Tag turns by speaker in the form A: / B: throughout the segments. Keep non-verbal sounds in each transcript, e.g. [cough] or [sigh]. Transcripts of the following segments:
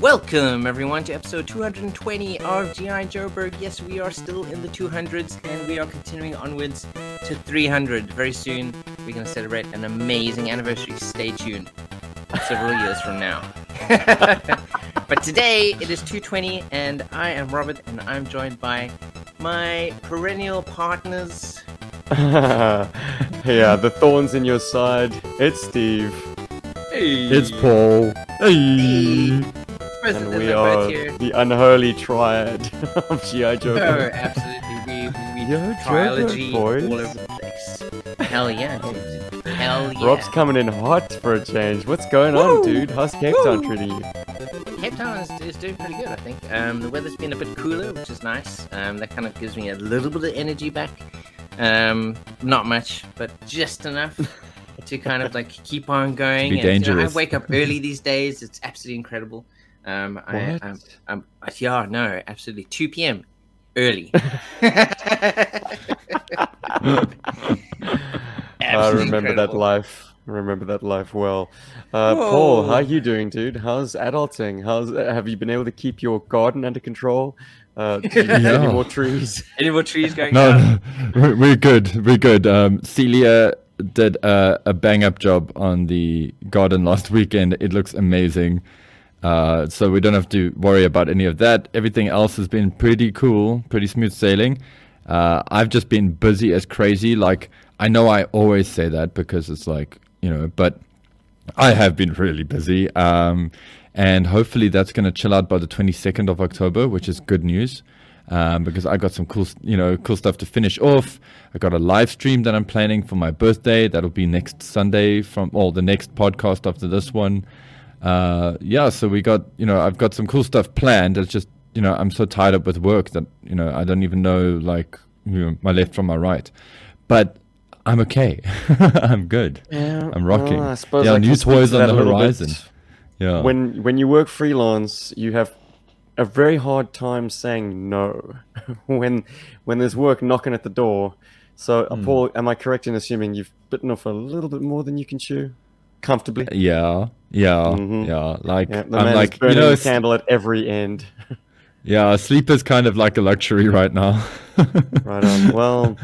A: Welcome, everyone, to episode 220 of G.I. Joeberg. Yes, we are still in the 200s and we are continuing onwards to 300. Very soon, we're going to celebrate an amazing anniversary. Stay tuned. Several years from now. [laughs] but today, it is 220, and I am Robert, and I'm joined by my perennial partners. [laughs]
B: yeah, the thorns in your side. It's Steve.
A: Hey.
C: It's Paul. Hey.
A: President
B: And we
A: of
B: are
A: here.
B: the unholy triad [laughs] of G.I. Joe.
A: Oh, absolutely. We, we
B: Yo,
A: trilogy
B: boys.
A: all over the place. Hell yeah, dude. Hell yeah.
B: Rob's coming in hot for a change. What's going on, dude? How's Cape Town treating you?
A: Cape Town is, is doing pretty good, I think. Um, the weather's been a bit cooler, which is nice. Um, that kind of gives me a little bit of energy back. Um, not much, but just enough [laughs] to kind of like keep on going.
C: be
A: and, you know, I wake up [laughs] early these days. It's absolutely incredible. Um, I,
B: What?
A: I'm, I'm, yeah, no, absolutely. 2 p.m. early. [laughs] [laughs]
B: I
A: Absolutely
B: remember that life. I remember that life well. Uh, Paul, how are you doing, dude? How's adulting? How's have you been able to keep your garden under control? Uh, do [laughs] any more trees?
A: Any more trees going
C: No,
A: down?
C: no, we're- we're good. We're good. Um, Celia did a, a bang up job on the garden last weekend. It looks amazing. Uh, so we don't have to worry about any of that. Everything else has been pretty cool, pretty smooth sailing. Uh, I've just been busy as crazy. Like, I know I always say that because it's like, you know, but I have been really busy. Um, and hopefully that's going to chill out by the 22nd of October, which is good news. Um, because I got some cool, you know, cool stuff to finish off. I got a live stream that I'm planning for my birthday. That'll be next Sunday from, or the next podcast after this one. Uh, yeah, so we got, you know, I've got some cool stuff planned. It's just, you know, I'm so tied up with work that, you know, I don't even know, like, you know, my left from my right. But I'm okay. [laughs] I'm good.
B: Yeah,
C: I'm rocking.
B: well, I suppose
C: yeah,
B: I
C: new toys on the
B: bit.
C: horizon. Yeah.
B: When when you work freelance, you have a very hard time saying no [laughs] when when there's work knocking at the door. So,
C: Hmm.
B: Paul, am I correct in assuming you've bitten off a little bit more than you can chew comfortably?
C: Yeah, yeah,
B: Mhm.
C: yeah. Like
B: Yeah, the
C: I'm
B: man
C: like
B: is
C: you know,
B: a candle at every end. [laughs]
C: yeah. Sleep is kind of like a luxury right now. [laughs]
B: right on. Well,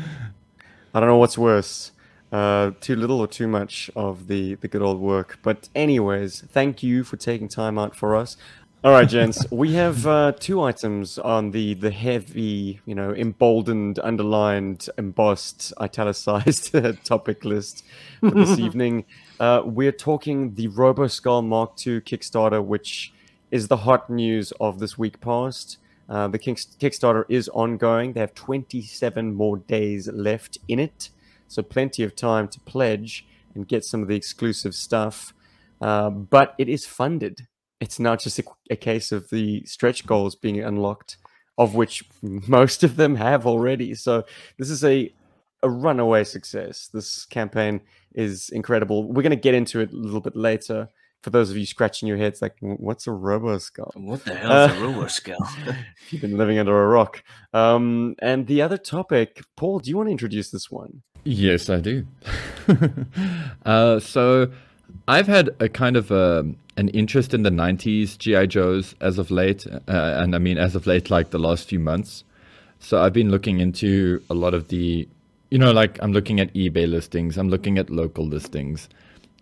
B: I don't know what's worse. Uh, too little or too much of the, the good old work. But anyways, thank you for taking time out for us. All right, gents, [laughs] we have uh, two items on the the heavy, you know, emboldened, underlined, embossed, italicized topic list for this evening. Uh, we're talking the RoboSkull Mark II Kickstarter, which is the hot news of this week past. Uh, the Kickstarter is ongoing. They have 27 more days left in it, so plenty of time to pledge and get some of the exclusive stuff. Uh, but it is funded. It's not just a, a case of the stretch goals being unlocked, of which most of them have already. So this is a a runaway success. This campaign is incredible. We're going to get into it a little bit later. For those of you scratching your heads, like, what's a Robo Skull?
A: What the hell is
B: Uh,
A: a roller skull? [laughs]
B: you've been living under a rock. Um, and the other topic, Paul, do you want to introduce this one?
C: yes, I do. [laughs] uh, so I've had a kind of a, an interest in the '90s GI Joes as of late, uh, and I mean as of late, like the last few months. So I've been looking into a lot of the, you know, like I'm looking at eBay listings, I'm looking at local listings,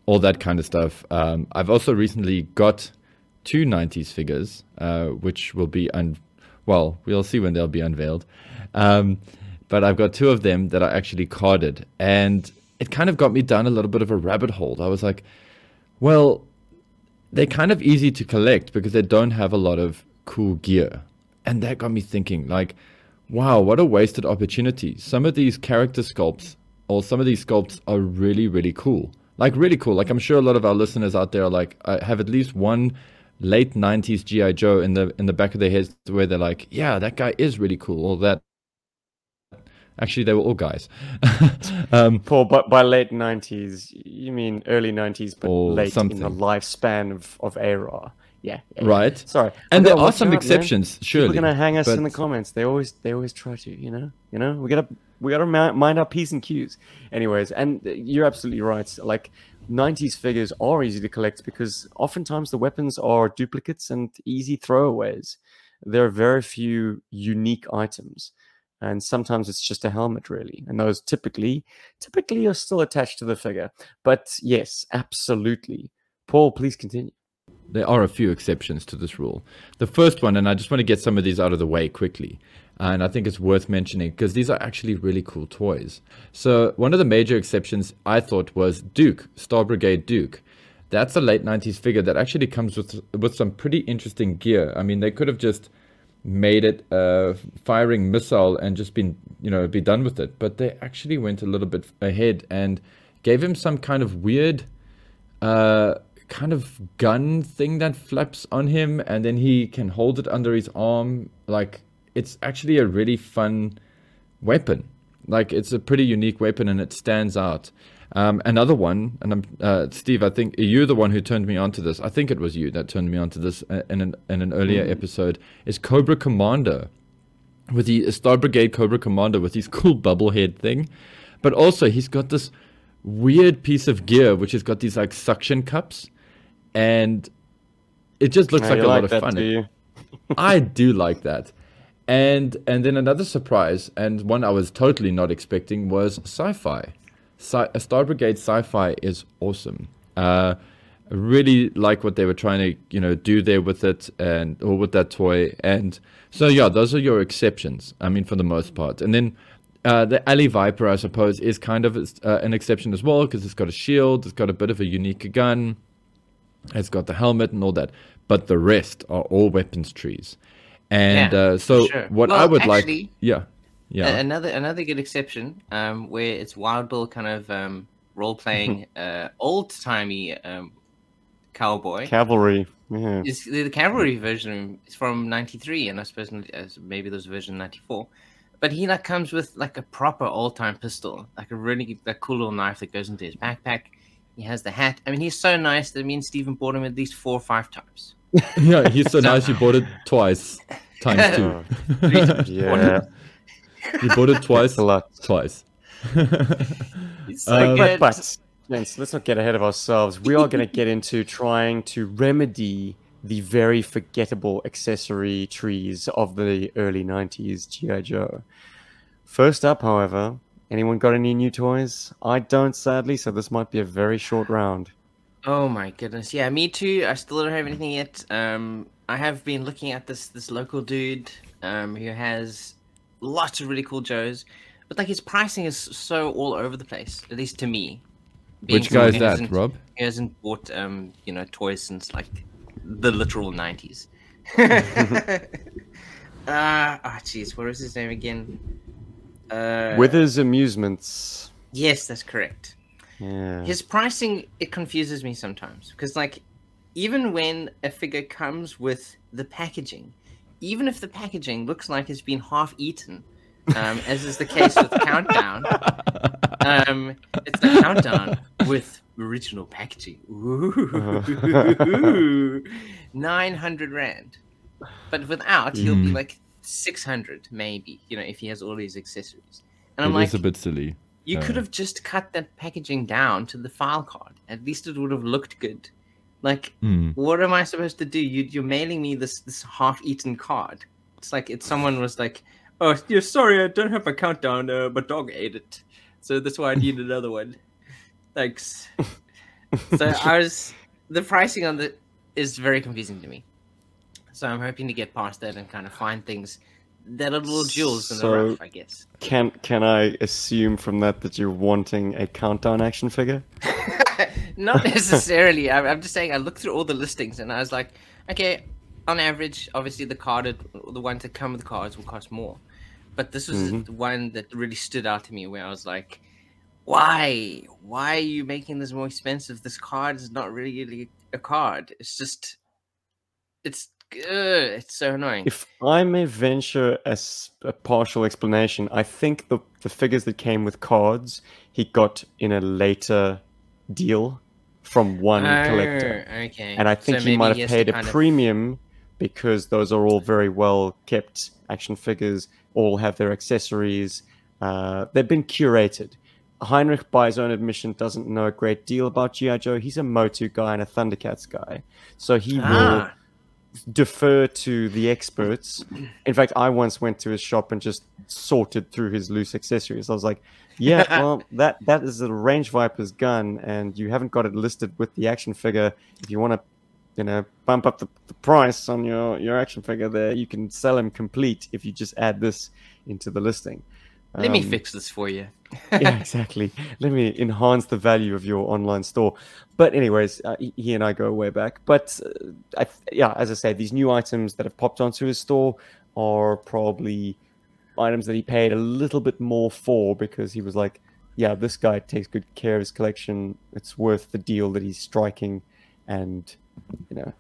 C: all that kind of stuff. Um, I've also recently got two 90s figures, uh, which will be, un- well, we'll see when they'll be unveiled. Um, but I've got two of them that are actually carded. And it kind of got me down a little bit of a rabbit hole. I was like, well, they're kind of easy to collect because they don't have a lot of cool gear. And that got me thinking, like, wow, what a wasted opportunity. Some of these character sculpts or some of these sculpts are really, really cool. Like, really cool. Like, I'm sure a lot of our listeners out there are like, I have at least one late 90s GI Joe in the in the back of their heads where they're like, yeah, that guy is really cool. Or that actually they were all guys. [laughs] um,
B: Paul, but by late 90s, you mean early 90s, but late in the lifespan of, of ARA. Yeah. yeah, yeah.
C: right.
B: Sorry.
C: And there are some exceptions, surely.
B: People are gonna hang us in the comments. They always they always try to, you know, you know. We gotta we gotta mind our p's and q's. Anyways, and you're absolutely right. Like 90s figures are easy to collect because oftentimes the weapons are duplicates and easy throwaways. There are very few unique items. And sometimes it's just a helmet, really. And those typically, typically are still attached to the figure. But yes, absolutely. Paul, please continue.
C: There are a few exceptions to this rule. The first one, and I just want to get some of these out of the way quickly, and I think it's worth mentioning because these are actually really cool toys. So, one of the major exceptions I thought was Duke, Star Brigade Duke. That's a late 90s figure that actually comes with with some pretty interesting gear. I mean, they could have just made it a firing missile and just been, you know, be done with it, but they actually went a little bit ahead and gave him some kind of weird uh kind of gun thing that flaps on him and then he can hold it under his arm. Like it's actually a really fun weapon. Like it's a pretty unique weapon and it stands out. Um, another one and I'm, uh, steve i think you're the one who turned me onto this. I think it was you that turned me onto this uh, in an, in an earlier mm. episode is cobra commander. With the star brigade cobra commander with his cool bubble head thing. But also he's got this weird piece of gear which has got these like suction cups and it just looks like a like lot of fun. [laughs] I do like that. And and then another surprise, and one I was totally not expecting, was sci-fi. Sci- Star Brigade sci-fi is awesome. Uh, I really like what they were trying to you know do there with it and or with that toy. And so yeah, those are your exceptions. I mean, for the most part. And then uh, the Alley Viper, I suppose, is kind of uh, an exception as well because it's got a shield, it's got a bit of a unique gun. It's got the helmet and all that, but the rest are all weapons trees. And yeah, uh, so, sure. what
A: well,
C: I would
A: actually,
C: like, yeah, yeah,
A: another another good exception, um, where it's Wild Bill kind of um, role playing [laughs] uh, old timey um, cowboy
B: cavalry. Yeah.
A: Is the, the cavalry version is from '93, and I suppose maybe there's a version '94 but he like comes with like a proper old time pistol, like a really like cool little knife that goes into his backpack. He has the hat. I mean, he's so nice that me and Stephen bought him at least four or five times. [laughs]
C: yeah, he's so, nice. You bought it twice, times two. [laughs] [laughs]
B: yeah,
C: you bought it twice.
B: a lot.
C: Twice.
B: so um, but, but let's not get ahead of ourselves. We are going to get into trying to remedy the very forgettable accessory trees of the early 90s G.I. Joe. First up, however, Anyone got any new toys? I don't, sadly, so this might be a very short round.
A: Oh my goodness. Yeah, me too. I still don't have anything yet. Um, I have been looking at this this local dude um, who has lots of really cool Joes, but like his pricing is so all over the place, at least to me.
C: Which guy is that, Rob?
A: He hasn't bought um, you know, toys since like the literal nineties. [laughs] [laughs] Ah, uh, oh jeez, what was his name again?
B: Uh, Withers Amusements.
A: Yes, that's correct.
B: Yeah.
A: His pricing it confuses me sometimes because like even when a figure comes with the packaging, even if the packaging looks like it's been half eaten, um, as is the case with Countdown, um, it's the Countdown with original packaging. [laughs] Ooh, [laughs] nine hundred rand, but without he'll mm. be like 600 maybe you know if he has all these accessories. And i'm
C: it
A: like
C: a bit silly.
A: you could have just cut that packaging down to the file card. At least it would have looked good. Like
C: mm.
A: what am i supposed to do? You, you're mailing me this this half-eaten card. It's like it's someone was like oh you're sorry i don't have a countdown uh, but dog ate it. So that's why i need [laughs] another one. Thanks. [laughs] So i was the pricing on the is very confusing to me so I'm hoping to get past that and kind of find things that are little jewels in so the rough, I guess.
B: Can can I assume from that that you're wanting a countdown action figure? [laughs]
A: Not necessarily. I'm just saying I looked through all the listings and I was like, okay, on average, obviously the carded, the ones that come with cards will cost more, but this was mm-hmm. the one that really stood out to me where I was like, why? Why are you making this more expensive? This card is not really a card. It's just, it's it's so annoying.
B: If I may venture as a partial explanation, I think the the figures that came with cards he got in a later deal from one
A: oh,
B: collector.
A: Okay.
B: And I think so he might have paid a premium of... because those are all very well kept action figures, all have their accessories. Uh, they've been curated. Heinrich, by his own admission, doesn't know a great deal about GI Joe. He's a Motu guy and a Thundercats guy, so he will
A: Ah.
B: Defer to the experts. In fact, I once went to his shop and just sorted through his loose accessories. I was like, "Yeah, [laughs] well, that that is a Range Viper's gun, and you haven't got it listed with the action figure. If you want to, you know, bump up the, the price on your your action figure, there you can sell him complete if you just add this into the listing."
A: Let me
B: Um,
A: fix this for you. [laughs]
B: yeah, [laughs] exactly. Let me enhance the value of your online store. But anyways, uh, he- and I go way back. But uh, I, yeah, as I say, these new items that have popped onto his store are probably items that he paid a little bit more for because he was like, yeah, this guy takes good care of his collection. It's worth the deal that he's striking, and you know.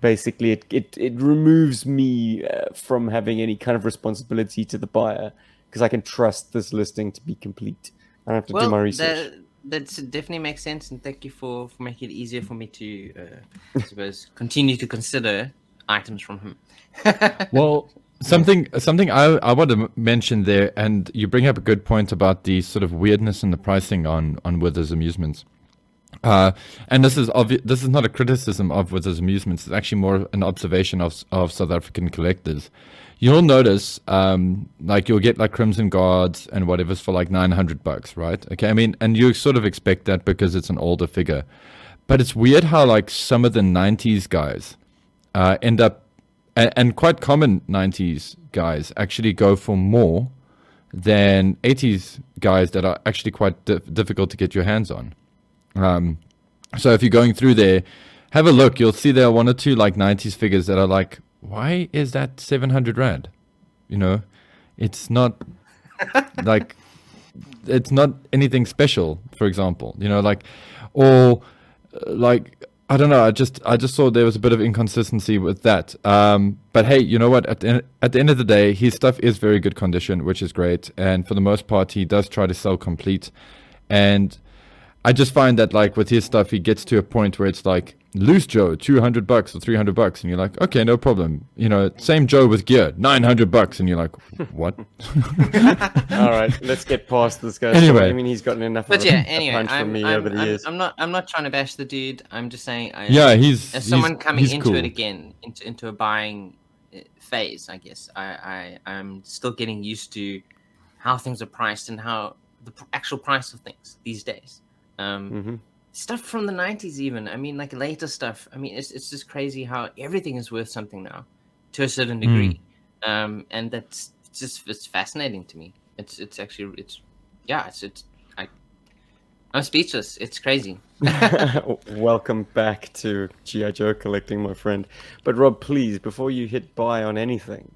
B: Basically, it, it, it removes me uh, from having any kind of responsibility to the buyer because I can trust this listing to be complete. I don't have to do my research.
A: That that's, definitely makes sense, and thank you for, for making it easier for me to, uh, I suppose, [laughs] continue to consider items from him. [laughs]
C: Well, something something I I want to mention there, and you bring up a good point about the sort of weirdness in the pricing on on Withers Amusements. Uh, and this is obvi- this is not a criticism of Withers Amusements. It's actually more an observation of of South African collectors. You'll notice, um, like you'll get like Crimson Guards and whatever's for like nine hundred bucks, right? Okay, I mean, and you sort of expect that because it's an older figure, but it's weird how like some of the '90s guys uh, end up, and, and quite common 90s guys actually go for more than 80s guys that are actually quite di- difficult to get your hands on. Um, so if you're going through there, have a look. You'll see there are one or two like 90s figures that are like, why is that 700 rand? You know, it's not [laughs] like, it's not anything special, for example, you know, like, or uh, like, I don't know. I just I just saw there was a bit of inconsistency with that. Um, but hey, you know what? At the, at the end of the day, his stuff is very good condition, which is great. And for the most part, he does try to sell complete. And I just find that like with his stuff, he gets to a point where it's like loose Joe, two hundred bucks or three hundred bucks, and you're like, okay, no problem. You know, same Joe with gear, nine hundred bucks, and you're like, what? [laughs]
B: All right, let's get past this guy.
C: Anyway.
B: I mean, he's gotten enough
A: But
B: of
A: yeah,
B: a, [laughs] a
A: anyway,
B: punch
A: I'm,
B: from me
A: I'm,
B: over the
A: I'm,
B: years.
A: I'm not I'm not trying to bash the dude. I'm just saying, I,
C: yeah, he's
A: as
C: he's-
A: someone coming
C: he's
A: into
C: cool.
A: it again, into into a buying uh, phase, I guess I, I I'm still getting used to how things are priced and how the actual price of things these days. Um,
B: hmm
A: stuff from the 90s even. I mean like later stuff. I mean it's, it's just crazy how everything is worth something now to a certain degree. Um and that's just it's fascinating to me. It's it's actually it's yeah it's it's i i'm speechless. It's crazy. [laughs] [laughs]
B: Welcome back to GI Joe collecting, my friend. But Rob, please, before you hit buy on anything,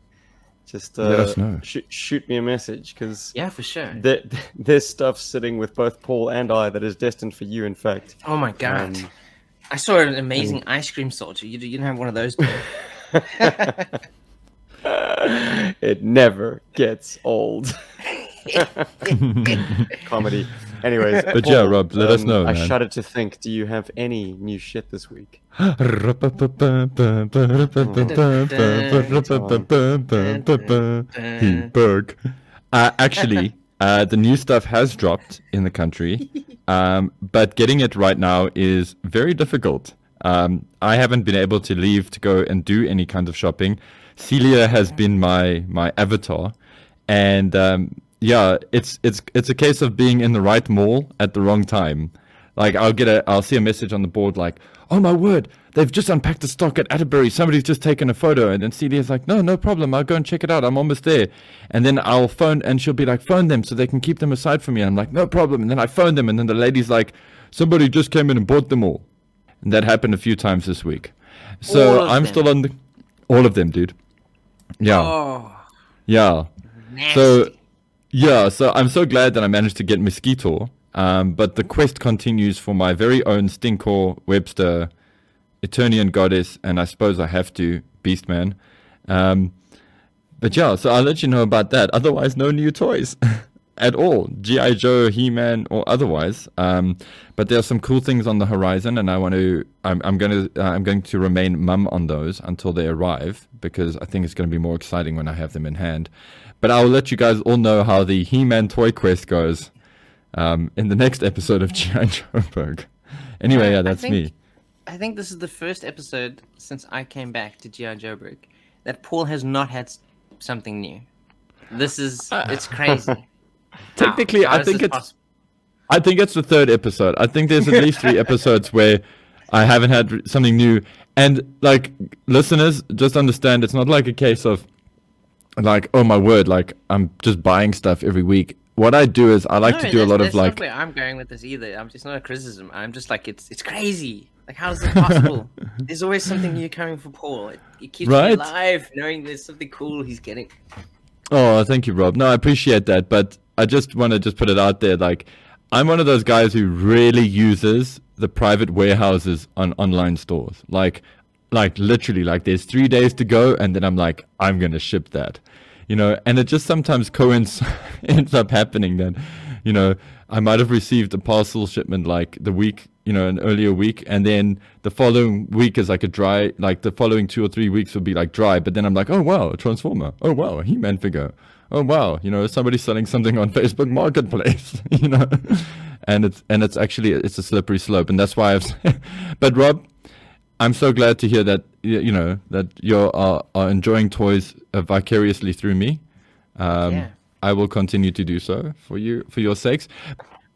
B: just uh,
C: Let us know.
B: Shoot, shoot me a message because
A: yeah for sure
B: there, there's stuff sitting with both Paul and I that is destined for you. In fact,
A: oh my god
B: Um,
A: i saw an amazing ice cream soldier you, you didn't have one of those [laughs]
B: it never gets old. [laughs] [laughs] Comedy. Anyways, [laughs]
C: But yeah, Rob, let us
B: um,
C: know,
B: I
C: man.
B: shudder to think. Do you have any new shit this week?
C: He-Berg. Uh, actually, uh, the new stuff has dropped in the country, um, but getting it right now is very difficult. Um, I haven't been able to leave to go and do any kind of shopping. Celia has been my my avatar, and um, yeah, it's it's it's a case of being in the right mall at the wrong time. Like I'll get a I'll see a message on the board like, "Oh my word, they've just unpacked the stock at Atterbury. Somebody's just taken a photo." And then Celia's like, "No, no problem. I'll go and check it out. I'm almost there." And then I'll phone and she'll be like, "Phone them so they can keep them aside for me." And I'm like, "No problem." And then I phone them and then the lady's like, "Somebody just came in and bought them all." And that happened a few times this week. So I'm
A: them?
C: still on the all of them, dude. Yeah.
A: oh
C: Yeah.
A: nasty.
C: So, yeah, so I'm so glad that I managed to get Mosquitor. Um, but the quest continues for my very own Stinkor, Webster, Eternian Goddess, and I suppose I have to, Beastman. Um, but yeah, so I'll let you know about that. Otherwise, no new toys [laughs] at all. G.I. Joe, He-Man, or otherwise. Um, but there are some cool things on the horizon, and I want to. I'm, I'm going to. Uh, I'm going to remain mum on those until they arrive because I think it's going to be more exciting when I have them in hand. But I'll let you guys all know how the He-Man toy quest goes um, in the next episode of [laughs] G.I. Joeberg. Anyway, yeah,
A: I
C: that's
A: think-
C: me.
A: I think this is the first episode since I came back to GI Joeberg that Paul has not had something new. This is it's crazy. [laughs]
C: Technically,
A: How
C: I think it's
A: possible?
C: I think it's the third episode. I think there's at least three [laughs] episodes where I haven't had something new. And like listeners, just understand it's not like a case of like, oh my word, like I'm just buying stuff every week. What I do is I like
A: No,
C: to do a lot of like
A: where I'm going with this either. I'm just not a criticism. I'm just like it's it's crazy. Like how is this possible? [laughs] there's always something new coming for Paul. It, it keeps
C: Right?
A: me alive, knowing there's something cool he's getting.
C: Oh, thank you, Rob. No, I appreciate that, but I just want to just put it out there. Like, I'm one of those guys who really uses the private warehouses on online stores. Like, like literally, like there's three days to go, and then I'm like, I'm gonna ship that, you know. And it just sometimes coincides [laughs] ends up happening that, you know, I might have received a parcel shipment like the week, you know, an earlier week, and then the following week is like a dry, like the following two or three weeks would be like dry. But then I'm like, oh wow, a transformer. Oh wow, a He-Man figure. Oh wow, you know, somebody's selling something on [laughs] Facebook Marketplace, [laughs] you know, and it's and it's actually it's a slippery slope, and that's why I've. but Rob, I'm so glad to hear that you know that you are, are enjoying toys uh, vicariously through me. Um,
A: Yeah.
C: I will continue to do so for you for your sakes.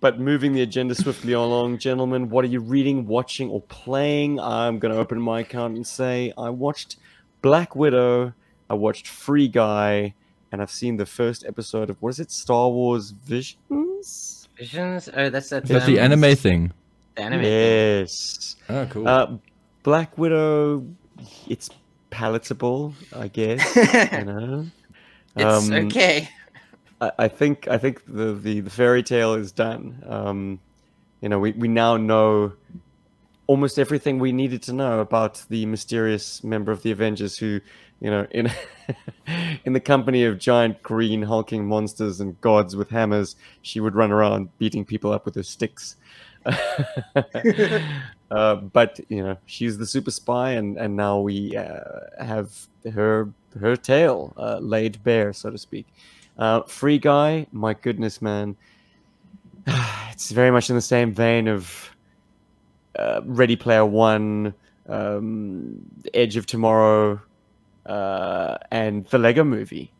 B: But moving the agenda swiftly along, gentlemen, what are you reading, watching, or playing? I'm going to open my account and say I watched Black Widow, I watched Free Guy, and I've seen the first episode of what is it, Star Wars Visions?
A: Visions? Oh, that's that.
C: That's the anime thing.
A: The anime.
B: Yes.
C: Oh, cool.
B: Uh, Black Widow, it's palatable, I guess. [laughs] you know.
A: It's
B: Um,
A: okay.
B: I, I think I think the, the, the fairy tale is done. Um, you know, we, we now know almost everything we needed to know about the mysterious member of the Avengers who, you know, in [laughs] in the company of giant green hulking monsters and gods with hammers, she would run around beating people up with her sticks. [laughs] uh, but you know, she's the super spy, and and now we uh, have her her tale uh, laid bare, so to speak. Uh, Free Guy, my goodness, man. [sighs] It's very much in the same vein of uh, Ready Player One, um, Edge of Tomorrow, uh, and the Lego movie.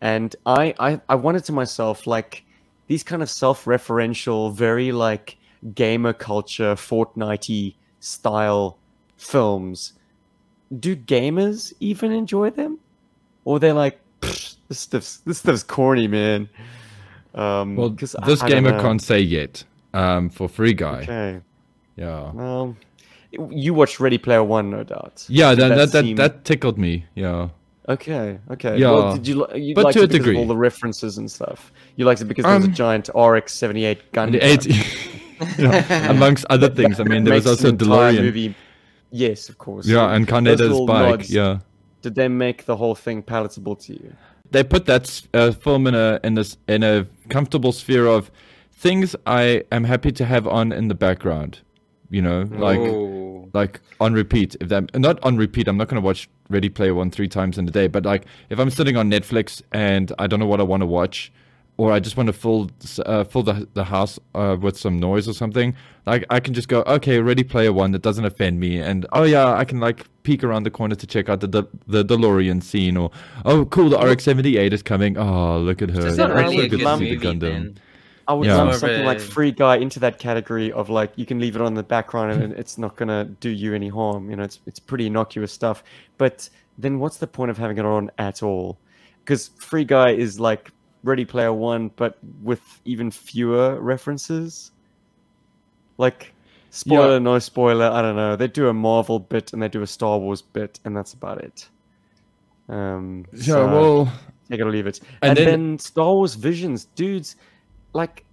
B: And I, I, I wanted to myself, like, these kind of self referential, very like gamer culture, Fortnite style films. Do gamers even enjoy them? Or they're like, this stuff's this stuff's corny, man. Um,
C: well,
B: I-
C: this
B: I don't
C: gamer can't say yet. Um, for free guy.
B: Okay.
C: Yeah.
B: Well, you watched Ready Player One, no doubt.
C: Yeah, that that, that,
B: seem-
C: that tickled me. Yeah.
B: Okay, okay.
C: Yeah,
B: Well, did you you
C: but
B: liked
C: to
B: it
C: a
B: because all the references and stuff? You liked it because there was
C: Um,
B: a giant RX seventy eight gun. [laughs]
C: it, yeah, [laughs] amongst other things. I mean, there was also
B: the
C: DeLorean.
B: Movie. Yes, of course.
C: Yeah, and
B: Those
C: Kaneda's
B: little
C: bike.
B: nods,
C: Yeah.
B: Did they make the whole thing palatable to you?
C: they put that uh, film in a in this in a comfortable sphere of things I am happy to have on in the background. You know, like
A: Oh.
C: like on repeat. If that not on repeat, I'm not going to watch Ready Player One three times in a day. But like if I'm sitting on Netflix and I don't know what I want to watch, or I just want to fill uh, fill the the house uh, with some noise or something, like I can just go okay, Ready Player One that doesn't offend me, and oh yeah, I can like peek around the corner to check out the the, the DeLorean scene, or oh cool, the RX-78 is coming. Oh look at her,
A: It's
B: not
A: not really
B: so
A: a
B: good
A: good
B: to
C: see
A: movie,
C: the Gundam.
A: then.
B: I would
C: Yeah.
B: lump something like Free Guy into that category of like you can leave it on the background and it's not gonna do you any harm. You know, it's it's pretty innocuous stuff. But then what's the point of having it on at all? Because Free Guy is like Ready Player One, but with even fewer references. Like spoiler,
C: Yeah.
B: no spoiler. I don't know. They do a Marvel bit and they do a Star Wars bit, and that's about it. Um,
C: Yeah,
B: so-
C: well,
B: Take it or leave it.
C: And
B: And,
C: then-
B: then, Star Wars Visions, dudes, like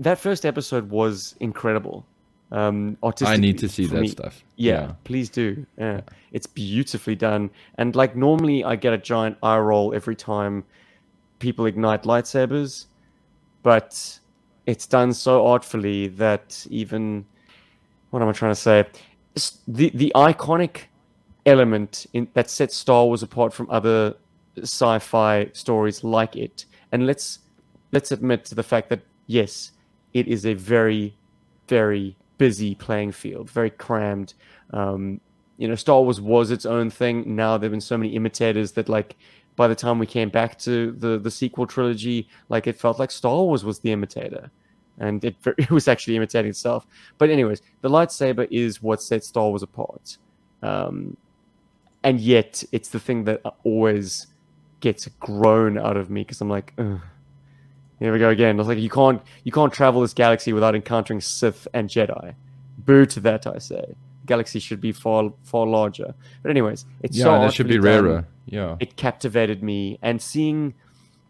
B: that first episode was incredible. Um,
C: I need to see that
B: me.
C: stuff.
B: Yeah, please do. Yeah. it's beautifully done. And like normally, I get a giant eye roll every time people ignite lightsabers, but it's done so artfully that even what am I trying to say? The the iconic element in that sets Star Wars apart from other sci-fi stories like it. And let's let's admit to the fact that yes, it is a very, very busy playing field, very crammed. Um, you know, Star Wars was its own thing. Now there've been so many imitators that like by the time we came back to the the sequel trilogy, like it felt like Star Wars was the imitator, and it [laughs] it was actually imitating itself. But anyways, the lightsaber is what sets Star Wars apart, um, and yet it's the thing that always gets grown out of me because I'm like, Ugh. here we go again. It's like you can't you can't travel this galaxy without encountering Sith and Jedi. Boo to that, I say. Galaxy should be far far larger. But anyways, it's
C: yeah,
B: so
C: that should be
B: artfully done
C: rarer. Yeah.
B: it captivated me and seeing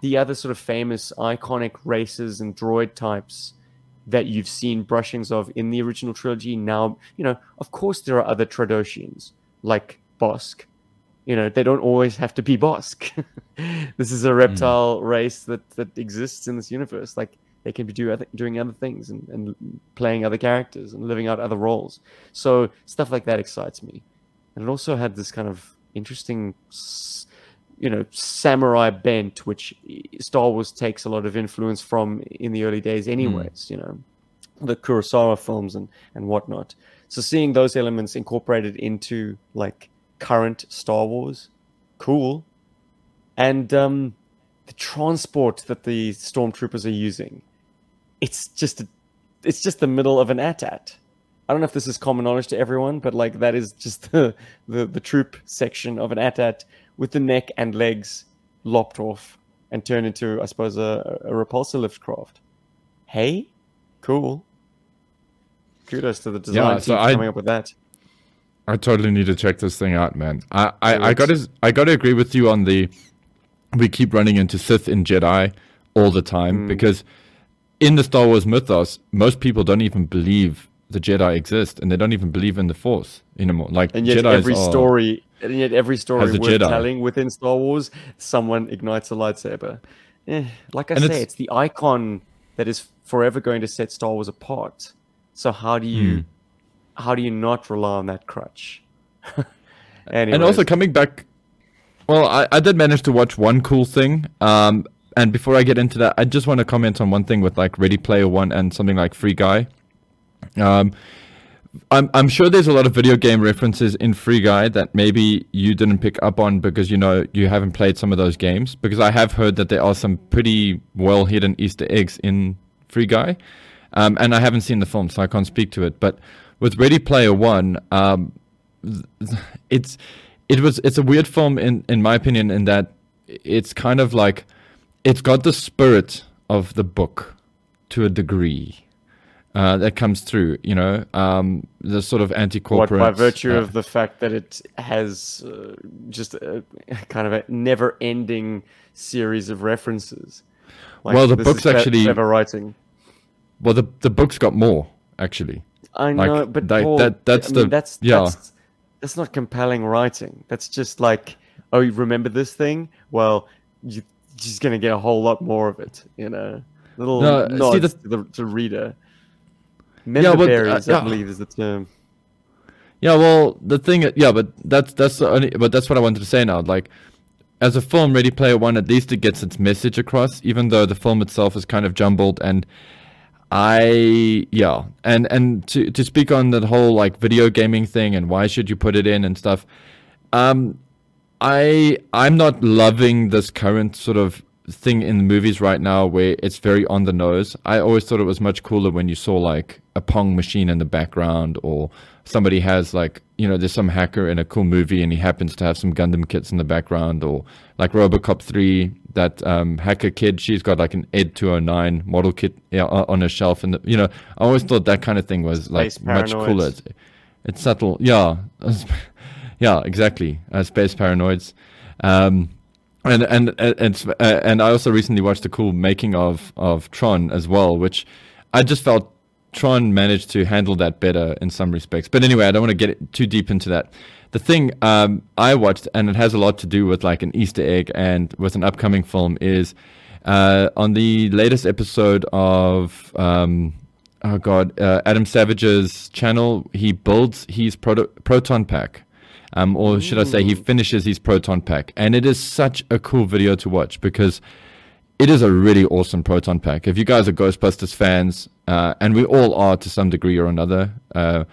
B: the other sort of famous iconic races and droid types that you've seen brushings of in the original trilogy now you know of course there are other Trandoshans like Bossk you know they don't always have to be Bossk [laughs] this is a hmm. reptile race that that exists in this universe like they can be do other, doing other things and, and playing other characters and living out other roles. So stuff like that excites me. And it also had this kind of interesting you know samurai bent which star wars takes a lot of influence from in the early days anyways you know the kurosawa films and and whatnot. So seeing those elements incorporated into like current star wars cool. And um the transport that the stormtroopers are using it's just a, it's just the middle of an AT-AT. I don't know if this is common knowledge to everyone, but like that is just [laughs] the the, the troop section of an AT-AT with the neck and legs lopped off and turned into, I suppose, a, a repulsor lift craft. Hey, cool. Kudos to the design
C: so
B: team
C: I-
B: coming up with that.
C: I totally need to check this thing out, man. I, I, I got to I got to agree with you on the we keep running into Sith and Jedi all the time
B: Hmm.
C: because in the Star Wars mythos, most people don't even believe the Jedi exist and they don't even believe in the Force anymore. Like
B: And yet
C: Jedis
B: every
C: are-
B: story, and yet every story worth
C: Jedi.
B: telling within Star Wars, someone ignites a lightsaber. Eh, like I
C: And
B: say,
C: it's-
B: it's... the icon that is forever going to set Star Wars apart. So how do you,
C: Hmm.
B: how do you not rely on that crutch? [laughs]
C: And also coming back, well, I, I did manage to watch one cool thing. Um, and before I get into that, I just want to comment on one thing with like Ready Player One and something like Free Guy. Um, I'm I'm sure there's a lot of video game references in Free Guy that maybe you didn't pick up on because you know you haven't played some of those games. Because I have heard that there are some pretty well hidden Easter eggs in Free Guy, um, and I haven't seen the film, so I can't speak to it. But with Ready Player One, um, it's it was it's a weird film in in my opinion in that it's kind of like it's got the spirit of the book to a degree uh, that comes through you know um, the sort of anti-corporate
B: by virtue
C: uh,
B: of the fact that it has uh, just a kind of a never-ending series of references. Like,
C: Well, the book's actually-
B: clever writing.
C: well the the book's got more actually
B: I
C: Like,
B: know, but
C: like,
B: Paul,
C: that- that's
B: I mean,
C: the-
B: that's
C: yeah.
B: that's that's not compelling writing. That's just like, oh, you remember this thing? Well, you, just gonna get a whole lot more of it. You know, little
C: No, see,
B: nods
C: the-
B: to the to reader.
C: but,
B: Member
C: uh, yeah.
B: I believe, is the term.
C: Yeah, well, the thing, yeah, but that's that's the only, but that's what I wanted to say now. Like, as a film, Ready Player One, at least it gets its message across, even though the film itself is kind of jumbled. And I, yeah, and and to to speak on that whole like video gaming thing and why should you put it in and stuff. Um, I I'm not loving this current sort of thing in the movies right now where it's very on the nose. I always thought it was much cooler when you saw like a Pong machine in the background or somebody has like you know there's some hacker in a cool movie and he happens to have some Gundam kits in the background or like RoboCop 3 that um, hacker kid she's got like an Ed 209 model kit on her shelf and you know I always thought that kind of thing was like
B: Space
C: much
B: paranoids.
C: cooler. It's, it's subtle, yeah. [laughs] Yeah, exactly. Uh, space paranoids. Um, and and and and, uh, I also recently watched a cool making of of Tron as well, which I just felt Tron managed to handle that better in some respects. But anyway, I don't want to get too deep into that. The thing um, I watched, and it has a lot to do with like an Easter egg and with an upcoming film, is uh, on the latest episode of um, oh god, uh, Adam Savage's channel. He builds his proto- proton pack um, or should I say, he finishes his proton pack, and it is such a cool video to watch because it is a really awesome proton pack. If you guys are Ghostbusters fans, uh, and we all are to some degree or another, uh,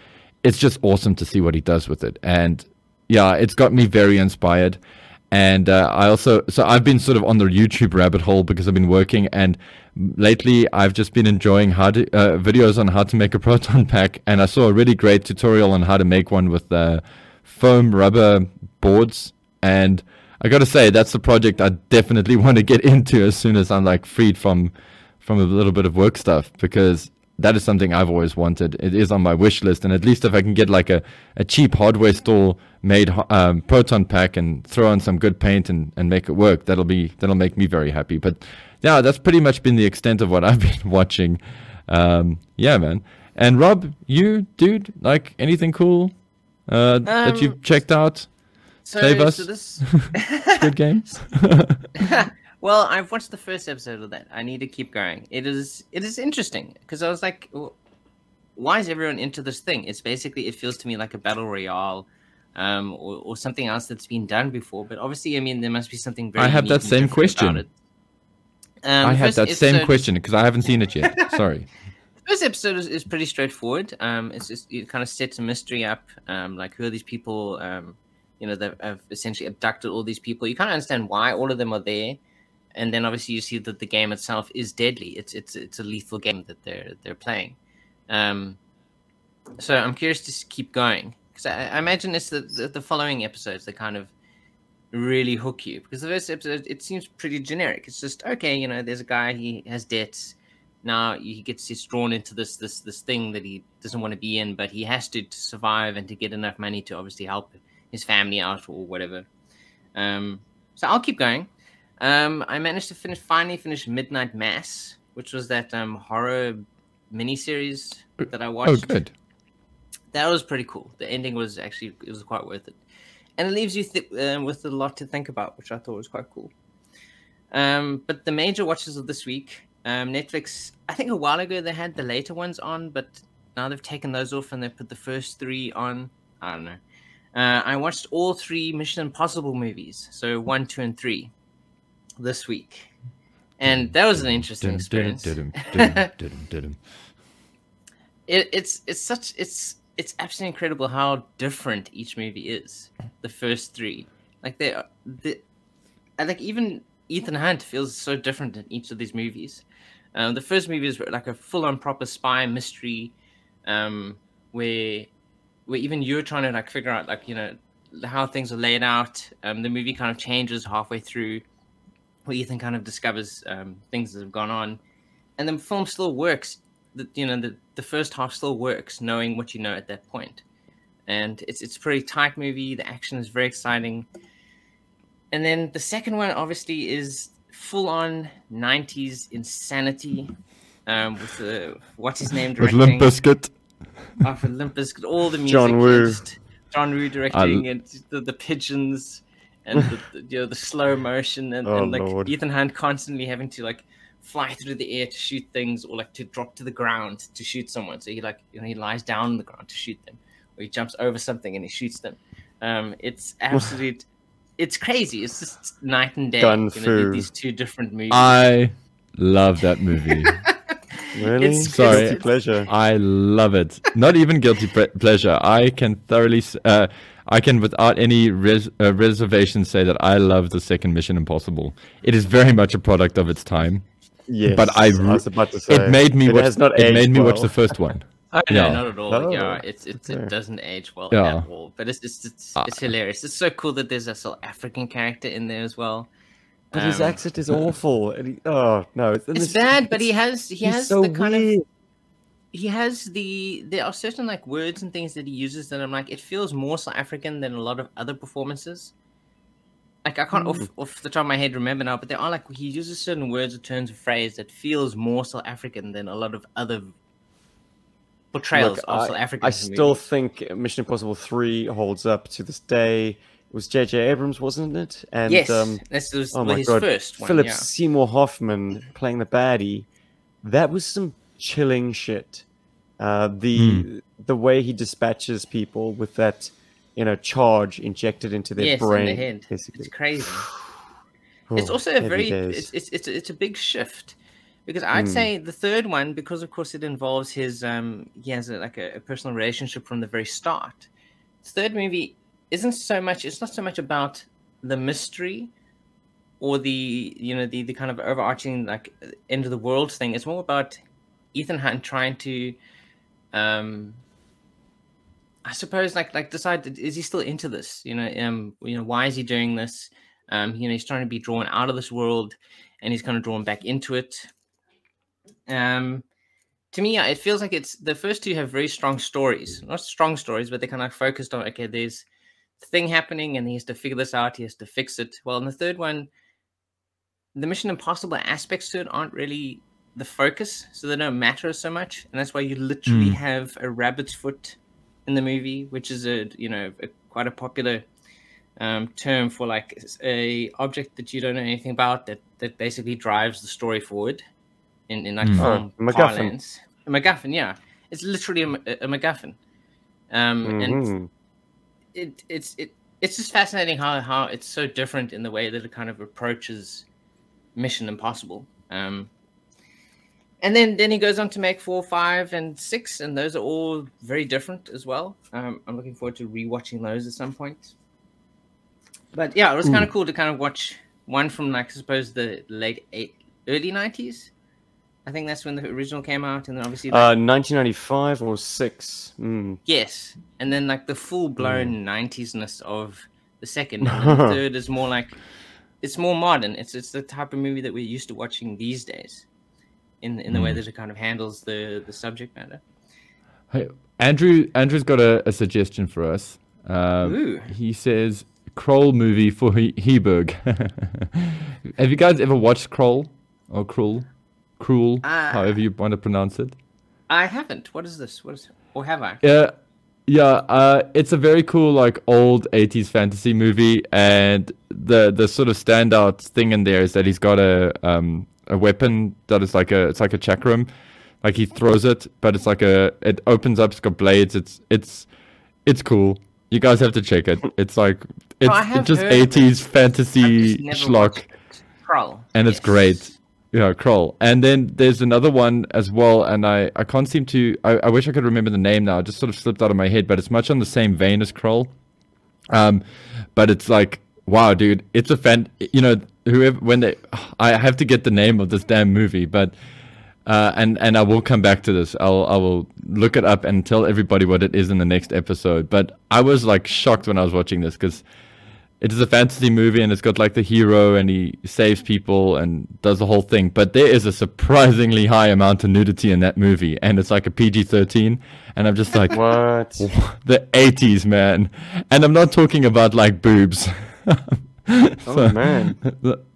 C: it's just awesome to see what he does with it. And yeah, it's got me very inspired. And uh, I also, so I've been sort of on the YouTube rabbit hole because I've been working, and lately I've just been enjoying how to, uh, videos on how to make a [laughs] proton pack. And I saw a really great tutorial on how to make one with uh, foam rubber boards. And I got to say, that's the project I definitely [laughs] want to get into as soon as I'm like freed from from a little bit of work stuff because that is something I've always wanted. It is on my wish list, and at least if I can get like a, a cheap hardware store made um, proton pack and throw on some good paint and, and make it work, that'll be that'll make me very happy. But yeah, that's pretty much been the extent of what [laughs] I've been watching. Um, yeah, man. And Rob, you dude, like anything cool um, that you've checked out?
A: So,
C: Save us.
A: So this... [laughs] [laughs]
C: good games. [laughs]
A: well, I've watched the first episode of that. I need to keep going. It is it is interesting because I was like, why is everyone into this thing? It's basically it feels to me like a battle royale. Um, or, or something else that's been done before, but obviously, I mean, there must be something very.
C: I have that same question.
A: Um,
C: I have that same question because I haven't seen it yet. Sorry.
A: The first episode is, is pretty straightforward. Um, it's just it kind of sets a mystery up. Um, like who are these people? Um, you know, they have essentially abducted all these people. You kind of understand why all of them are there, and then obviously you see that the game itself is deadly. It's it's it's a lethal game that they're they're playing. Um, so I'm curious to keep going because I, I, imagine it's the, the, the following episodes that kind of really hook you because the first episode it seems pretty generic. It's just okay, you know, there's a guy he has debts. Now he gets he's drawn into this this this thing that he doesn't want to be in, but he has to, to survive and to get enough money to obviously help his family out or whatever. Um, so I'll keep going. Um, I managed to finish finally finish Midnight Mass, which was that um, horror miniseries that I oh, watched.
C: Oh, good.
A: That was pretty cool. The ending was actually it was quite worth it, and it leaves you th- uh, with a lot to think about, which I thought was quite cool. Um, but the major watches of this week, um, Netflix. I think a while ago they had the later ones on, but now they've taken those off and they put the first three on. I don't know. Uh, I watched all three Mission Impossible movies, so one, two, and three, this week, and that was an interesting experience. it, it's it's such it's it's absolutely incredible how different each movie is. The first three, like they, are the, like even Ethan Hunt feels so different in each of these movies. Um, the first movie is like a full-on proper spy mystery, um, where where even you're trying to like figure out like you know how things are laid out. Um, the movie kind of changes halfway through, where Ethan kind of discovers um, things that have gone on, and the film still works. The, you know the the first half still works, knowing what you know at that point, and it's it's a pretty tight movie. The action is very exciting, and then the second one obviously is full on '90s insanity. Um, with the what's his name directing?
C: With Limp Bizkit
A: off Olympus, all the music.
B: John Woo.
A: John Woo directing and the, the pigeons and the, the, you know the slow motion and, oh, and like Lord. Ethan Hunt constantly having to like fly through the air to shoot things or like to drop to the ground to shoot someone. So he like you know he lies down on the ground to shoot them, or he jumps over something and he shoots them. Um, it's [laughs] absolute. It's crazy. It's just night and day.
B: Gun
A: you know, these two different movies.
C: I love that movie. [laughs]
B: Really?
C: It's, Sorry,
B: guilty pleasure.
C: I love it. Not even guilty pre- pleasure. I can thoroughly, uh, I can without any res- uh, reservation say that I love the second Mission Impossible. It is very much a product of its time.
B: Yes,
C: but I,
B: I was about to say
C: it made me
B: it
C: watch. it made me
B: well.
C: watch the first one.
A: Oh, no, yeah. not at all. Oh, yeah, it's, it's
B: okay.
A: it doesn't age well
C: Yeah.
A: at all. But it's it's it's,
C: Ah.
A: it's hilarious. It's so cool that there's a South African character in there as well.
B: But his
A: Um,
B: accent is awful. And he, oh no, it's,
A: It's bad, but he has he has
B: so
A: the kind of he has the there are certain like words and things that he uses that I'm like it feels more South African than a lot of other performances. Like I can't
B: Hmm.
A: off off the top of my head remember now, but there are like he uses certain words or turns of phrase that feels more South African than a lot of other portrayals
B: Look,
A: of
B: I,
A: South African.
B: I still think Mission Impossible Three holds up to this day. It was J.J. Abrams, wasn't it? And
A: yes,
B: um,
A: this was
B: oh
A: well,
B: my
A: his
B: god,
A: first one.
B: Philip
A: yeah.
B: Seymour Hoffman playing the baddie. That was some chilling shit. Uh, the the way he dispatches people with that, you know, charge injected into their
A: yes,
B: brain.
A: in the head.
B: basically.
A: It's crazy. [sighs] it's
B: Oh,
A: also a very it's, it's it's it's a big shift because I'd
B: Hmm.
A: say the third one because of course it involves his um he has a, like a, a personal relationship from the very start. The third movie isn't so much it's not so much about the mystery or the you know the the kind of overarching like end of the world thing. It's more about Ethan Hunt trying to um I suppose like like decide is he still into this? You know, um, you know, why is he doing this? Um, you know, he's trying to be drawn out of this world, and he's kind of drawn back into it. Um, to me, it feels like it's the first two have very strong stories, not strong stories, but they're kind of focused on okay, there's the thing happening, and he has to figure this out. He has to fix it. Well, in the third one, the Mission Impossible aspects to it aren't really the focus, so they don't matter so much, and that's why you literally
C: Mm.
A: have a rabbit's foot in the movie, which is a you know a, quite a popular um, term for like a object that you don't know anything about that that basically drives the story forward in in like
C: Mm.
A: film
B: Oh, MacGuffin.
A: parlance. A MacGuffin, yeah, it's literally a, a MacGuffin, um, and
B: Mhm.
A: it it's it it's just fascinating how how it's so different in the way that it kind of approaches Mission Impossible. Um, and then then he goes on to make four, five, and six, and those are all very different as well. Um, I'm looking forward to rewatching those at some point. But yeah, it was kind of cool to kind of watch one from like I suppose the late eight, early '90s. I think that's when the original came out, and then obviously like,
B: Uh, 1995 or six. Mm.
A: Yes, and then like the full blown nineties-ness of the second, [laughs] and the third is more like it's more modern. It's it's the type of movie that we're used to watching these days, in in the way that it kind of handles the the subject matter.
C: Hey, Andrew, Andrew's got a, a suggestion for us. Um,
A: Ooh.
C: he says Kroll movie for he- Heberg. [laughs] Have you guys ever watched Kroll or Krull, Cruel,
A: Uh,
C: however you want to pronounce it?
A: I haven't. What is this? What is? Or have I?
C: Yeah, yeah. Uh, it's a very cool, like old '80s fantasy movie, and the the sort of standout thing in there is that he's got a um a weapon that is like a it's like a chakram, like he throws it, but it's like a it opens up. It's got blades. It's it's it's cool. You guys have to check it. It's like it's
A: I have
C: just
A: heard of it.
C: '80s fantasy schlock
A: it. Krull.
C: and it's great. Yeah, Kroll. And then there's another one as well, and I, I can't seem to. I, I wish I could remember the name now. It just sort of slipped out of my head, but it's much on the same vein as Kroll. Um, but it's like, wow, dude, it's a fan. You know, whoever when they, I have to get the name of this damn movie, but. Uh, and and I will come back to this. I'll I will look it up and tell everybody what it is in the next episode. But I was like shocked when I was watching this because it is a fantasy movie and it's got like the hero and he saves people and does the whole thing. But there is a surprisingly high amount of nudity in that movie, and it's like a PG thirteen. And I'm just like,
B: What? [laughs]
C: the 80s, man. And I'm not talking about like boobs. [laughs]
B: Oh, man.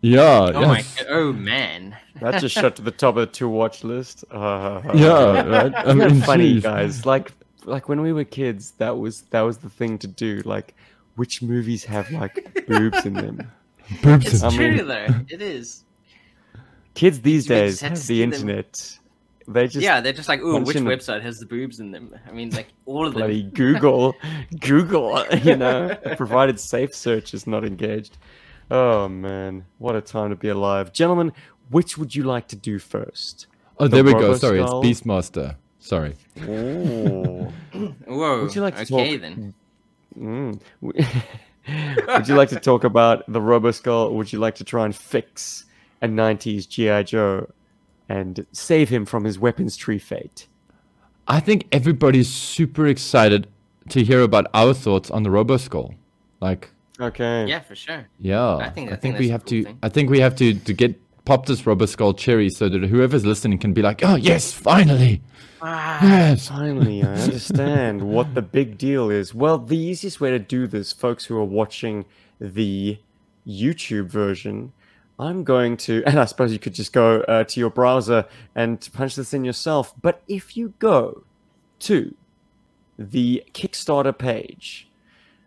C: Yeah.
A: Oh my!
C: yes.
A: Oh man!
B: That just shot to the top of the to watch list. Uh, [laughs]
C: Yeah, right. I mean,
B: funny,
C: geez.
B: guys. Like, like when we were kids, that was that was the thing to do. Like, which movies have like boobs in them? [laughs]
C: Boobs.
A: It's
B: I
A: true
B: mean-
A: though. It is.
B: Kids these days
A: just
B: have
A: see
B: the
A: them.
B: internet. They just
A: yeah, they're just like, ooh,
B: punch
A: which website has the boobs in them? I mean, like all of them.
B: bloody Google, [laughs] Google. You know, [laughs] provided safe search is not engaged. Oh man, what a time to be alive, gentlemen. Which would you like to do first?
C: Oh,
B: The
C: there we go. Sorry, it's Beastmaster. Sorry.
B: Ooh. [coughs]
A: Whoa.
B: Would you like to
A: okay
B: talk-
A: then.
B: Mm. [laughs] would you like to talk about the Roboskull, or would you like to try and fix a 90s G.I. Joe and save him from his weapons tree fate?
C: I think everybody's super excited to hear about our thoughts on the Roboskull. Like,
B: Okay.
A: Yeah, for sure.
C: yeah,
A: I think- I
C: I
A: think
C: think we have
A: cool
C: to.
A: thing.
C: I think we have to to get pop this Roboskull cherry so that whoever's listening can be like, oh yes, finally,
A: Ah,
C: yes.
B: Finally, I understand what the big deal is. Well, the easiest way to do this, folks who are watching the YouTube version, I'm going to, and I suppose you could just go uh, to your browser and punch this in yourself. But if you go to the Kickstarter page,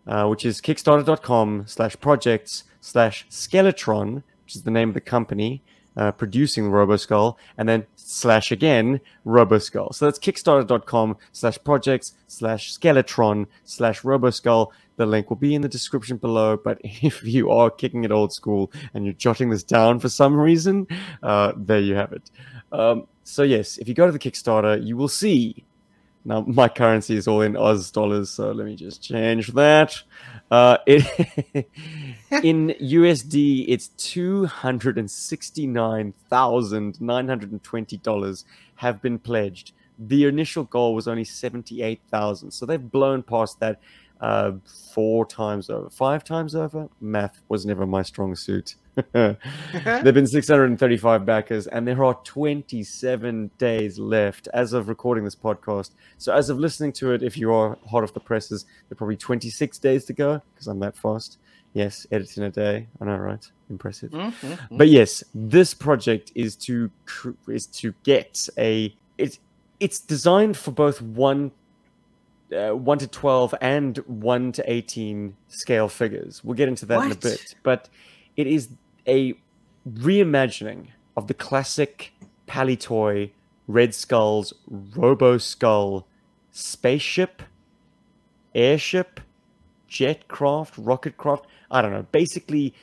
B: uh, which is kickstarter.com slash projects slash skeletron, which is the name of the company uh, producing Roboskull, and then slash again Roboskull. So that's kickstarter.com slash projects slash skeletron slash Roboskull. The link will be in the description below. But [laughs] if you are kicking it old school and you're jotting this down for some reason, uh, there you have it. Um, so yes, if you go to the Kickstarter, you will see. Now my currency is all in Oz dollars, so let me just change that. Uh, it [laughs] in USD, it's two hundred and sixty-nine thousand nine hundred and twenty dollars have been pledged. The initial goal was only seventy-eight thousand, so they've blown past that uh, four times over, five times over. Math was never my strong suit. [laughs] there have been 635 backers, and there are 27 days left as of recording this podcast. So, as of listening to it, if you are hot off the presses, there are probably 26 days to go because I'm that fast. Yes, editing a day. I know, right? Impressive.
A: Mm-hmm.
B: But yes, this project is to is to get a it's it's designed for both one uh, one to twelve and one to eighteen scale figures. We'll get into that in a bit, but it is a reimagining of the classic Palitoy Red Skull's Robo Skull spaceship, airship, jetcraft, rocketcraft. I don't know. Basically,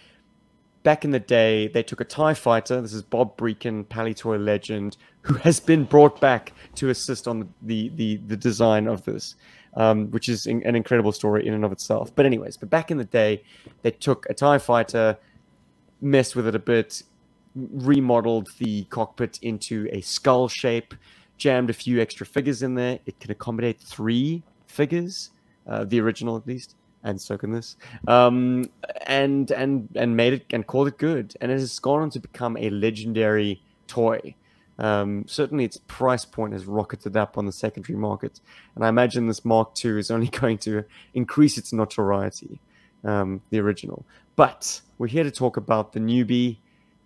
B: back in the day, they took a TIE fighter. This is Bob Brechin, Palitoy legend, who has been brought back to assist on the, the, the design of this, um, which is in, an incredible story in and of itself. But, anyways, but back in the day, they took a TIE fighter, messed with it a bit, remodeled the cockpit into a skull shape, jammed a few extra figures in there. It can accommodate three figures, uh, the original at least and so can this. Um, and and and made it and called it good, and it has gone on to become a legendary toy. Um, certainly, its price point has rocketed up on the secondary market, and I imagine this Mark II is only [laughs] going to increase its notoriety. Um, the original, but we're here to talk about the newbie,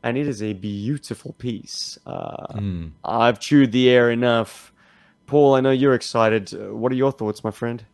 B: and it is a beautiful piece. Uh,
C: Hmm.
B: I've chewed the air enough. Paul, I know you're excited. Uh, what are your thoughts, my friend?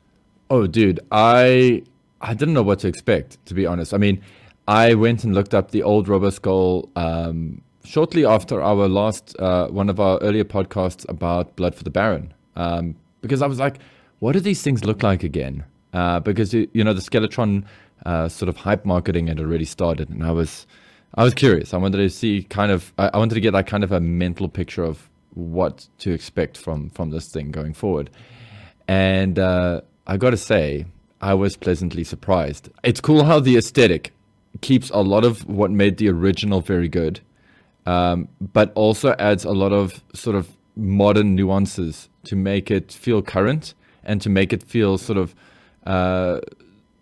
C: Oh, dude, I I didn't know what to expect, to be honest. I mean, I went and looked up the old Roboskull um, shortly after our last uh, one of our earlier podcasts about Blood for the Baron, um, because I was like, what do these things look like again? Uh, because you, you know the Skeletron uh, sort of hype marketing had already started, and I was I was curious. I wanted to see kind of I, I wanted to get like kind of a mental picture of what to expect from from this thing going forward. And uh, I got to say, I was pleasantly surprised. It's cool how the aesthetic keeps a lot of what made the original very good, um, but also adds a lot of sort of modern nuances to make it feel current and to make it feel sort of uh,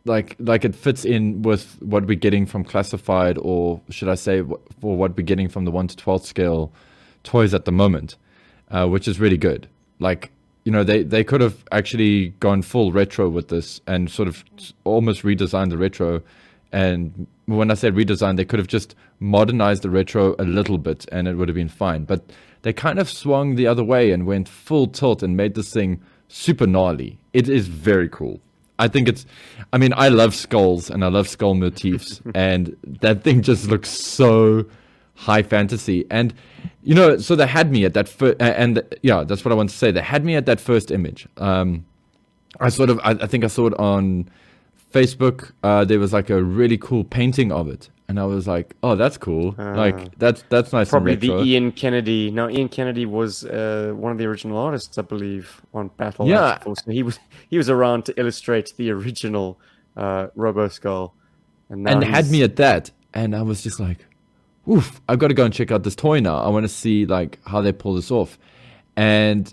C: like like it fits in with what we're getting from classified, or should I say, for what we're getting from the one to twelve scale toys at the moment, uh, which is really good. Like you know, they they could have actually gone full retro with this and sort of almost redesigned the retro. And when I said redesign, they could have just modernized the retro a little bit, and it would have been fine. But they kind of swung the other way and went full tilt and made this thing super gnarly. It is very cool. I think it's, I mean, I love skulls and I love skull motifs, [laughs] and that thing just looks so high fantasy. And, you know, so they had me at that first, and yeah, that's what I want to say. They had me at that first image. Um, I sort of, I, I think I saw it on Facebook. Uh, there was like a really cool painting of it. And I was like, oh, that's cool.
B: Ah.
C: like, that's, that's nice
B: Probably the. Ian Kennedy. Now, Ian Kennedy was uh, one of the original artists, I believe, on Battle.
C: Yeah.
B: So he was he was around to illustrate the original uh, Robo Skull, and
C: and had me at that and i was just like oof i've got to go and check out this toy now. I want to see like how they pull this off. And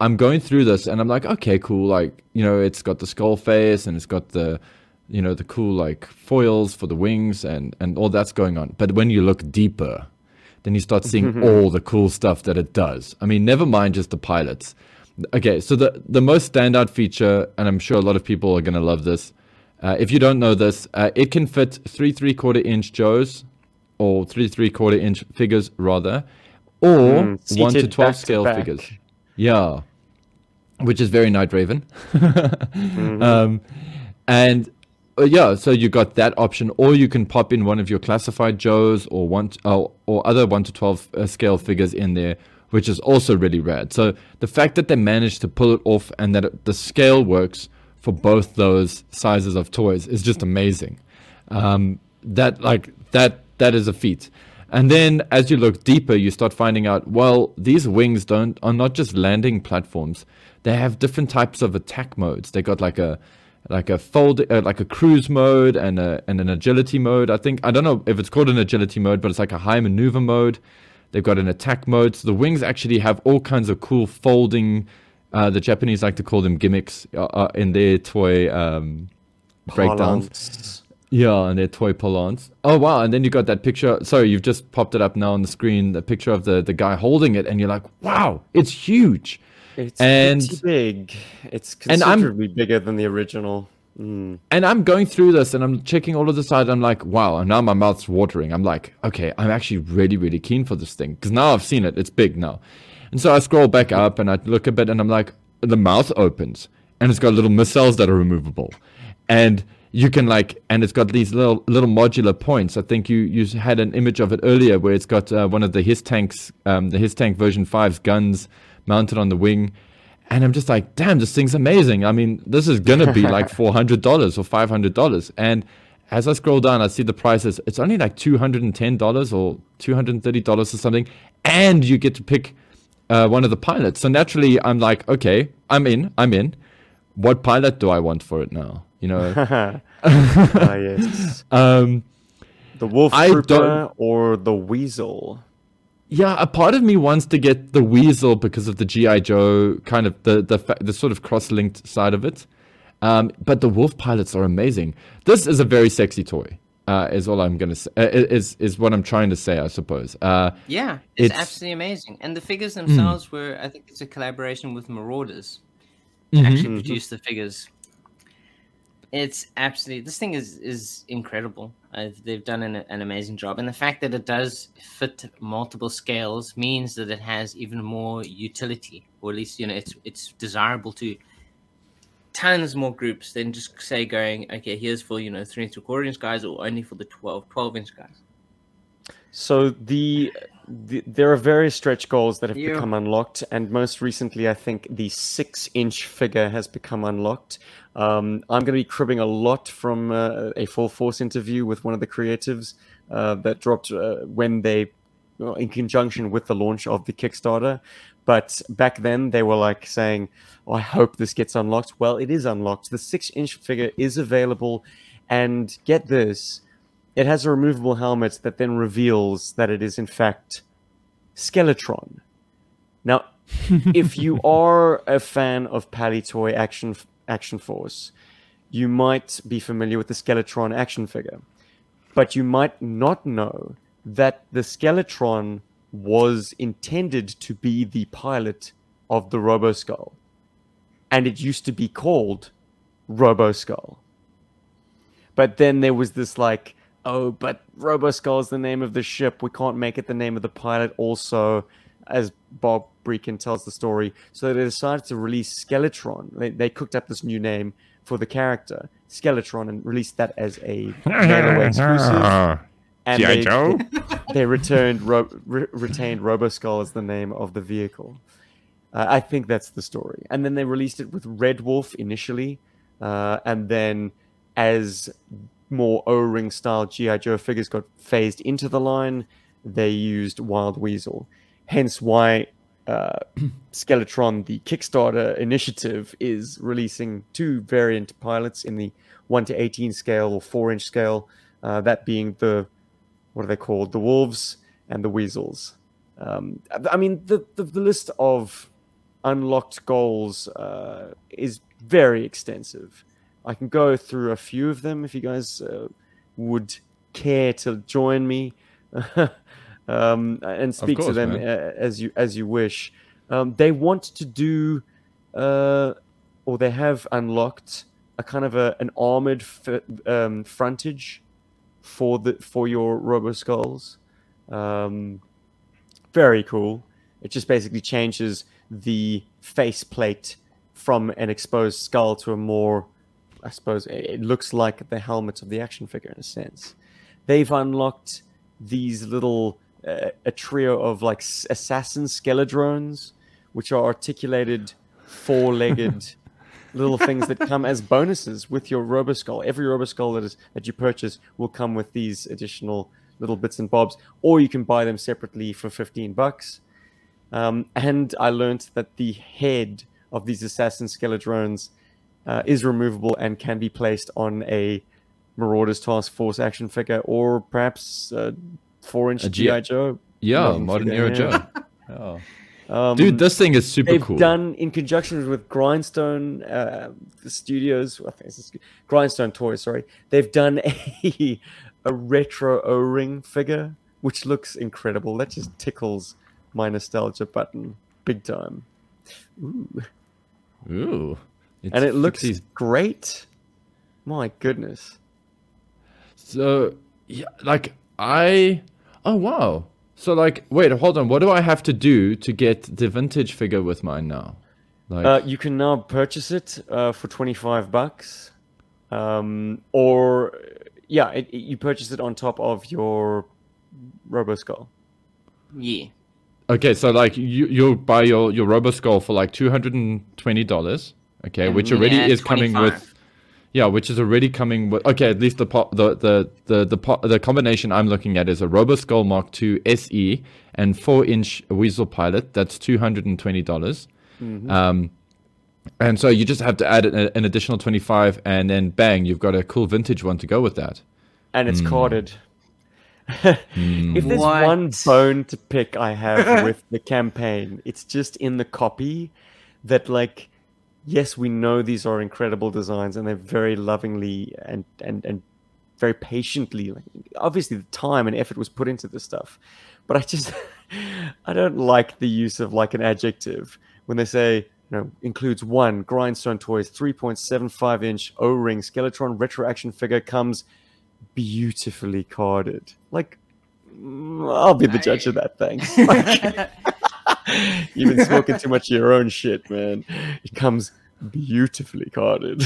C: i'm going through this and i'm like okay cool like you know it's got the skull face and it's got the you know the cool like foils for the wings and and all that's going on. But when you look deeper then you start seeing all the cool stuff that it does. I mean never mind just the pilots. Okay so the the most standout feature and i'm sure a lot of people are going to love this uh, if you don't know this, uh, it can fit three three quarter inch Joes, or three three quarter inch figures rather, or
B: Mm,
C: one to twelve
B: to
C: scale figures. Yeah, which is very Night Raven. [laughs]
B: Mm-hmm.
C: um, and uh, yeah, so you got that option, or you can pop in one of your classified Joes or one uh, or other one to twelve uh, scale figures in there, which is also really rad. So the fact that they managed to pull it off and that it, the scale works for both those sizes of toys is just amazing. Um, that like that that is a feat. And then as you look deeper, you start finding out, well, these wings don't are not just landing platforms. They have different types of attack modes. They got like a like a fold uh, like a cruise mode and a and an agility mode. I think I don't know if it's called an agility mode, but it's like a high maneuver mode. They've got an attack mode. So the wings actually have all kinds of cool folding. Uh, the Japanese like to call them gimmicks uh, uh in their toy um, breakdowns. Yeah, and their toy pull-ons. Oh wow! And then you got that picture. Sorry, you've just popped it up now on the screen. The picture of the the guy holding it, and you're like, wow, it's huge.
B: It's
C: And-
B: pretty big. It's considerably bigger than the original. Mm.
C: And I'm going through this, and I'm checking all of the sides. I'm like, wow! And now my mouth's watering. I'm like, okay, I'm actually really, really keen for this thing because now I've seen it. It's big now. And so I scroll back up and I look a bit, and I'm like, the mouth opens, and it's got little missiles that are removable, and you can like, and it's got these little little modular points. I think you you had an image of it earlier where it's got uh, one of the HISS tanks, um, the HISS tank version 5's guns mounted on the wing. And I'm just like, damn, this thing's amazing. I mean, this is gonna be like [laughs] four hundred dollars or five hundred dollars. And as I scroll down, I see the prices. It's only like two hundred and ten dollars or two hundred and thirty dollars or something, and you get to pick uh, one of the pilots. So naturally, I'm like, okay, I'm in. I'm in. What pilot do I want for it now? You know, [laughs]
B: ah, yes. [laughs]
C: um,
B: The wolf
C: I
B: trooper
C: don't-
B: or the weasel.
C: Yeah, a part of me wants to get the Weasel because of the GI Joe kind of the the fa- the sort of cross-linked side of it. Um, but the Wolf pilots are amazing. This is a very sexy toy. Uh, is all I'm gonna say. Uh, is is what I'm trying to say, I suppose. Uh,
A: Yeah, it's,
C: It's-
A: absolutely amazing. And the figures themselves were, I think it's a collaboration with Marauders to actually produce the figures. It's absolutely this thing is is incredible. They've done an, an amazing job, and the fact that it does fit multiple scales means that it has even more utility, or at least you know it's it's desirable to tons more groups than just say going okay here's for you know three and three inch guys or only for the 12 12 inch guys
B: So the, the there are various stretch goals that have
A: Yeah.
B: become unlocked, and most recently, I think the six-inch figure has become unlocked. Um, I'm going to be cribbing a lot from uh, a full force interview with one of the creatives uh, that dropped uh, when they, well, in conjunction with the launch of the Kickstarter. But back then, they were like saying, oh, "I hope this gets unlocked." Well, it is unlocked. The six-inch figure is available, and get this it has a removable helmet that then reveals that it is in fact Skeletron. Now, [laughs] if you are a fan of Palitoy Action Action Force, you might be familiar with the Skeletron action figure, but you might not know that the Skeletron was intended to be the pilot of the Robo Skull, and it used to be called Robo Skull. But then there was this like, oh, but Roboskull is the name of the ship. We can't make it the name of the pilot. Also, as Bob Brechin tells the story, so they decided to release Skeletron. They, they cooked up this new name for the character, Skeletron, and released that as a [laughs] exclusive. And
D: G.I.
B: they,
D: Joe? [laughs]
B: they returned ro- re- retained Roboskull as the name of the vehicle. Uh, I think that's the story. And then they released it with Red Wolf initially, uh, and then as more O-ring style GI Joe figures got phased into the line, they used Wild Weasel. Hence why uh, [clears throat] Skeletron, the Kickstarter initiative, is releasing two variant pilots in the one to eighteen scale or four inch scale. Uh, that being the what are they called? The wolves and the weasels. Um, I- I mean, the, the, the list of unlocked goals uh, is very extensive. I can go through a few of them if you guys uh, would care to join me [laughs] um, and speak to them
C: man.
B: uh, as you as you wish. Um, they want to do, uh, or they have unlocked a kind of a, an armored f- um, frontage for the for your Robo Skulls. Um, very cool. It just basically changes the faceplate from an exposed skull to a more, I suppose, it looks like the helmet of the action figure in a sense. They've unlocked these little uh, a trio of like assassin skeledrones, which are articulated four-legged [laughs] little things that come as bonuses with your Roboskull. Every Roboskull that is that you purchase will come with these additional little bits and bobs, or you can buy them separately for fifteen bucks. Um, and I learned that the head of these assassin skeletons uh, is removable and can be placed on a Marauders Task Force action figure, or perhaps a four-inch
C: A G-
B: GI Joe.
C: Yeah,
B: Modern figure,
C: era
B: yeah.
C: Joe. [laughs] Oh.
B: Um,
C: Dude, this thing is super
B: they've
C: cool.
B: done in conjunction with Grindstone uh, Studios. I think it's Grindstone Toys. Sorry, they've done [laughs] a a retro O ring figure, which looks incredible. That just tickles my nostalgia button big time. Ooh.
C: Ooh. It's
B: and it looks
C: these
B: great. My goodness.
C: So yeah, like I oh wow. So like wait, hold on. What do I have to do to get the vintage figure with mine now? Like
B: Uh, you can now purchase it uh, for twenty five bucks, um, or yeah, it, it- you purchase it on top of your Roboskull.
A: Yeah.
C: okay, so like you you'll buy your your Roboskull for like two hundred and twenty dollars. Okay, which already
A: add
C: is coming with yeah, which is already coming with okay. At least the po- the the the the, po- the combination I'm looking at is a Roboskull Mark II SE and four inch Weasel Pilot. That's two hundred and twenty dollars. Mm-hmm. Um, and so you just have to add an, an additional twenty five, and then bang, you've got a cool vintage one to go with that.
B: and it's hmm. carded. Hmm. if there's
A: What?
B: one bone to pick I have with the campaign, it's just in the copy that like yes, we know these are incredible designs and they're very lovingly and and and very patiently obviously the time and effort was put into this stuff. But I just [laughs] I don't like the use of like an adjective when they say you know, includes one grindstone toys, 3.75 inch O ring Skeletron retro action figure comes beautifully carded. Like, mm, I'll be the judge of that. Thanks. [laughs] Like, [laughs] you've been smoking too much of your own shit, man. It comes beautifully carded.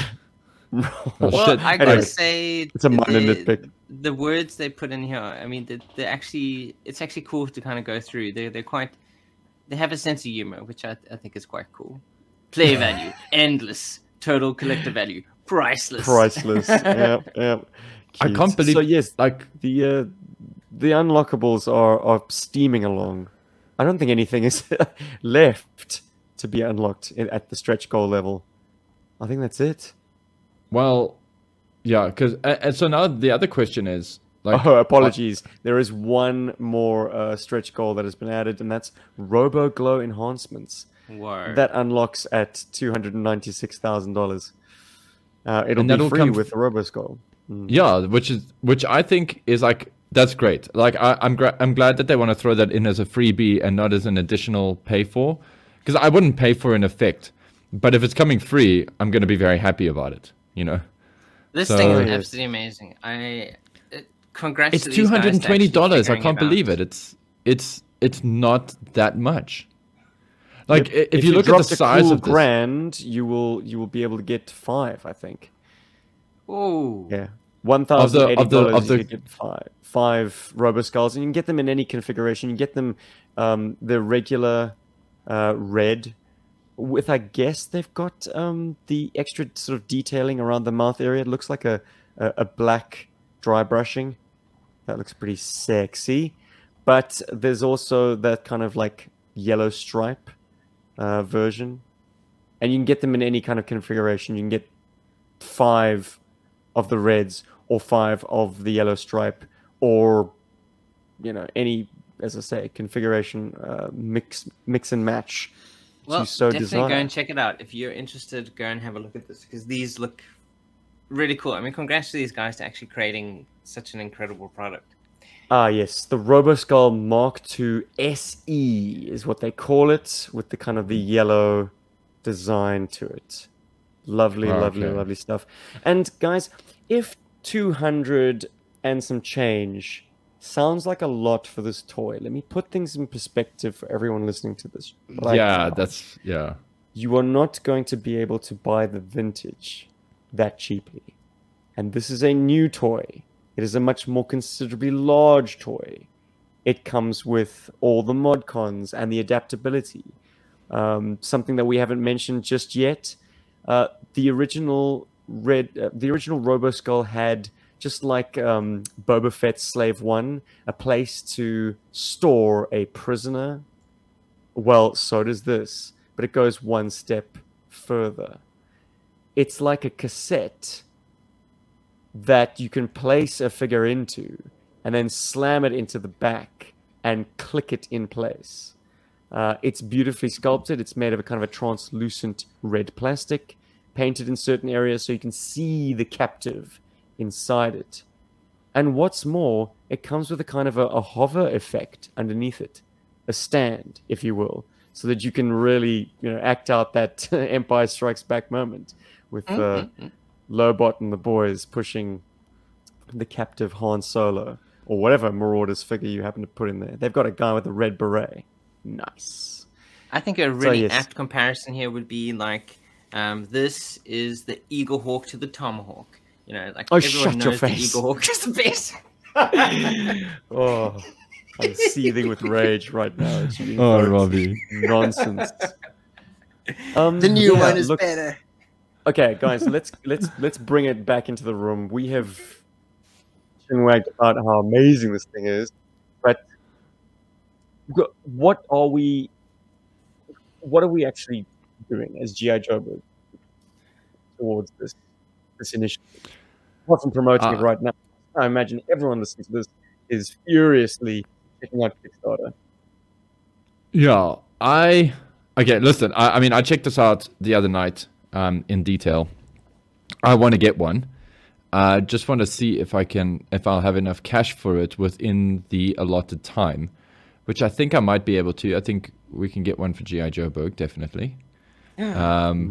C: Oh, [laughs]
A: Well,
C: shit.
A: I gotta
B: Anyway,
A: say,
B: it's a minor
A: the,
B: nitpick.
A: the words they put in here. I mean, they they actually, it's actually cool to kind of go through. They they're quite, they have a sense of humor, which I I think is quite cool. Play [laughs] value, endless, total collector value, priceless.
B: Priceless. yeah, yeah.
C: I can't believe
B: So yes,
C: like
B: the uh, the unlockables are are steaming along. I don't think anything is [laughs] left to be unlocked at the stretch goal level. I think that's it.
C: well, yeah, because and so now the other question is like
B: oh, apologies. There is one more uh, stretch goal that has been added, and that's Robo Glow enhancements.
A: Word.
B: That unlocks at two hundred and ninety-six thousand dollars. Uh, it'll
C: And
B: be free
C: come
B: with the Robo Skull. Mm-hmm.
C: Yeah, which is which I think is like that's great. Like I, I'm gra- I'm glad that they want to throw that in as a freebie and not as an additional pay for, because I wouldn't pay for an effect, but if it's coming free, I'm going to be very happy about it. You know,
A: this
C: so-
A: thing is absolutely amazing. I it, congrats.
C: it's
A: to these
C: two
A: guys
C: hundred and
A: to
C: twenty
A: actually
C: dollars. I can't believe it. It's it's it's not that much. Like
B: Yep.
C: i- if, you look at the
B: dropped a
C: size
B: cool
C: of this,
B: grand, you will you will be able to get five. I think.
A: Oh,
B: Yeah, one thousand eighty
C: of the-
B: dollars.
C: of the-
B: You get five five Robo Skulls, and you can get them in any configuration. You get them um, the regular uh, red. With I guess they've got um, the extra sort of detailing around the mouth area. It looks like a, a, a black dry brushing. That looks pretty sexy. But there's also that kind of like yellow stripe uh, version. And you can get them in any kind of configuration. You can get five of the reds or five of the yellow stripe or, you know, any, as I say, configuration uh, mix mix and match.
A: well,
B: so
A: definitely go and check it out if you're interested. Go and have a look at this because these look really cool. I mean, congrats to these guys to actually creating such an incredible product.
B: Ah, yes, the RoboSkull Mark II SE is what they call it, with the kind of the yellow design to it. Lovely,
C: Oh,
B: lovely,
C: okay.
B: lovely stuff. And guys, if 200 and some change sounds like a lot for this toy, let me put things in perspective for everyone listening to this. right
C: yeah,
B: now.
C: that's yeah.
B: you are not going to be able to buy the vintage that cheaply. And this is a new toy. It is a much more considerably large toy. It comes with all the mod cons and the adaptability. Um, something that we haven't mentioned just yet. Uh, the original red, uh, the original Robo Skull had just like um, Boba Fett's Slave One, a place to store a prisoner. Well, so does this, but it goes one step further. It's like a cassette that you can place a figure into and then slam it into the back and click it in place. Uh, it's beautifully sculpted. It's made of a kind of a translucent red plastic, painted in certain areas so you can see the captive inside it. And what's more, it comes with a kind of a, a hover effect underneath it, a stand, if you will, so that you can really, you know, act out that [laughs] Empire Strikes Back moment with uh, Lobot and the boys pushing the captive Han Solo or whatever Marauder's figure you happen to put in there. They've got a guy with a red beret. Nice.
A: I think a really
B: yes.
A: apt comparison here would be like um, this is the Eagle Hawk to the Tomahawk. You know, like
B: Oh,
A: everyone
B: shut your
A: knows the
B: face.
A: Eagle Hawk is the best. [laughs] [laughs]
B: Oh, I'm seething with rage right now. as you
C: Oh,
B: invoked
C: Robbie.
B: Nonsense. [laughs] Um,
A: the new
B: yeah,
A: one is
B: look-
A: better.
B: Okay, guys, let's let's let's bring it back into the room. We have chinwagged about how amazing this thing is, but wh- what are we? What are we actually doing as GI Joe towards this this initiative? Apart from promoting it
C: Uh,
B: right now, I imagine everyone listening to this is furiously checking out Kickstarter.
C: Yeah, I okay. Listen, I, I mean, I checked this out the other night um, in detail. I want to get one. I just want to see if I can, if I'll have enough cash for it within the allotted time, which I think I might be able to. I think we can get one for GI Joe Berg, definitely. Um,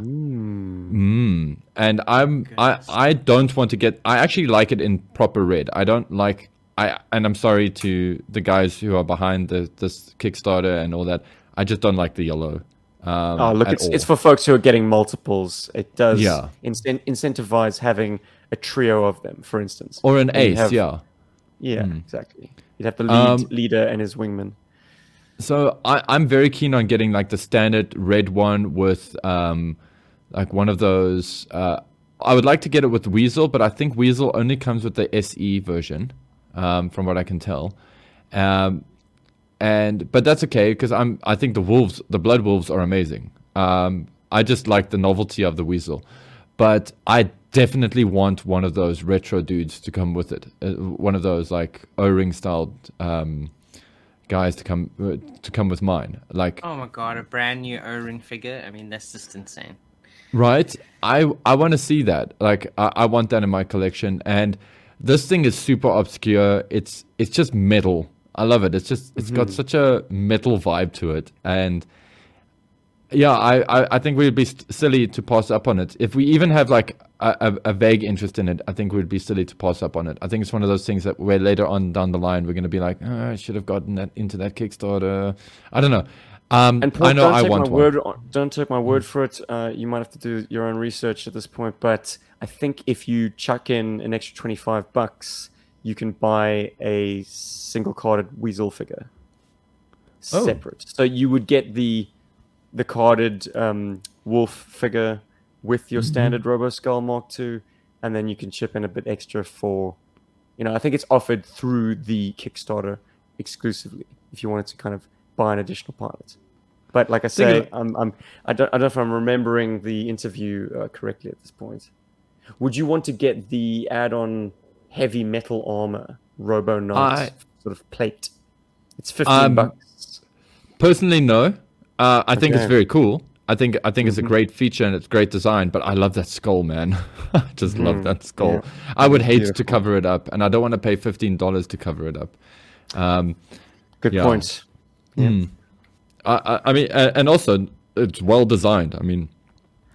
C: mm, and I'm I I don't want to get. I actually like it in proper red. I don't like. I and I'm sorry to the guys who are behind the this Kickstarter and all that. I just don't like the yellow. Um,
B: Oh, look, it's,
C: all.
B: it's for folks who are getting multiples. It does
C: Yeah.
B: incent- incentivize having a trio of them, for instance.
C: or an
B: And
C: ace,
B: have-
C: yeah.
B: Yeah, exactly. You'd have the lead
C: Um,
B: leader and his wingman.
C: So I, I'm very keen on getting like the standard red one with um, like one of those. Uh, I would like to get it with Weasel, but I think Weasel only comes with the SE version, um, from what I can tell. Um, and but that's okay because I'm I think the wolves, the blood wolves, are amazing. Um, I just like the novelty of the Weasel, but I definitely want one of those retro dudes to come with it. Uh, one of those like O-ring styled. Um, guys to come uh, to come with mine. Like
A: Oh my god, a brand new O-ring figure. I mean, that's just insane.
C: right, I I want to see that. Like I, I want that in my collection. And this thing is super obscure. It's it's just metal. I love it. It's just it's got such a metal vibe to it. And yeah, I, I, I think we'd be st- silly to pass up on it. If we even have like a, a, a vague interest in it, I think we'd be silly to pass up on it. I think it's one of those things that where later on down the line we're going to be like, oh, I should have gotten that into that Kickstarter. I don't know. Um,
B: And Paul,
C: I know
B: don't
C: I
B: take
C: want
B: my word. on- Don't take my word for it. Uh, you might have to do your own research at this point. But I think if you chuck in an extra twenty-five bucks, you can buy a single-carded Weasel figure
C: Oh.
B: separate. So you would get the the carded um, wolf figure with your
C: Mm-hmm.
B: standard Robo Skull Mark II, and then you can chip in a bit extra for, you know, I think it's offered through the Kickstarter exclusively if you wanted to kind of buy an additional pilot. But like I say, I'm, I'm, I don't, I don't know if I'm remembering the interview uh, correctly at this point. Would you want to get the add-on heavy metal armor Robo Knight
C: I-
B: sort of plate? It's fifteen
C: Um,
B: bucks.
C: Personally, no. Uh, I think it's very cool. I think I think it's a
B: Mhm.
C: great feature and it's great design. But I love that skull, man. [laughs] I just love
B: Mhm.
C: that skull.
B: Yeah.
C: I would hate to cover it up, and I don't want to pay fifteen dollars to cover it up. Um,
B: Good
C: yeah.
B: point. Yeah.
C: I, I, I mean, and also it's well designed. I mean,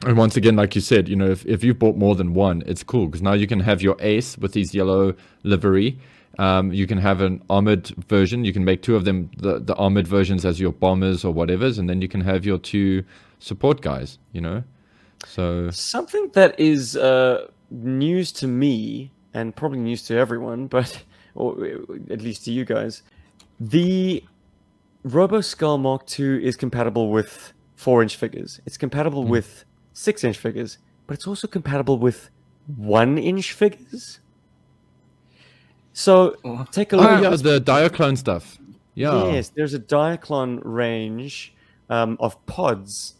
C: and once again, like you said, you know, if, if you've bought more than one, it's cool because now you can have your ace with these yellow livery. Um, you can have an armored version. You can make two of them, the, the armored versions as your bombers or whatever's, and then you can have your two support guys. You know, so
B: Something that is uh, news to me and probably news to everyone, but [laughs] or at least to you guys, the Robo Skull Mark II is compatible with four-inch figures. It's compatible with six-inch figures, but it's also compatible with one inch figures. So
A: Oh.
B: take a look.
C: Oh
B: at
C: yeah, the Diaclone stuff. Yeah.
B: Yes, there's a Diaclone range um, of pods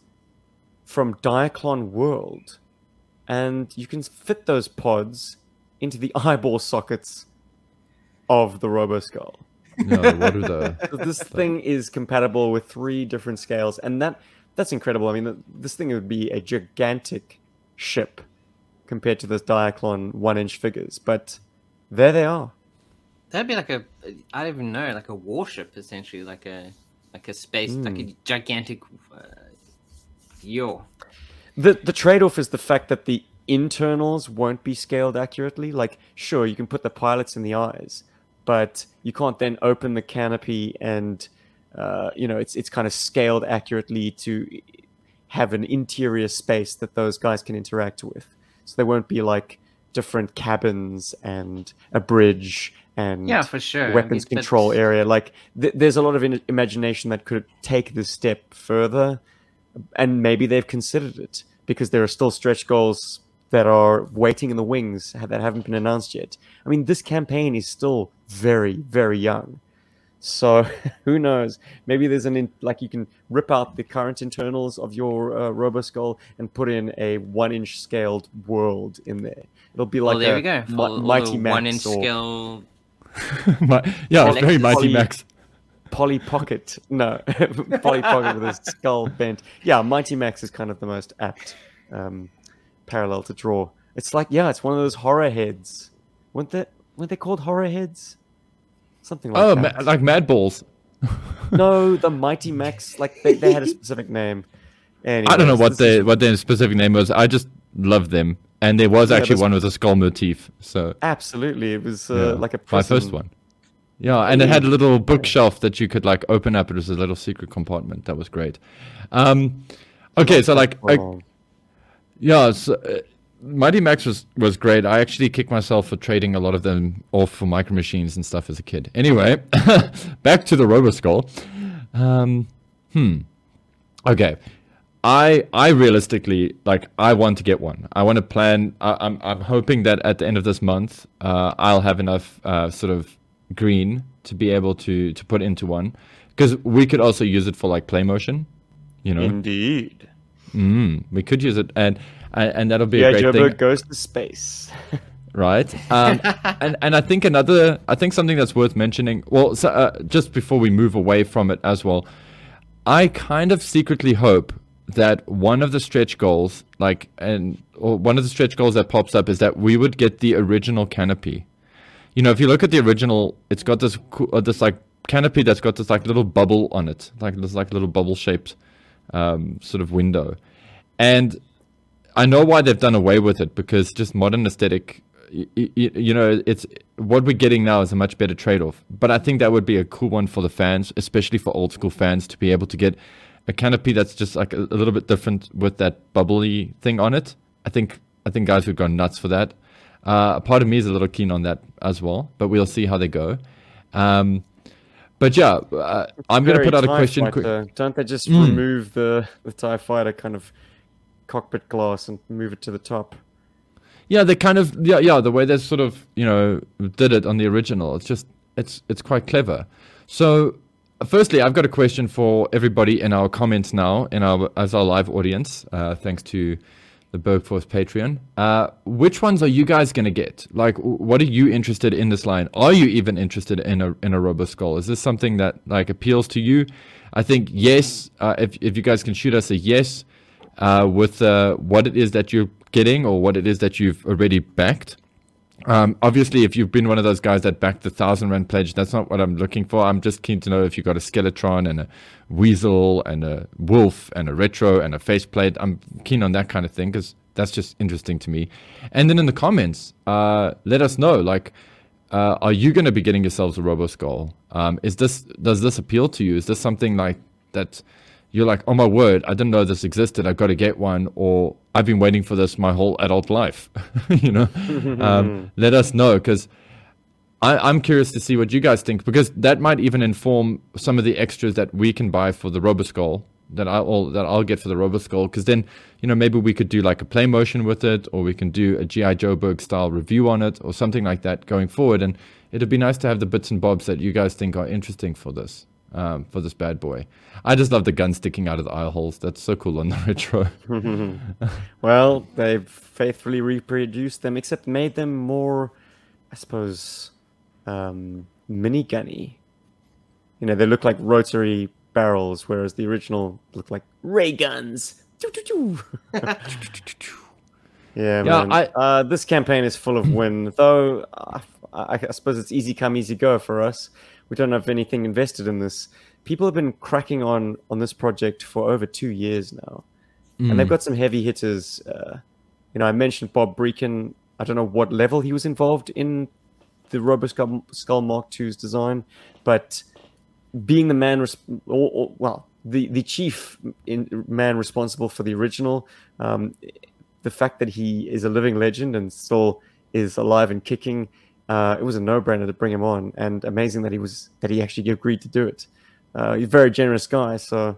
B: from Diaclone World, and you can fit those pods into the [laughs] eyeball sockets of the Roboskull.
C: No, what are the? [laughs]
B: So this thing is compatible with three different scales, and that that's incredible. I mean, this thing would be a gigantic ship compared to those Diaclone one-inch figures, but there they are.
A: That'd be like a, I don't even know, like a warship essentially, like a, like a space, like
B: Hmm.
A: a gigantic, uh, yo.
B: The the trade off is the fact that the internals won't be scaled accurately. Like, sure, you can put the pilots in the eyes, but you can't then open the canopy and uh, you know it's it's kind of scaled accurately to have an interior space that those guys can interact with. So there won't be like different cabins and a bridge and
A: Yeah, for sure.
B: weapons
A: I mean,
B: control
A: that's-
B: area. Like th- there's a lot of in- imagination that could take this step further, and maybe they've considered it because there are still stretch goals that are waiting in the wings that haven't been announced yet. I mean, this campaign is still very, very young. So [laughs] who knows? Maybe there's an in, like you can rip out the current internals of your uh, Roboskull and put in a one-inch scaled world in there. It'll be like
A: well, there
B: a
A: we go. Full-
B: Mighty Max
A: one inch
B: or
A: scale. [laughs]
C: Mi- yeah, it's very Mighty
B: Lee.
C: Max.
B: Polly Pocket. No, [laughs] Polly Pocket with his skull bent. Yeah, Mighty Max is kind of the most apt um, parallel to draw. It's like, yeah, it's one of those horror heads. Weren't they, weren't they called horror heads? Something like
C: Oh,
B: that.
C: ma- like Mad Balls. [laughs]
B: no, the Mighty Max, like they, they had a specific name.
C: I don't know what
B: this
C: the
B: is
C: what their specific name was. I just love them, and there was
B: Yeah,
C: actually one with a skull motif. So
B: Absolutely, it was uh,
C: yeah,
B: like a
C: my first one. Yeah, and it had a little bookshelf that you could like open up. It was a little secret compartment. That was great. Um, okay, so like, I- yeah, so, uh, Mighty Max was was great. I actually kicked myself for trading a lot of them off for micro machines and stuff as a kid. Anyway, [laughs] back to the Roboskull. Um, hmm. Okay. I I realistically like I want to get one. I want to plan. I, I'm I'm hoping that at the end of this month, uh, I'll have enough uh, sort of green to be able to to put into one because we could also use it for like play motion. You know,
B: Indeed.
C: mm, we could use it and and, that'll be
B: Yeah,
C: a great
B: Joe
C: thing
B: goes to space. [laughs]
C: right? Um, and and I think another, I think something that's worth mentioning. Well, so, uh, just before we move away from it as well, I kind of secretly hope that one of the stretch goals, like, and one of the stretch goals that pops up is that we would get the original canopy. You know, if you look at the original, it's got this uh, this like canopy that's got this like little bubble on it, like this like little bubble shaped um, sort of window, and I know why they've done away with it because just modern aesthetic, you know, it's what we're getting now is a much better trade off. But I think that would be a cool one for the fans, especially for old school fans, to be able to get a canopy that's just like a, a little bit different with that bubbly thing on it. I think I think guys would go nuts for that. Uh, a part of me is a little keen on that as well, but we'll see how they go. Um, but yeah, uh, I'm going to put out a question. quick.
B: Fighter. Don't they just
C: Mm.
B: remove the the Tie Fighter kind of cockpit glass and move it to the top?
C: Yeah, they kind of yeah yeah the way they sort of you know did it on the original. It's just it's it's quite clever. So, firstly, I've got a question for everybody in our comments now in our as our live audience. Uh, thanks to the Bergforce Patreon. Uh, which ones are you guys gonna get? Like, what are you interested in this line? Are you even interested in a in a Robo Skull? Is this something that like appeals to you? I think yes. Uh, if if you guys can shoot us a yes uh, with uh, what it is that you're getting or what it is that you've already backed. Um, obviously, if you've been one of those guys that backed the thousand rand pledge, that's not what I'm looking for. I'm just keen to know if you got a Skeletron and a Weasel and a Wolf and a Retro and a faceplate. I'm keen on that kind of thing because that's just interesting to me. And then in the comments, uh, let us know like, uh, are you going to be getting yourselves a Robo Skull? Um, is this does this appeal to you? Is this something like that? You're like, oh my word, I didn't know this existed. I've got to get one, or I've been waiting for this my whole adult life. [laughs] you know, [laughs] um, let us know because I'm curious to see what you guys think because that might even inform some of the extras that we can buy for the Roboskull that I'll that I'll get for the Roboskull because then you know maybe we could do like a play motion with it or we can do a GI Joe Joeberg style review on it or something like that going forward and it'd be nice to have the bits and bobs that you guys think are interesting for this um, for this bad boy. I just love the gun sticking out of the eye holes. That's so cool on the [laughs] retro. [laughs]
B: well, they've faithfully reproduced them, except made them more, I suppose, um, mini gunny. You know, they look like rotary barrels, whereas the original looked like ray guns. [laughs] yeah,
C: Yeah,
B: man.
C: I-
B: Uh, this campaign is full of win, though. Uh, I, I suppose it's easy come, easy go for us. We don't have anything invested in this. People have been cracking on on this project for over two years now, and they've got some heavy hitters. Uh, you know, I mentioned Bob Brechin. I don't know what level he was involved in the Roboskull Skull Mark II's design, but being the man, res- or, or, well, the the chief in, man responsible for the original, um, the fact that he is a living legend and still is alive and kicking, uh, it was a no-brainer to bring him on, and amazing that he was that he actually agreed to do it. Uh, he's a very generous guy, so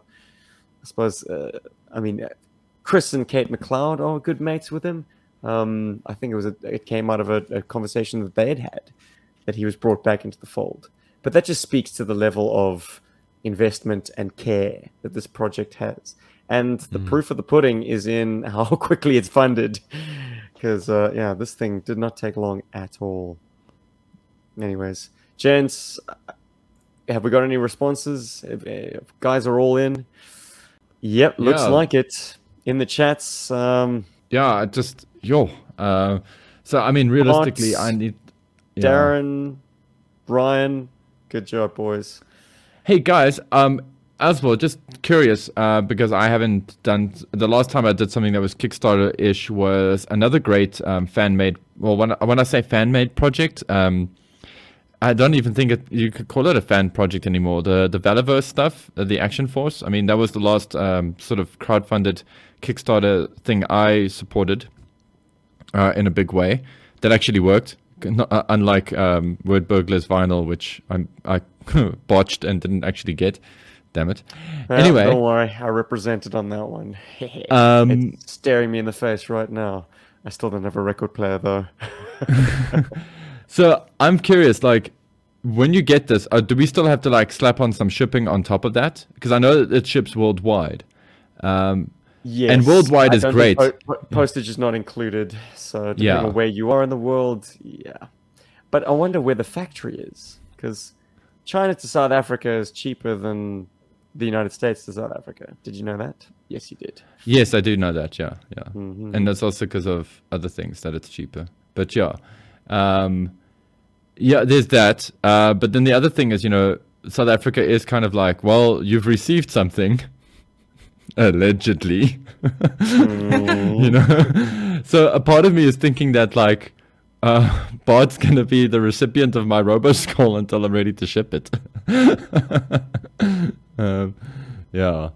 B: I suppose uh, I mean Chris and Kate McLeod are good mates with him. Um, I think it was a, it came out of a, a conversation that they had had that he was brought back into the fold. But that just speaks to the level of investment and care that this project has. And the proof of the pudding is in how [laughs] quickly it's funded. Because, uh, yeah, this thing did not take long at all. Anyways, gents, have we got any responses? If, if guys are all in. Yep, looks
C: Yeah.
B: like it. In the chats, um,
C: yeah, just yo. Uh, so I mean, realistically. I need. yeah.
B: Darren, Brian, good job, boys.
C: Hey guys, um, as well, just curious, uh, because I haven't done the last time I did something that was Kickstarter ish was another great um, fan made. Well, when when I say fan made project, um, I don't even think it, you could call it a fan project anymore. The the Valaverse stuff, uh, the Action Force. I mean, that was the last um, sort of crowdfunded Kickstarter thing I supported uh, in a big way that actually worked. Not, uh, unlike um, Wordburglar's Vinyl, which I'm, I [laughs] botched and didn't actually get. Damn it.
B: Well,
C: anyway,
B: don't worry, I represented on that one. [laughs]
C: Um,
B: it's staring me in the face right now. I still don't have a record player though. [laughs]
C: so I'm curious, like, when you get this, uh, do we still have to like slap on some shipping on top of that? Because I know that it ships worldwide. Um,
B: yes,
C: and
B: worldwide
C: is great.
B: po- po- postage is not included, so depending
C: Yeah.
B: on where you are in the world, yeah. But I wonder where the factory is, because China to South Africa is cheaper than the United States to South Africa. Did you know that? Yes, you did.
C: Yes, I do know that. Yeah, yeah,
B: Mhm.
C: and that's also because of other things that it's cheaper. But yeah, um, yeah, there's that. Uh, but then the other thing is, you know, South Africa is kind of like, well, you've received something, [laughs] allegedly. [laughs] you know, so a part of me is thinking that like. Uh, [laughs] Bard's gonna be the recipient of my Roboskull until I'm ready to ship it. um, yeah.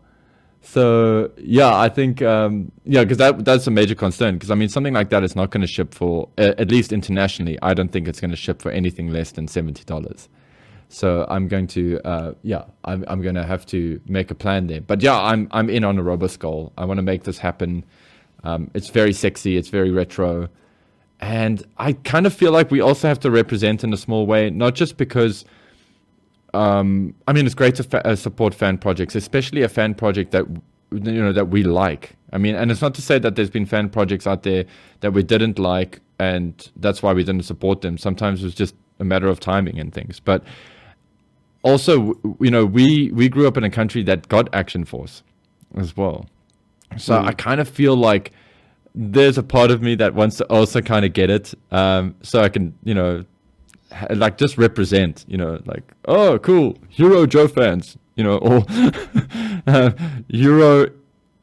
C: So yeah, I think um, yeah, because that that's a major concern. Because I mean, something like that is not going to ship for at least internationally. I don't think it's going to ship for anything less than seventy dollars. So I'm going to uh, yeah, I'm I'm going to have to make a plan there. But yeah, I'm I'm in on a Roboskull. I want to make this happen. Um, it's very sexy. It's very retro, and I kind of feel like we also have to represent in a small way, not just because um, I mean, it's great to fa- uh, support fan projects, especially a fan project that you know that we like. I mean, and it's not to say that there's been fan projects out there that we didn't like, and that's why we didn't support them. Sometimes it was just a matter of timing and things. But also, you know, we we grew up in a country that got Action Force as well, so I kind of feel like there's a part of me that wants to also kind of get it, um, so I can you know like just represent, you know, like oh cool, Euro Joe fans, you know, or [laughs] uh, Euro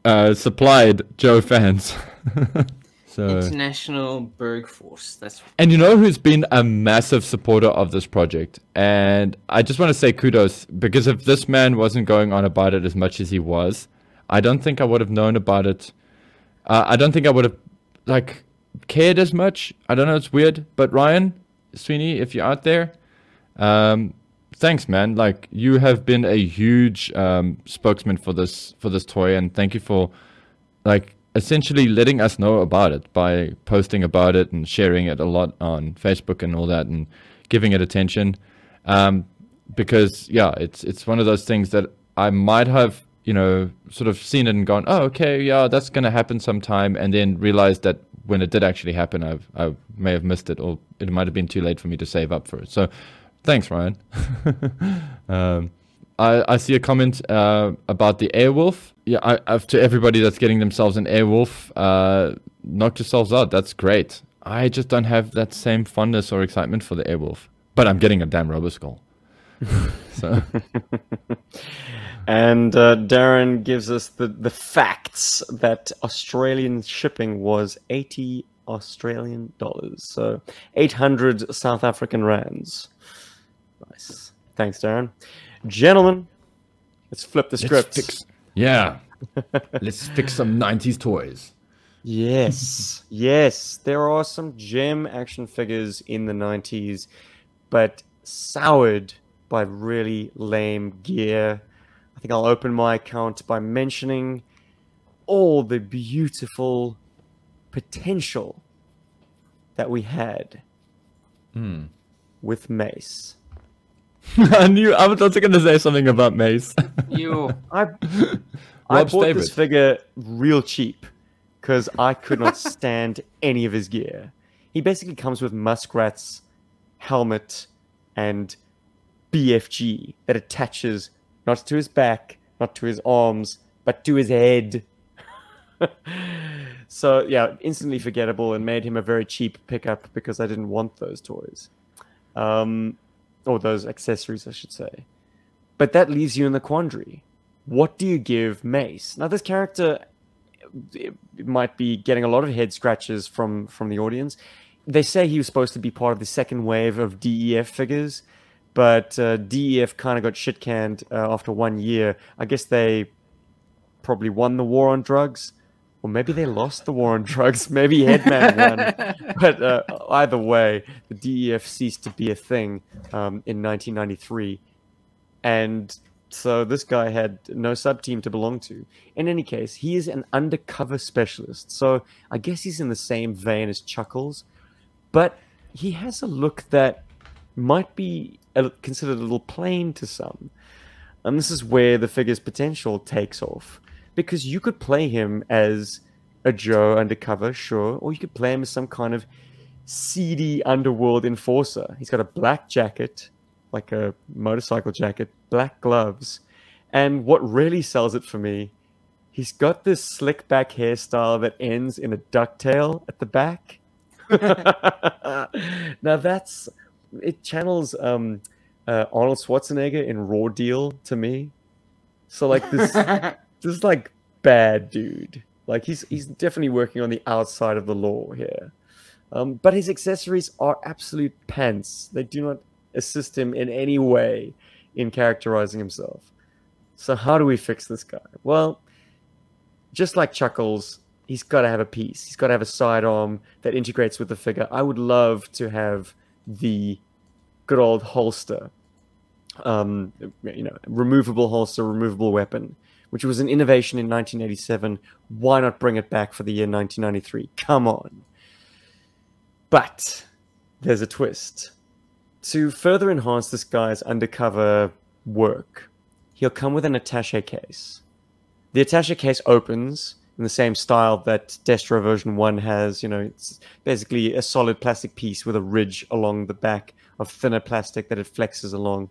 C: uh, supplied Joe fans. [laughs] so
A: International Berg Force. That's
C: and you know who's been a massive supporter of this project, and I just want to say kudos because if this man wasn't going on about it as much as he was, I don't think I would have known about it. Uh, I don't think I would have like cared as much. I don't know. It's weird, but Ryan Sweeney, if you're out there, um, thanks, man. Like you have been a huge um, spokesman for this for this toy, and thank you for like essentially letting us know about it by posting about it and sharing it a lot on Facebook and all that, and giving it attention. Um, because yeah, it's it's one of those things that I might have you know sort of seen it and gone, oh okay, yeah, that's gonna happen sometime, and then realized that when it did actually happen, I I may have missed it, or it might have been too late for me to save up for it. So, thanks, Ryan. [laughs] um, I, I see a comment uh, about the Airwolf. Yeah, I, I, to everybody that's getting themselves an Airwolf, uh, knock yourselves out. That's great. I just don't have that same fondness or excitement for the Airwolf. But I'm getting a damn Roboskull. [laughs] so.
B: and uh, Darren gives us the, the facts that Australian shipping was 80 Australian dollars. So 800 South African rands. Nice. Thanks, Darren. Gentlemen, let's flip the script.
C: Fix, yeah. [laughs] let's fix some 90s toys.
B: Yes. yes. There are some gem action figures in the 90s, but soured by really lame gear. I think I'll open my account by mentioning all the beautiful potential that we had
C: mm.
B: with Mace. [laughs]
C: I knew I was also going to say something about Mace. [laughs]
A: you,
B: I, I bought David. this figure real cheap because I could not [laughs] stand any of his gear. He basically comes with Muskrat's helmet and BFG that attaches not to his back, not to his arms, but to his head. [laughs] so yeah, instantly forgettable and made him a very cheap pickup because I didn't want those toys. Um, or those accessories, I should say. But that leaves you in the quandary. What do you give Mace? Now, this character might be getting a lot of head scratches from from the audience. They say he was supposed to be part of the second wave of DEF figures, but uh, DEF kind of got shit canned uh, after one year. I guess they probably won the war on drugs, or maybe they lost the war on [laughs] drugs. Maybe Headman won. [laughs] But uh, either way, the DEF ceased to be a thing um, in 1993, and so this guy had no sub team to belong to. In any case, he is an undercover specialist. So I guess he's in the same vein as Chuckles, but he has a look that might be considered a little plain to some. And this is where the figure's potential takes off. Because you could play him as a Joe undercover, sure, or you could play him as some kind of seedy underworld enforcer. He's got a black jacket, like a motorcycle jacket, black gloves. And what really sells it for me, he's got this slick back hairstyle that ends in a ducktail at the back. [laughs] [laughs] now that's it channels um, uh, Arnold Schwarzenegger in Raw Deal to me. So like this, [laughs] this like bad dude. Like he's he's definitely working on the outside of the law here. Um, but his accessories are absolute pants. They do not assist him in any way in characterizing himself. So how do we fix this guy? Well, just like Chuckles, he's got to have a piece. He's got to have a sidearm that integrates with the figure. I would love to have the good old holster, um, you know, removable holster, removable weapon, which was an innovation in 1987. Why not bring it back for the year 1993? Come on. But there's a twist. To further enhance this guy's undercover work, he'll come with an attache case. The attache case opens in the same style that Destro version 1 has. You know, it's basically a solid plastic piece with a ridge along the back of thinner plastic that it flexes along.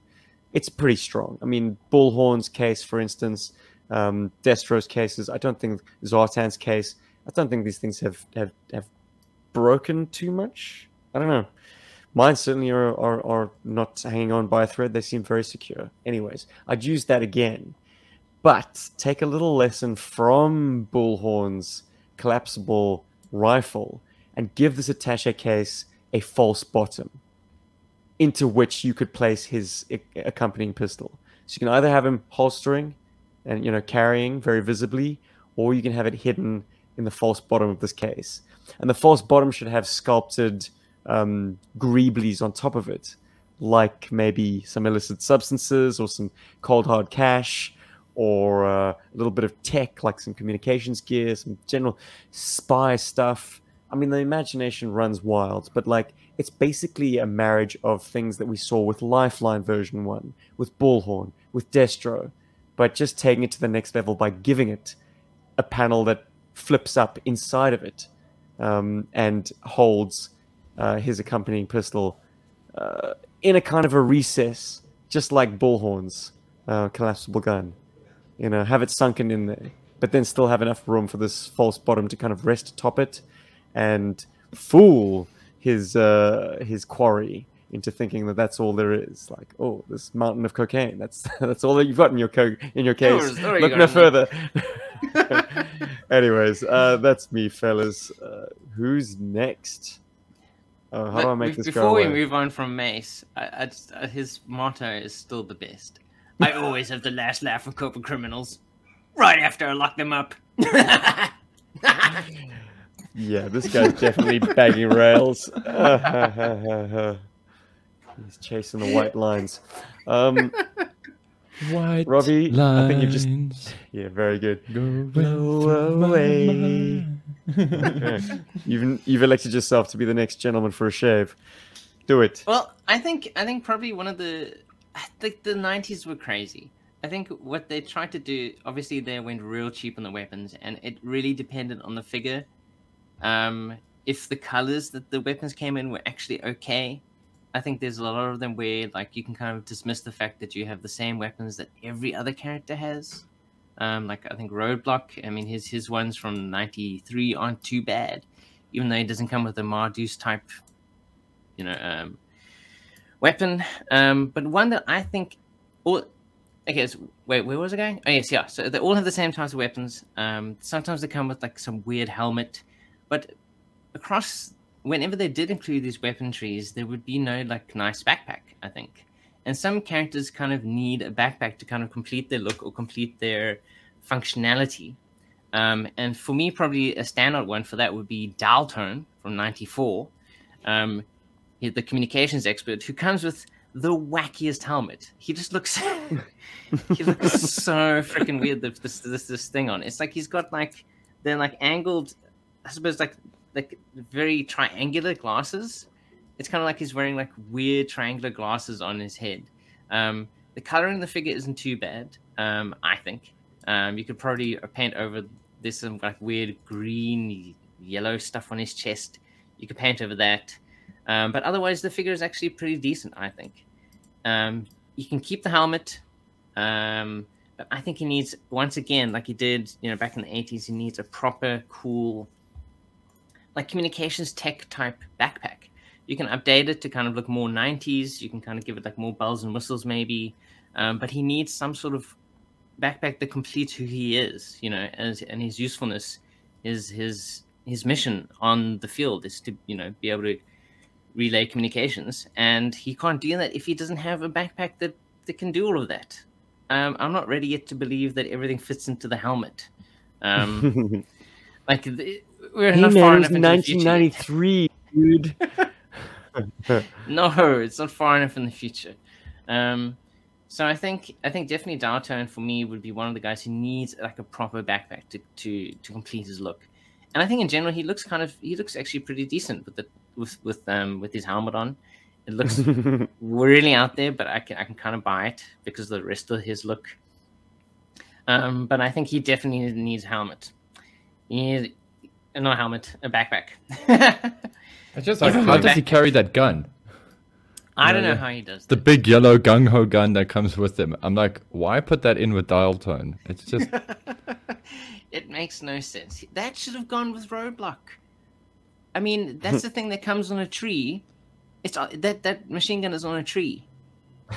B: It's pretty strong. I mean, Bullhorn's case, for instance, um, Destro's cases. I don't think Zartan's case. I don't think these things have have, have broken too much. I don't know. Mine certainly are, are, are not hanging on by a thread. They seem very secure. Anyways, I'd use that again. But take a little lesson from Bullhorn's collapsible rifle and give this attache case a false bottom into which you could place his accompanying pistol. So you can either have him holstering and you know carrying very visibly, or you can have it hidden in the false bottom of this case. And the false bottom should have sculpted um, greeblies on top of it, like maybe some illicit substances or some cold hard cash or uh, a little bit of tech like some communications gear, some general spy stuff. I mean, the imagination runs wild, but like it's basically a marriage of things that we saw with Lifeline version 1, with Bullhorn, with Destro, but just taking it to the next level by giving it a panel that flips up inside of it um, and holds uh, his accompanying pistol uh, in a kind of a recess, just like Bullhorn's uh, collapsible gun. You know, have it sunken in there, but then still have enough room for this false bottom to kind of rest atop it and fool his uh, his quarry into thinking that that's all there is. Like, oh, this mountain of cocaine. That's [laughs] that's all that you've got in your co- in your case.
A: You
B: Look
A: got
B: no further. [laughs] [laughs] Anyways, uh, that's me, fellas. Uh, who's next? Uh, how do I make this
A: before we move on from Mace, I, I just, uh, his motto is still the best. I always have the last laugh of corporate criminals, right after I lock them up. [laughs]
B: Yeah, this guy's definitely bagging rails. [laughs] He's chasing the white lines. Um,
C: White
B: Robbie, I think you just- yeah, very good.
C: go
B: Blow
C: into my
B: away. Okay. [laughs] You've you've elected yourself to be the next gentleman for a shave. Do it.
A: Well, I think I think probably one of the I think the nineties were crazy. I think what they tried to do, obviously, they went real cheap on the weapons, and it really depended on the figure. Um, if the colors that the weapons came in were actually okay, I think there's a lot of them where like you can kind of dismiss the fact that you have the same weapons that every other character has. Um, like I think Roadblock, I mean his his ones from '93 aren't too bad, even though he doesn't come with a Mardus type, you know, um, weapon. Um, but one that I think, all okay, so wait, where was I going? Oh yes, yeah. So they all have the same types of weapons. Um, sometimes they come with like some weird helmet, but across whenever they did include these weapon trees, there would be no like nice backpack. I think, and some characters kind of need a backpack to kind of complete their look or complete their functionality. Um, and for me, probably a standout one for that would be Dial-Tone from '94. Um, the communications expert who comes with the wackiest helmet. He just looks [laughs] he looks so freaking weird. with This this this thing on. It's like he's got like they're like angled. I suppose like like very triangular glasses. It's kind of like he's wearing like weird triangular glasses on his head. Um, the coloring of the figure isn't too bad. Um, I think um, you could probably paint over this some like weird green yellow stuff on his chest. You could paint over that. Um, but otherwise, the figure is actually pretty decent, I think. Um, you can keep the helmet, um, but I think he needs, once again, like he did, you know, back in the 80s, he needs a proper, cool, like communications tech type backpack. You can update it to kind of look more 90s. You can kind of give it like more bells and whistles, maybe. Um, but he needs some sort of backpack that completes who he is, you know, as, and his usefulness, his his his mission on the field is to, you know, be able to relay communications, and he can't do that if he doesn't have a backpack that, that can do all of that. Um, I'm not ready yet to believe that everything fits into the helmet. Um, [laughs] like the, we're
B: hey
A: not
B: man,
A: far
B: it was
A: enough into the future. yet.
B: 1993, dude. [laughs]
A: No, it's not far enough in the future. Um, so I think I think definitely Dial-Tone for me would be one of the guys who needs like a proper backpack to, to, to complete his look. And I think in general he looks kind of he looks actually pretty decent with the with with um with his helmet on. It looks [laughs] really out there, but I can I can kind of buy it because of the rest of his look. Um, but I think he definitely needs a helmet. He needs, not a helmet, a backpack. [laughs]
C: It's just like, how does he carry that gun?
A: I don't know how he does
C: The
A: that.
C: big yellow gung ho gun that comes with him. I'm like, why put that in with dial tone? It's just [laughs]
A: it makes no sense. That should have gone with Roadblock. I mean, that's [laughs] the thing that comes on a tree. It's uh, that that machine gun is on a tree.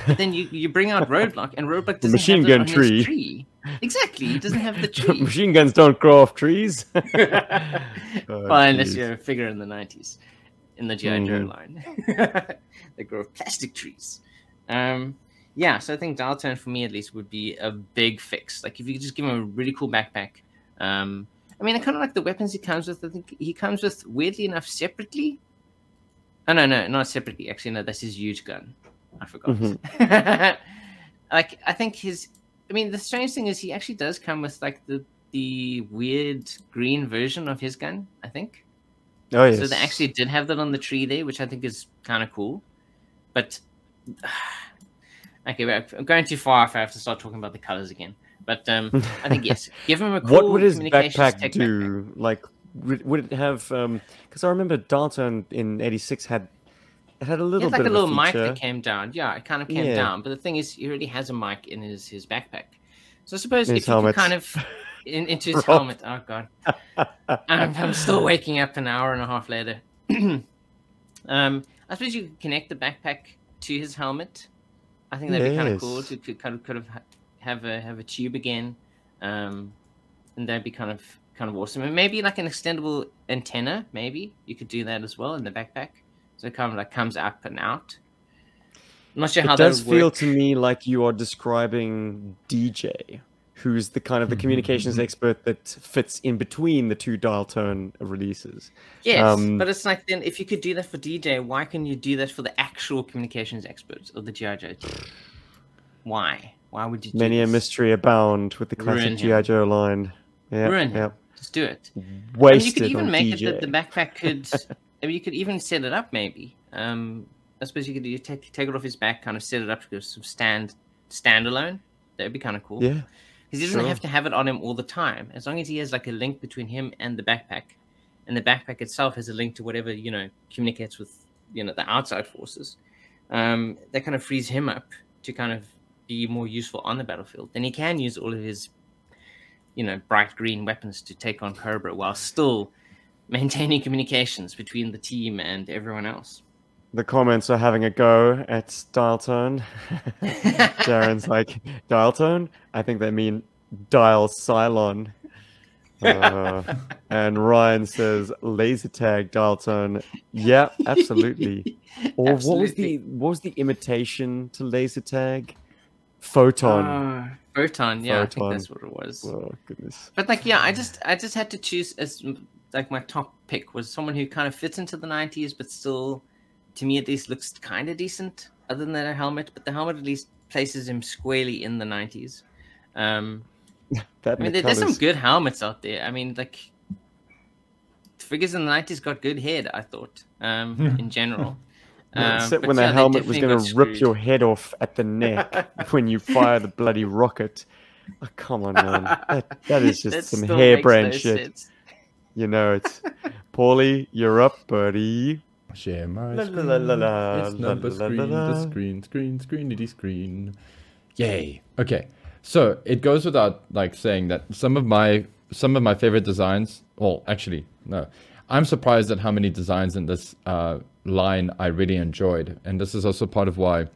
A: But then you, you bring out Roadblock, and Roadblock [laughs] doesn't
B: machine
A: have
B: gun
A: it
B: tree.
A: tree. Exactly, he doesn't have [laughs] the tree.
B: Machine guns don't grow off trees. Oh,
A: well, unless you're a figure in the nineties, in the GI Joe
B: Mhm.
A: line, they grow plastic trees. Um, yeah, so I think Dial-Tone for me at least would be a big fix. Like if you could just give him a really cool backpack. Um, I mean, I kind of like the weapons he comes with. I think he comes with weirdly enough separately. Oh no, no, not separately. Actually, no, that's his huge gun. I forgot. Mm-hmm. [laughs] like I think his. I mean, the strange thing is he actually does come with like the the weird green version of his gun. I think.
B: Oh yes.
A: So they actually did have that on the tree there, which I think is kind of cool. But [sighs] okay, I'm going too far if I have to start talking about the colors again. But um, [laughs] I think yes, give him a cool
B: what would his backpack
A: tech
B: do? Like, would, would it have? Because I remember Dial-Tone in '86 had it had a little
A: had like a little
B: a
A: mic that came down. Yeah, it kind of came
B: Yeah.
A: down. But the thing is, he already has a mic in his his backpack. So I suppose
B: In
A: if you kind of [laughs] in, into his helmet. Oh god, I'm, I'm still [laughs] waking up an hour and a half later. [clears throat] um, I suppose you could connect the backpack to his helmet. I think that'd be kind of cool
B: Yes.
A: to could kind of could have have a have a tube again, um, and that'd be kind of kind of awesome. And maybe like an extendable antenna. Maybe you could do that as well in the backpack, so it kind of like comes up and out. I'm not sure how
B: It does feel
A: work.
B: to me like you are describing DJ, who's the kind of the communications expert that fits in between the two dial tone releases.
A: Yes,
B: Um,
A: but it's like then if you could do that for DJ, why can you do that for the actual communications experts of the GI Joe? Why? Why would you? Do
B: Many a mystery abound with the classic GI. Joe line. Yeah,
A: Ruin him.
B: yeah.
A: Just do it. Wasted I mean, you could even make
B: DJ.
A: it that the backpack could. [laughs] I mean, you could even set it up maybe. Um, I suppose you could do take take it off his back, kind of set it up to sort of stand standalone. That'd be kind of cool.
B: yeah,
A: Because he doesn't
B: Sure.
A: have to have it on him all the time. As long as he has like a link between him and the backpack, and the backpack itself has a link to whatever you know communicates with you know the outside forces. Um, that kind of frees him up to kind of be more useful on the battlefield. Then he can use all of his, you know, bright green weapons to take on Cobra while still [laughs] maintaining communications between the team and everyone else.
B: the comments are having a go at dial tone. [laughs] Darren's like dial tone. I think they mean dial Cylon. Uh, and Ryan says laser tag dial tone. Yeah, absolutely. [laughs] Or what was the
A: Absolutely.
B: what was the imitation to laser tag? Photon.
A: Uh, Photon, yeah, I think that's what it was.
B: oh goodness.
A: But like, yeah, I just I just had to choose as like my top pick was someone who kind of fits into the '90s, but still, to me at least, looks kind of decent. Other than that helmet, but the helmet at least places him squarely in the '90s. Um, [laughs]
B: That
A: I mean, there,
B: the
A: there's some good helmets out there. I mean, like figures in the '90s got good head. I thought, um, [laughs] in general.
B: Yeah,
A: Um,
B: except when the
A: they
B: helmet was going to rip your head off at the neck [laughs] when you fire the bloody rocket. Oh, come on, man. That, that is just
A: That
B: some
A: still
B: harebrained
A: no
B: shit.
A: sense.
B: You know it. Paulie, you're up, buddy.
C: Share my
B: La, la,
C: screen.
B: la, la, la,
C: it's
B: la,
C: number
B: la,
C: screen,
B: la, la.
C: the screen, screen, screenity screen. Yay. Okay. So it goes without like saying that some of my some of my favorite designs. Well, actually, no. I'm surprised at how many designs in this uh, line I really enjoyed, and this is also part of why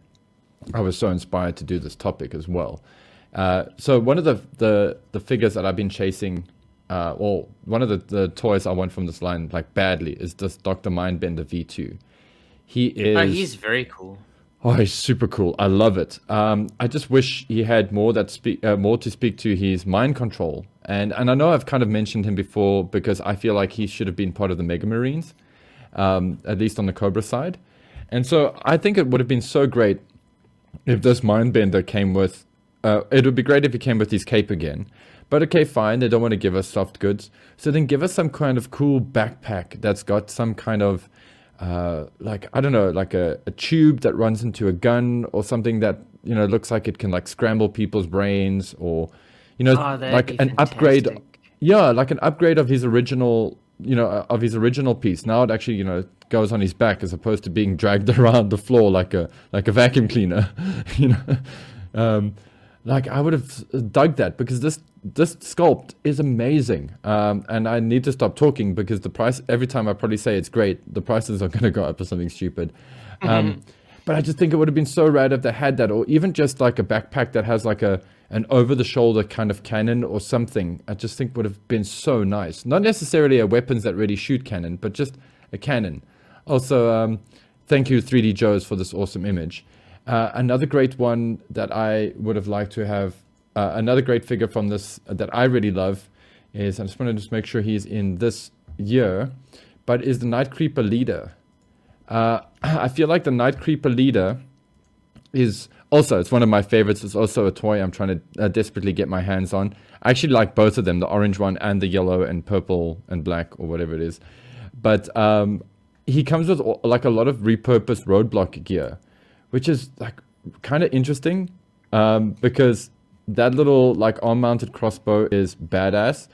C: I was so inspired to do this topic as well. Uh, so one of the, the the figures that I've been chasing, uh, well, one of the, the toys I want from this line like badly is this Doctor Mindbender V2. He is
A: Oh, he's very cool.
C: Oh, he's super cool. I love it. Um, I just wish he had more that speak uh, more to speak to his mind control. And and I know I've kind of mentioned him before because I feel like he should have been part of the Mega Marines, um, at least on the Cobra side. And so I think it would have been so great if this Mindbender came with. Uh, it would be great if he came with his cape again. But okay, fine. They don't want to give us soft goods, so then give us some kind of cool backpack that's got some kind of uh, like I don't know, like a, a tube that runs into a gun or something that you know looks like it can like scramble people's brains or you know
A: Oh,
C: like an upgrade. Yeah, like an upgrade of his original, you know, uh, of his original piece. Now it actually, you know, goes on his back as opposed to being dragged [laughs] around the floor like a like a vacuum cleaner. [laughs] you know, um, like I would have dug that because this this sculpt is amazing. Um, and I need to stop talking because the price every time I probably say it's great, the prices are [laughs] going to go up or something stupid. Um, but I just think it would have been so rad if they had that, or even just like a backpack that has like a an over the shoulder kind of cannon or something. I just think would have been so nice. Not necessarily a weapons that really shoot cannon, but just a cannon. Also, um, thank you 3D Joes for this awesome image. Uh, another great one that I would have liked to have, uh, another great figure from this that I really love is, I just want to just make sure he's in this year, but is the Night Creeper leader. Uh, [clears throat] I feel like the Night Creeper leader is also it's one of my favorites. It's also a toy I'm trying to uh, desperately get my hands on. I actually like both of them, the orange one and the yellow and purple and black or whatever it is. But um, he comes with like a lot of repurposed roadblock gear, which is like kind of interesting um, because that little like arm mounted crossbow is badass.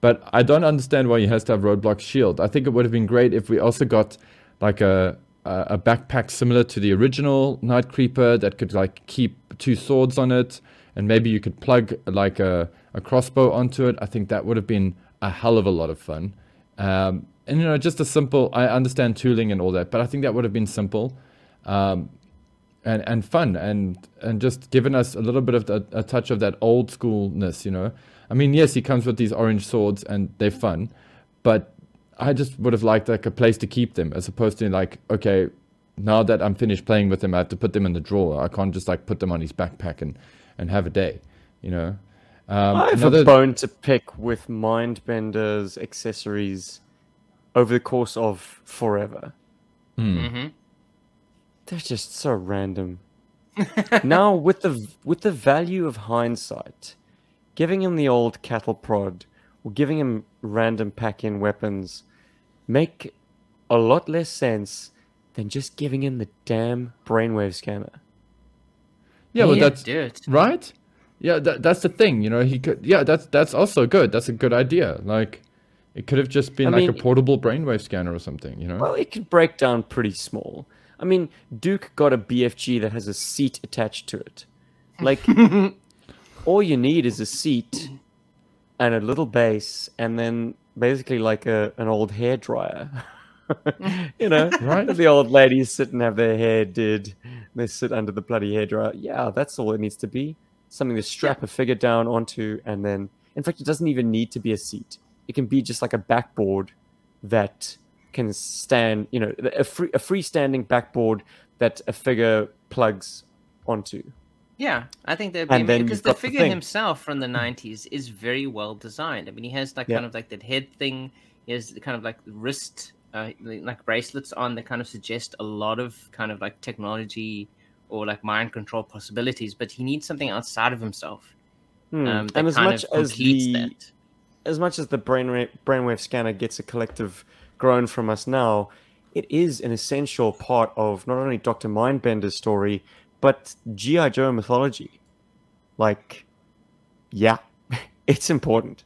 C: But I don't understand why he has to have roadblock shield. I think it would have been great if we also got like a a backpack similar to the original Night Creeper that could like keep two swords on it, and maybe you could plug like a, a crossbow onto it. I think that would have been a hell of a lot of fun. Um, and you know, just a simple. I understand tooling and all that, but I think that would have been simple, um, and and fun, and and just given us a little bit of the, a touch of that old schoolness. You know, I mean, yes, he comes with these orange swords, and they're fun, but I just would have liked like a place to keep them, as opposed to like, okay, now that I'm finished playing with them, I have to put them in the drawer. I can't just like put them on his backpack and and have a day. You know.
B: Um, I have another... a bone to pick with Mindbender's accessories over the course of forever.
C: Hmm. Mm-hmm.
B: They're just so random. [laughs] now, with the with the value of hindsight, giving him the old cattle prod or giving him random pack-in weapons make a lot less sense than just giving him the damn brainwave scanner.
C: Yeah, well, that's dude. right. Yeah, that, that's the thing. You know, he could. Yeah, that's that's also good. That's a good idea. Like, it could have just been I like mean, a portable brainwave scanner or something, you know?
B: Well, it could break down pretty small. I mean, Duke got a BFG that has a seat attached to it. Like, [laughs] all you need is a seat and a little base, and then basically like a an old hair dryer. [laughs] you know, right? The old ladies sit and have their hair did. They sit under the bloody hair dryer. Yeah, that's all it needs to be. Something to strap yeah. a figure down onto, and then, in fact, it doesn't even need to be a seat it can be just like a backboard that can stand, you know, a free a freestanding backboard that a figure plugs onto.
A: Yeah, I think that'd be because the figure the himself from the '90s is very well designed. I mean, he has like yeah. kind of like that head thing. He has kind of like wrist, uh, like bracelets on that kind of suggest a lot of kind of like technology or like mind control possibilities. But he needs something outside of himself.
B: Hmm. Um, and as much as the that as much as the brainwave, brainwave scanner gets a collective groan from us now, it is an essential part of not only Dr. Mindbender's story, but G.I. Joe mythology. Like, yeah, [laughs] it's important.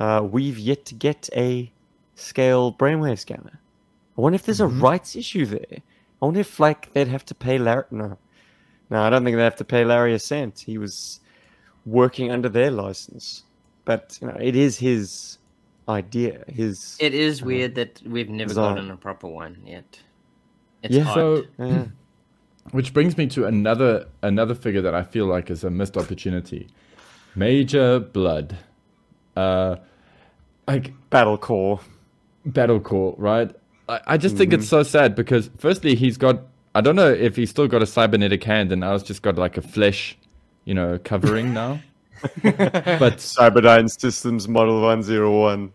B: Uh, we've yet to get a scale brainwave scanner. I wonder if there's mm-hmm. a rights issue there. I wonder if, like, they'd have to pay Larry. No. No, I don't think they'd have to pay Larry a cent. He was working under their license but you know, it is his idea. His.
A: It is uh, weird that we've never design. gotten a proper one yet.
C: It's yeah. Odd. So, yeah. Which brings me to another another figure that I feel like is a missed opportunity. Major Blood. Uh, like
B: Battle Corps.
C: Battle Corps, right? I, I just mm-hmm. think it's mm-hmm. so sad because firstly he's got I don't know if he's still got a cybernetic hand and now it's just got like a flesh, you know, covering now. [laughs]
B: but Cyberdyne Systems Model 101.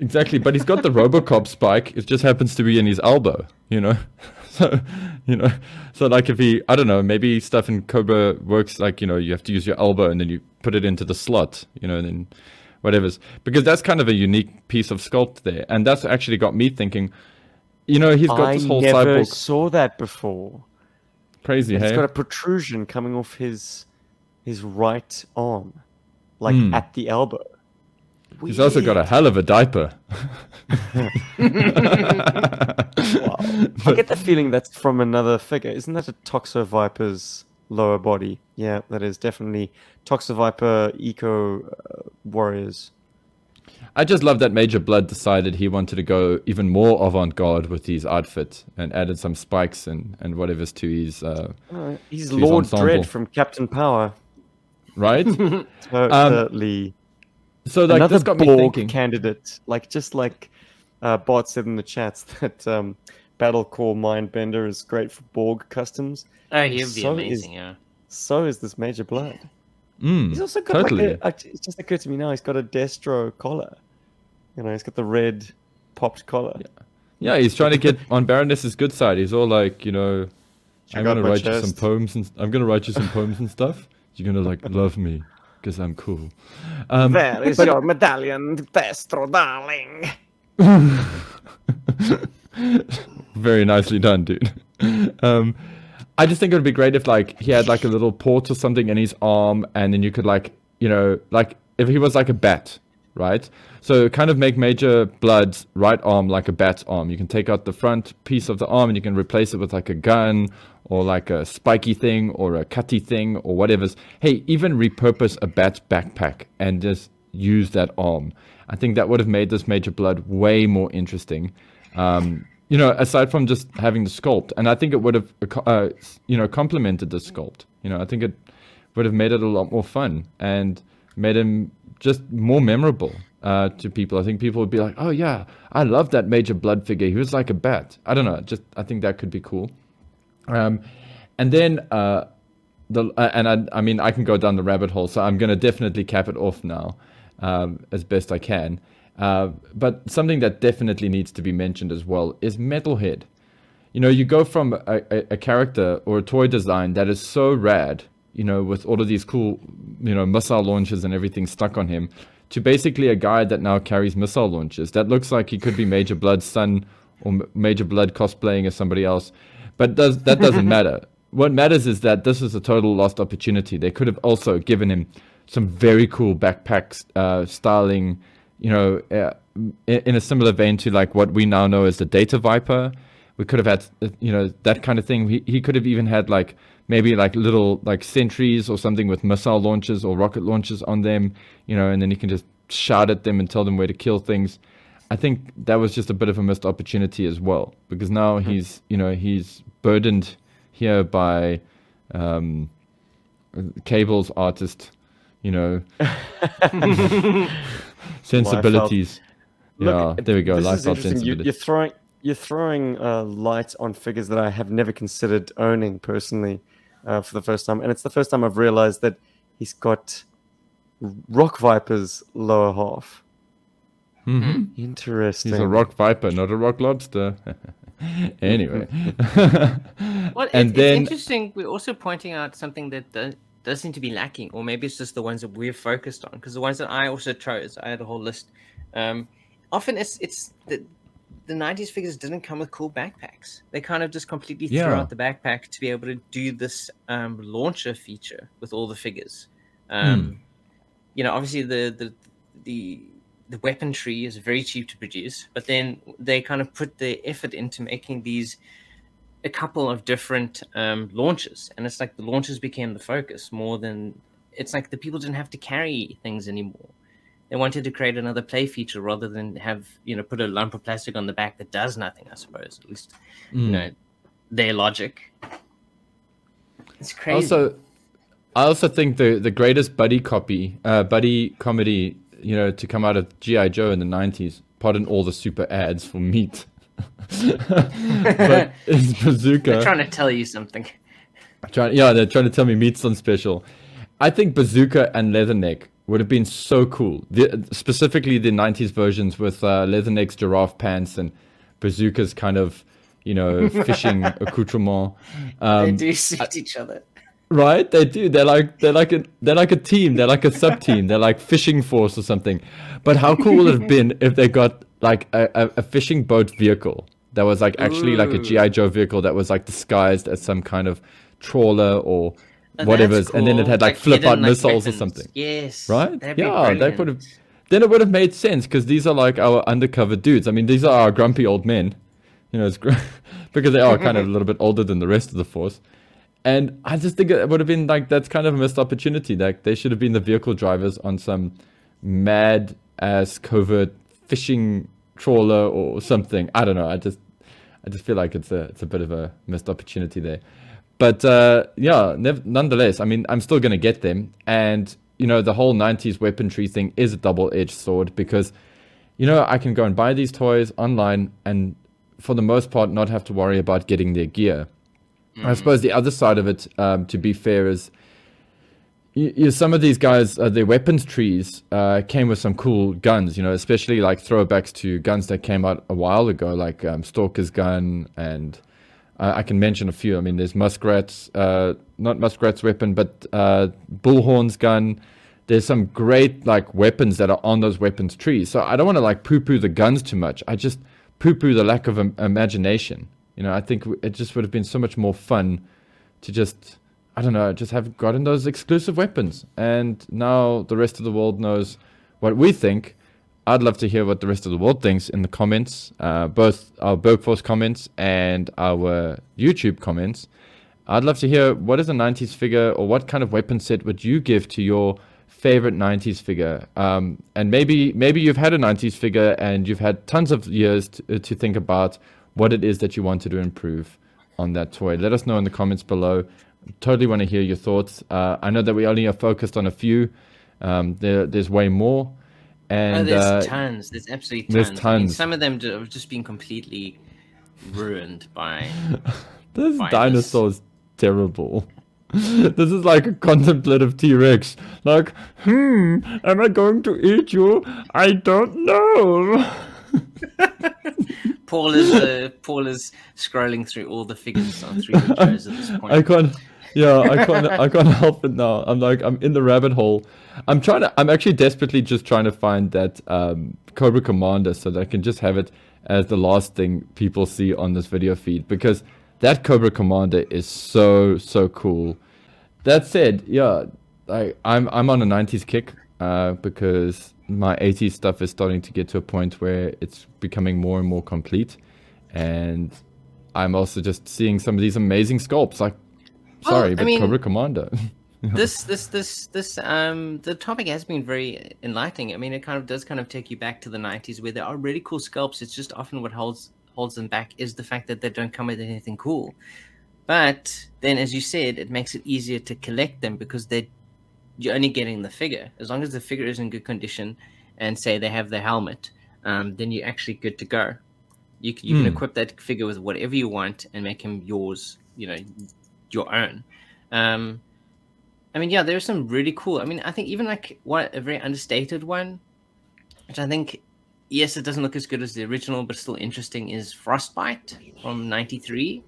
C: Exactly, but he's got the Robocop spike. It just happens to be in his elbow, you know. [laughs] so, you know, so like if he, I don't know, maybe stuff in Cobra works like you know you have to use your elbow and then you put it into the slot, you know, and then whatever's because that's kind of a unique piece of sculpt there, and that's actually got me thinking. You know, he's got I this whole cyborg. I never
B: saw that before.
C: Crazy,
B: he's
C: hey?
B: got a protrusion coming off his his right arm, like mm. at the elbow.
C: Weird. He's also got a hell of a diaper. [laughs]
B: wow. I get the feeling that's from another figure. Isn't that a Toxo Viper's lower body? Yeah, that is definitely Toxo Viper Eco uh, Warriors.
C: I just love that Major Blood decided he wanted to go even more avant garde with his outfit and added some spikes and, and whatever's to his. Uh,
B: uh, he's Lord ensemble. Dread from Captain Power
C: right? [laughs]
B: totally. Um,
C: so like
B: another
C: this got
B: Borg
C: me thinking.
B: candidate, like just like uh, Bart said in the chats [laughs] that um, Battle Corps Mindbender is great for Borg customs.
A: Oh, he'd be so amazing, is, yeah.
B: So is this Major Blood.
C: Mm,
B: he's also got
C: totally.
B: like a, a, it's just occurred to me now. He's got a Destro collar. You know, he's got the red popped collar.
C: Yeah, yeah he's trying to get on Baroness's good side. He's all like, you know,
B: Check
C: I'm gonna
B: my
C: write you some poems and I'm gonna write you some poems and stuff. You're gonna like love me because I'm cool. Um,
B: There is your medallion, Destro, darling. [laughs]
C: Very nicely done, dude. Um, I just think it would be great if like he had like a little port or something in his arm, and then you could like you know like if he was like a bat, right? So kind of make Major Blood's right arm like a bat's arm. You can take out the front piece of the arm and you can replace it with like a gun or like a spiky thing or a cutty thing or whatever. Hey, even repurpose a bat's backpack and just use that arm. I think that would have made this Major Blood way more interesting. Um, you know, aside from just having the sculpt, and I think it would have, uh, you know, complemented the sculpt. You know, I think it would have made it a lot more fun and made him just more memorable uh, to people. I think people would be like, "Oh yeah, I love that Major Blood figure. He was like a bat." I don't know. Just I think that could be cool. Um, and then uh, the uh, and I, I mean I can go down the rabbit hole, so I'm going to definitely cap it off now um, as best I can. Uh, but something that definitely needs to be mentioned as well is Metalhead. You know, you go from a, a, a character or a toy design that is so rad, you know, with all of these cool, you know, missile launchers and everything stuck on him, to basically a guy that now carries missile launchers. That looks like he could be Major Blood's son or Major Blood cosplaying as somebody else. But does, that doesn't [laughs] matter. What matters is that this is a total lost opportunity. They could have also given him some very cool backpack uh, styling, you know, uh, in, a similar vein to like what we now know as the Data Viper. We could have had, you know, that kind of thing. He, he could have even had like maybe like little like sentries or something with missile launchers or rocket launchers on them, you know, and then he can just shout at them and tell them where to kill things. I think that was just a bit of a missed opportunity as well because now he's, you know, he's burdened here by um, Cable's artist, you know, [laughs] sensibilities. Yeah, there we go.
B: This
C: Life
B: is interesting. You, you're throwing you're throwing uh, light on figures that I have never considered owning personally uh, for the first time, and it's the first time I've realized that he's got Rock Viper's lower half.
C: Mhm.
B: Interesting.
C: He's a rock viper, not a rock lobster. [laughs] anyway. [laughs]
A: Well,
C: And
A: it's,
C: then-
A: it's interesting. We're also pointing out something that does, does seem to be lacking, or maybe it's just the ones that we're focused on. Because the ones that I also chose, I had a whole list. Um, often it's it's the the '90s figures didn't come with cool backpacks. They kind of just completely threw out the backpack to be able to do this um, launcher feature with all the figures. Um, You know, obviously the the the the weapon tree is very cheap to produce, but then they kind of put the effort into making these a couple of different um, launches, and it's like the launches became the focus more than it's like the people didn't have to carry things anymore. They wanted to create another play feature rather than have you know put a lump of plastic on the back that does nothing. I suppose at least
C: Mm.
A: you know their logic. It's crazy.
C: Also, I also think the the greatest buddy copy, uh, buddy comedy, you know, to come out of GI Joe in the '90s. Pardon all the super ads for meat, [laughs] but [laughs] it's Bazooka.
A: they're trying to tell you something.
C: Trying, yeah, they're trying to tell me meat's on special. I think Bazooka and Leatherneck would have been so cool. The, specifically, the '90s versions with uh, Leatherneck's giraffe pants and Bazooka's kind of, you know, [laughs] fishing accoutrement.
A: they
C: Um,
A: do suit each other.
C: Right? They do. They're like they're like a they're like a team. They're like a sub team. They're like fishing force or something. But how cool would it have [laughs] been if they got like a, a, a fishing boat vehicle that was like actually like a GI Joe vehicle that was like disguised as some kind of trawler or
A: Oh,
C: whatever,
A: that's
C: and then it had like, flip
A: hidden,
C: out
A: like,
C: missiles or something.
A: Yes.
C: Right?
A: That'd
C: yeah, that would have. Then it would have made sense because these are like our undercover dudes. I mean, these are our grumpy old men. You know, it's gr- [laughs] because they are kind of a little bit older than the rest of the force. And I just think it would have been like that's kind of a missed opportunity. Like they should have been the vehicle drivers on some mad ass covert fishing trawler or something. I don't know. I just I just feel like it's a it's a bit of a missed opportunity there. But uh, yeah, nev- nonetheless, I mean, I'm still gonna get them, and you know, the whole '90s weaponry thing is a double-edged sword because, you know, I can go and buy these toys online, and for the most part, not have to worry about getting their gear. I suppose the other side of it, um, to be fair, is you, you, some of these guys, uh, their weapons trees uh, came with some cool guns, you know, especially like throwbacks to guns that came out a while ago, like um, Stalker's gun and Uh, I can mention a few. I mean, there's Muskrat's, uh, not Muskrat's weapon, but uh, Bullhorn's gun. There's some great like weapons that are on those weapons trees. So I don't want to like poo-poo the guns too much. I just poo-poo the lack of Im- imagination. You know, I think it just would have been so much more fun to just, I don't know, just have gotten those exclusive weapons. And now the rest of the world knows what we think. I'd love to hear what the rest of the world thinks in the comments, uh, both our Bergforce comments and our YouTube comments. I'd love to hear what is a 90s figure or what kind of weapon set would you give to your favorite 90s figure? Um, and maybe maybe you've had a 90s figure and you've had tons of years to, to think about what it is that you wanted to improve on that toy. Let us know in the comments below. Totally want to hear your thoughts. Uh, I know that we only are focused on a few. Um, there, there's way more. And
A: oh, there's
C: uh,
A: tons. There's absolutely
C: there's
A: tons. I mean, some of them have just been completely ruined by. [laughs]
C: This
A: Minus.
C: dinosaur's terrible. [laughs] this is like a contemplative T Rex. Like, hmm, am I going to eat you? I don't know. [laughs]
A: Paul is uh, Paul is scrolling through all the figures on 3D Joe's at this point.
C: I can't. Yeah, I can't. I can't help it now. I'm like, I'm in the rabbit hole. I'm trying to. I'm actually desperately just trying to find that um, Cobra Commander so that I can just have it as the last thing people see on this video feed because that Cobra Commander is so so cool. That said, yeah, I, I'm I'm on a '90s kick uh, because my '80s stuff is starting to get to a point where it's becoming more and more complete, and I'm also just seeing some of these amazing sculpts. Like,
A: Well,
C: sorry,
A: I
C: but
A: mean-
C: Cobra Commander. [laughs]
A: this this this this um the topic has been very enlightening. I mean, it kind of does kind of take you back to the '90s where there are really cool sculpts. It's just often what holds holds them back is the fact that they don't come with anything cool. But then, as you said, it makes it easier to collect them because they you're only getting the figure. As long as the figure is in good condition, and say they have the helmet, um, then you're actually good to go. You can, you can
C: Hmm.
A: equip that figure with whatever you want and make him yours. You know, your own. Um, I mean, yeah, there's some really cool. I mean, I think even like what a very understated one, which I think, yes, it doesn't look as good as the original, but still interesting, is Frostbite from '93.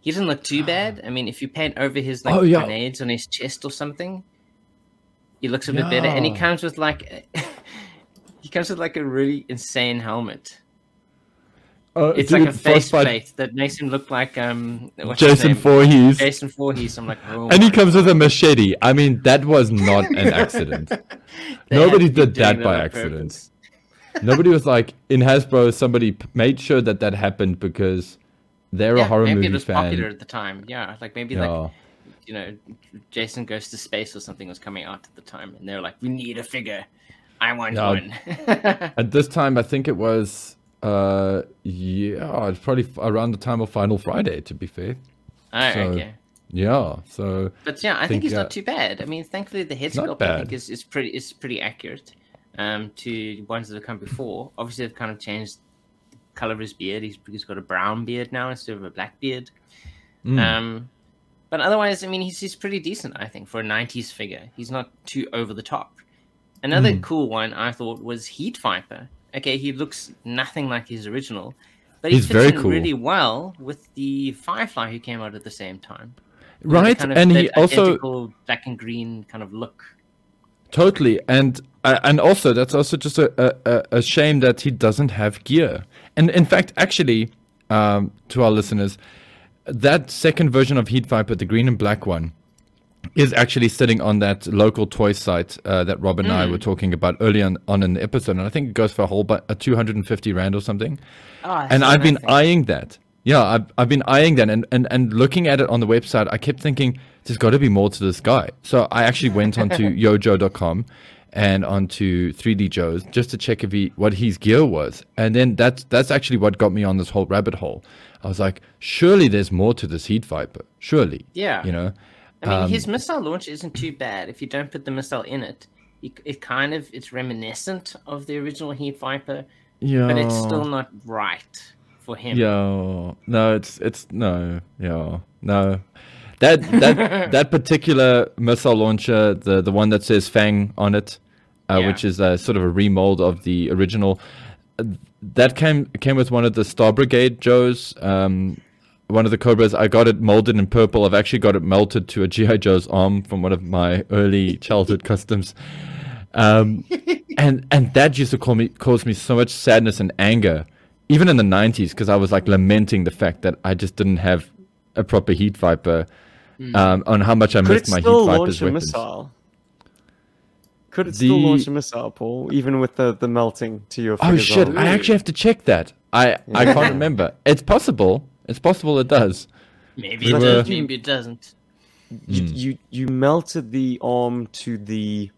A: He doesn't look too bad. I mean, if you paint over his like
C: Oh, yeah.
A: grenades on his chest or something, he looks a bit better. And he comes with like, [laughs] he comes with like a really insane helmet.
C: Uh,
A: It's like a face plate that makes him look like um
C: Jason? Voorhees.
A: Jason Voorhees. I'm like, oh
C: and he comes with a machete. I mean, that was not an [laughs] accident. Nobody
A: had to be
C: did that by accident. [laughs] Nobody was like in Hasbro. Somebody made sure that that happened because they're a
A: Yeah,
C: horror
A: maybe
C: movie
A: it was
C: fan.
A: popular at the time. Yeah, like maybe
C: Yeah.
A: like you know, Jason Goes to Space or something was coming out at the time, and they're like, "We need a figure. I want
C: Yeah.
A: one." [laughs]
C: At this time, I think it was. Uh, yeah, it's probably around the time of Final Friday. To be fair,
A: oh,
C: So-
A: okay.
C: yeah. So
A: But yeah, I think,
C: think,
A: he's
C: uh,
A: not too bad. I mean, thankfully the head sculpt I think is, is pretty is pretty accurate um, to ones that have come before. Obviously, they've kind of changed the color of his beard. He's he's got a brown beard now instead of a black beard.
C: mm,
A: Um, but otherwise, I mean, he's he's pretty decent. I think for a '90s figure, he's not too over the top. Another
C: Mm.
A: cool one I thought was Heat Viper. Okay, he looks nothing like his original, but he
C: He's
A: fits
C: very
A: in
C: cool.
A: really well with the Firefly who came out at the same time.
C: Right,
A: kind of
C: and he also
A: black and green kind of look.
C: Totally, and uh, and also that's also just a, a, a shame that he doesn't have gear. And in fact, actually, um, to our listeners, that second version of Heat Viper, the green and black one, is actually sitting on that local toy site uh, that Rob and I were talking about earlier on, on in the episode, and I think it goes for a whole but a 250 rand or something.
A: Oh,
C: and I've been eyeing that. Yeah, I've, I've been eyeing that and, and, and looking at it on the website. I kept thinking, there's got to be more to this guy. So I actually went onto [laughs] yojoe.com and onto 3D Joe's just to check if he what his gear was. And then that's that's actually what got me on this whole rabbit hole. I was like, surely there's more to this Heat Viper. Surely.
A: Yeah.
C: You know?
A: I mean,
C: Um,
A: his missile launch isn't too bad if you don't put the missile in it. It, it kind of it's reminiscent of the original Heat Viper,
C: Yeah.
A: but it's still not right for him.
C: Yeah, no, it's it's no, yeah, no. That that [laughs] that particular missile launcher, the the one that says Fang on it, uh,
A: Yeah.
C: which is a sort of a remold of the original, uh, that came came with one of the Star Brigade Joes. Um, one of the Cobras. I got it molded in purple. I've actually got it melted to a GI Joe's arm from one of my early childhood [laughs] customs. Um, and and that used to call me cause me so much sadness and anger, even in the '90s, because I was like lamenting the fact that I just didn't have a proper Heat Viper. Um, on how much I
B: Hmm. Could
C: missed my Heat Viper's
B: launch a
C: weapons.
B: missile? Could it still launch a missile, Paul? Even with the, the melting to your
C: Oh shit!
B: arm?
C: I actually have to check that. I I can't [laughs] remember. It's possible. It's possible it does.
A: Maybe
C: We
A: it
C: were-
A: does, maybe it doesn't.
B: you,
C: Hmm.
B: you you melted the arm to the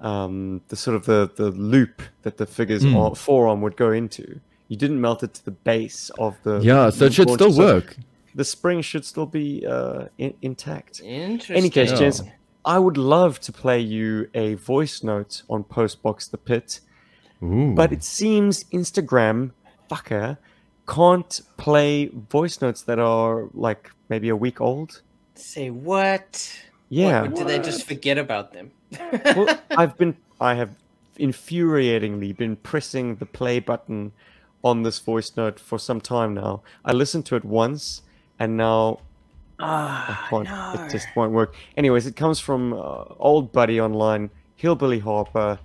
B: um the sort of the the loop that the figure's
C: Hmm.
B: ar- forearm would go into. You didn't melt it to the base of the
C: Yeah, so it should
B: launcher,
C: still
B: so
C: work.
B: The spring should still be uh, in, intact.
A: Interesting.
B: Any case,
C: Yeah.
B: gents, I would love to play you a voice note on Postbox the Pit,
C: Ooh.
B: but it seems Instagram fucker can't play voice notes that are like maybe a week old.
A: Say what?
B: Yeah.
A: What, or did they just forget about them?
B: well, [laughs] I've been, I have infuriatingly been pressing the play button on this voice note for some time now. I listened to it once, and now I
A: Ah,
B: can't.
A: no.
B: It just won't work. Anyways, it comes from uh, old buddy online, Hillbilly Harper.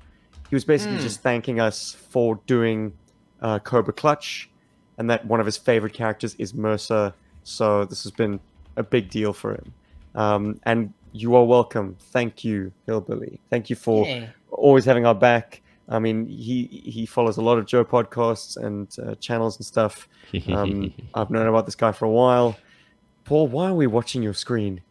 B: He was basically
A: Hmm.
B: just thanking us for doing uh, Cobra Clutch, and that one of his favorite characters is Mercer. So this has been a big deal for him. Um, and you are welcome. Thank you, Hillbilly. Thank you for
A: Yeah.
B: always having our back. I mean, he he follows a lot of Joe podcasts and uh, channels and stuff. Um, [laughs] I've known about this guy for a while. Paul, why are we watching your screen?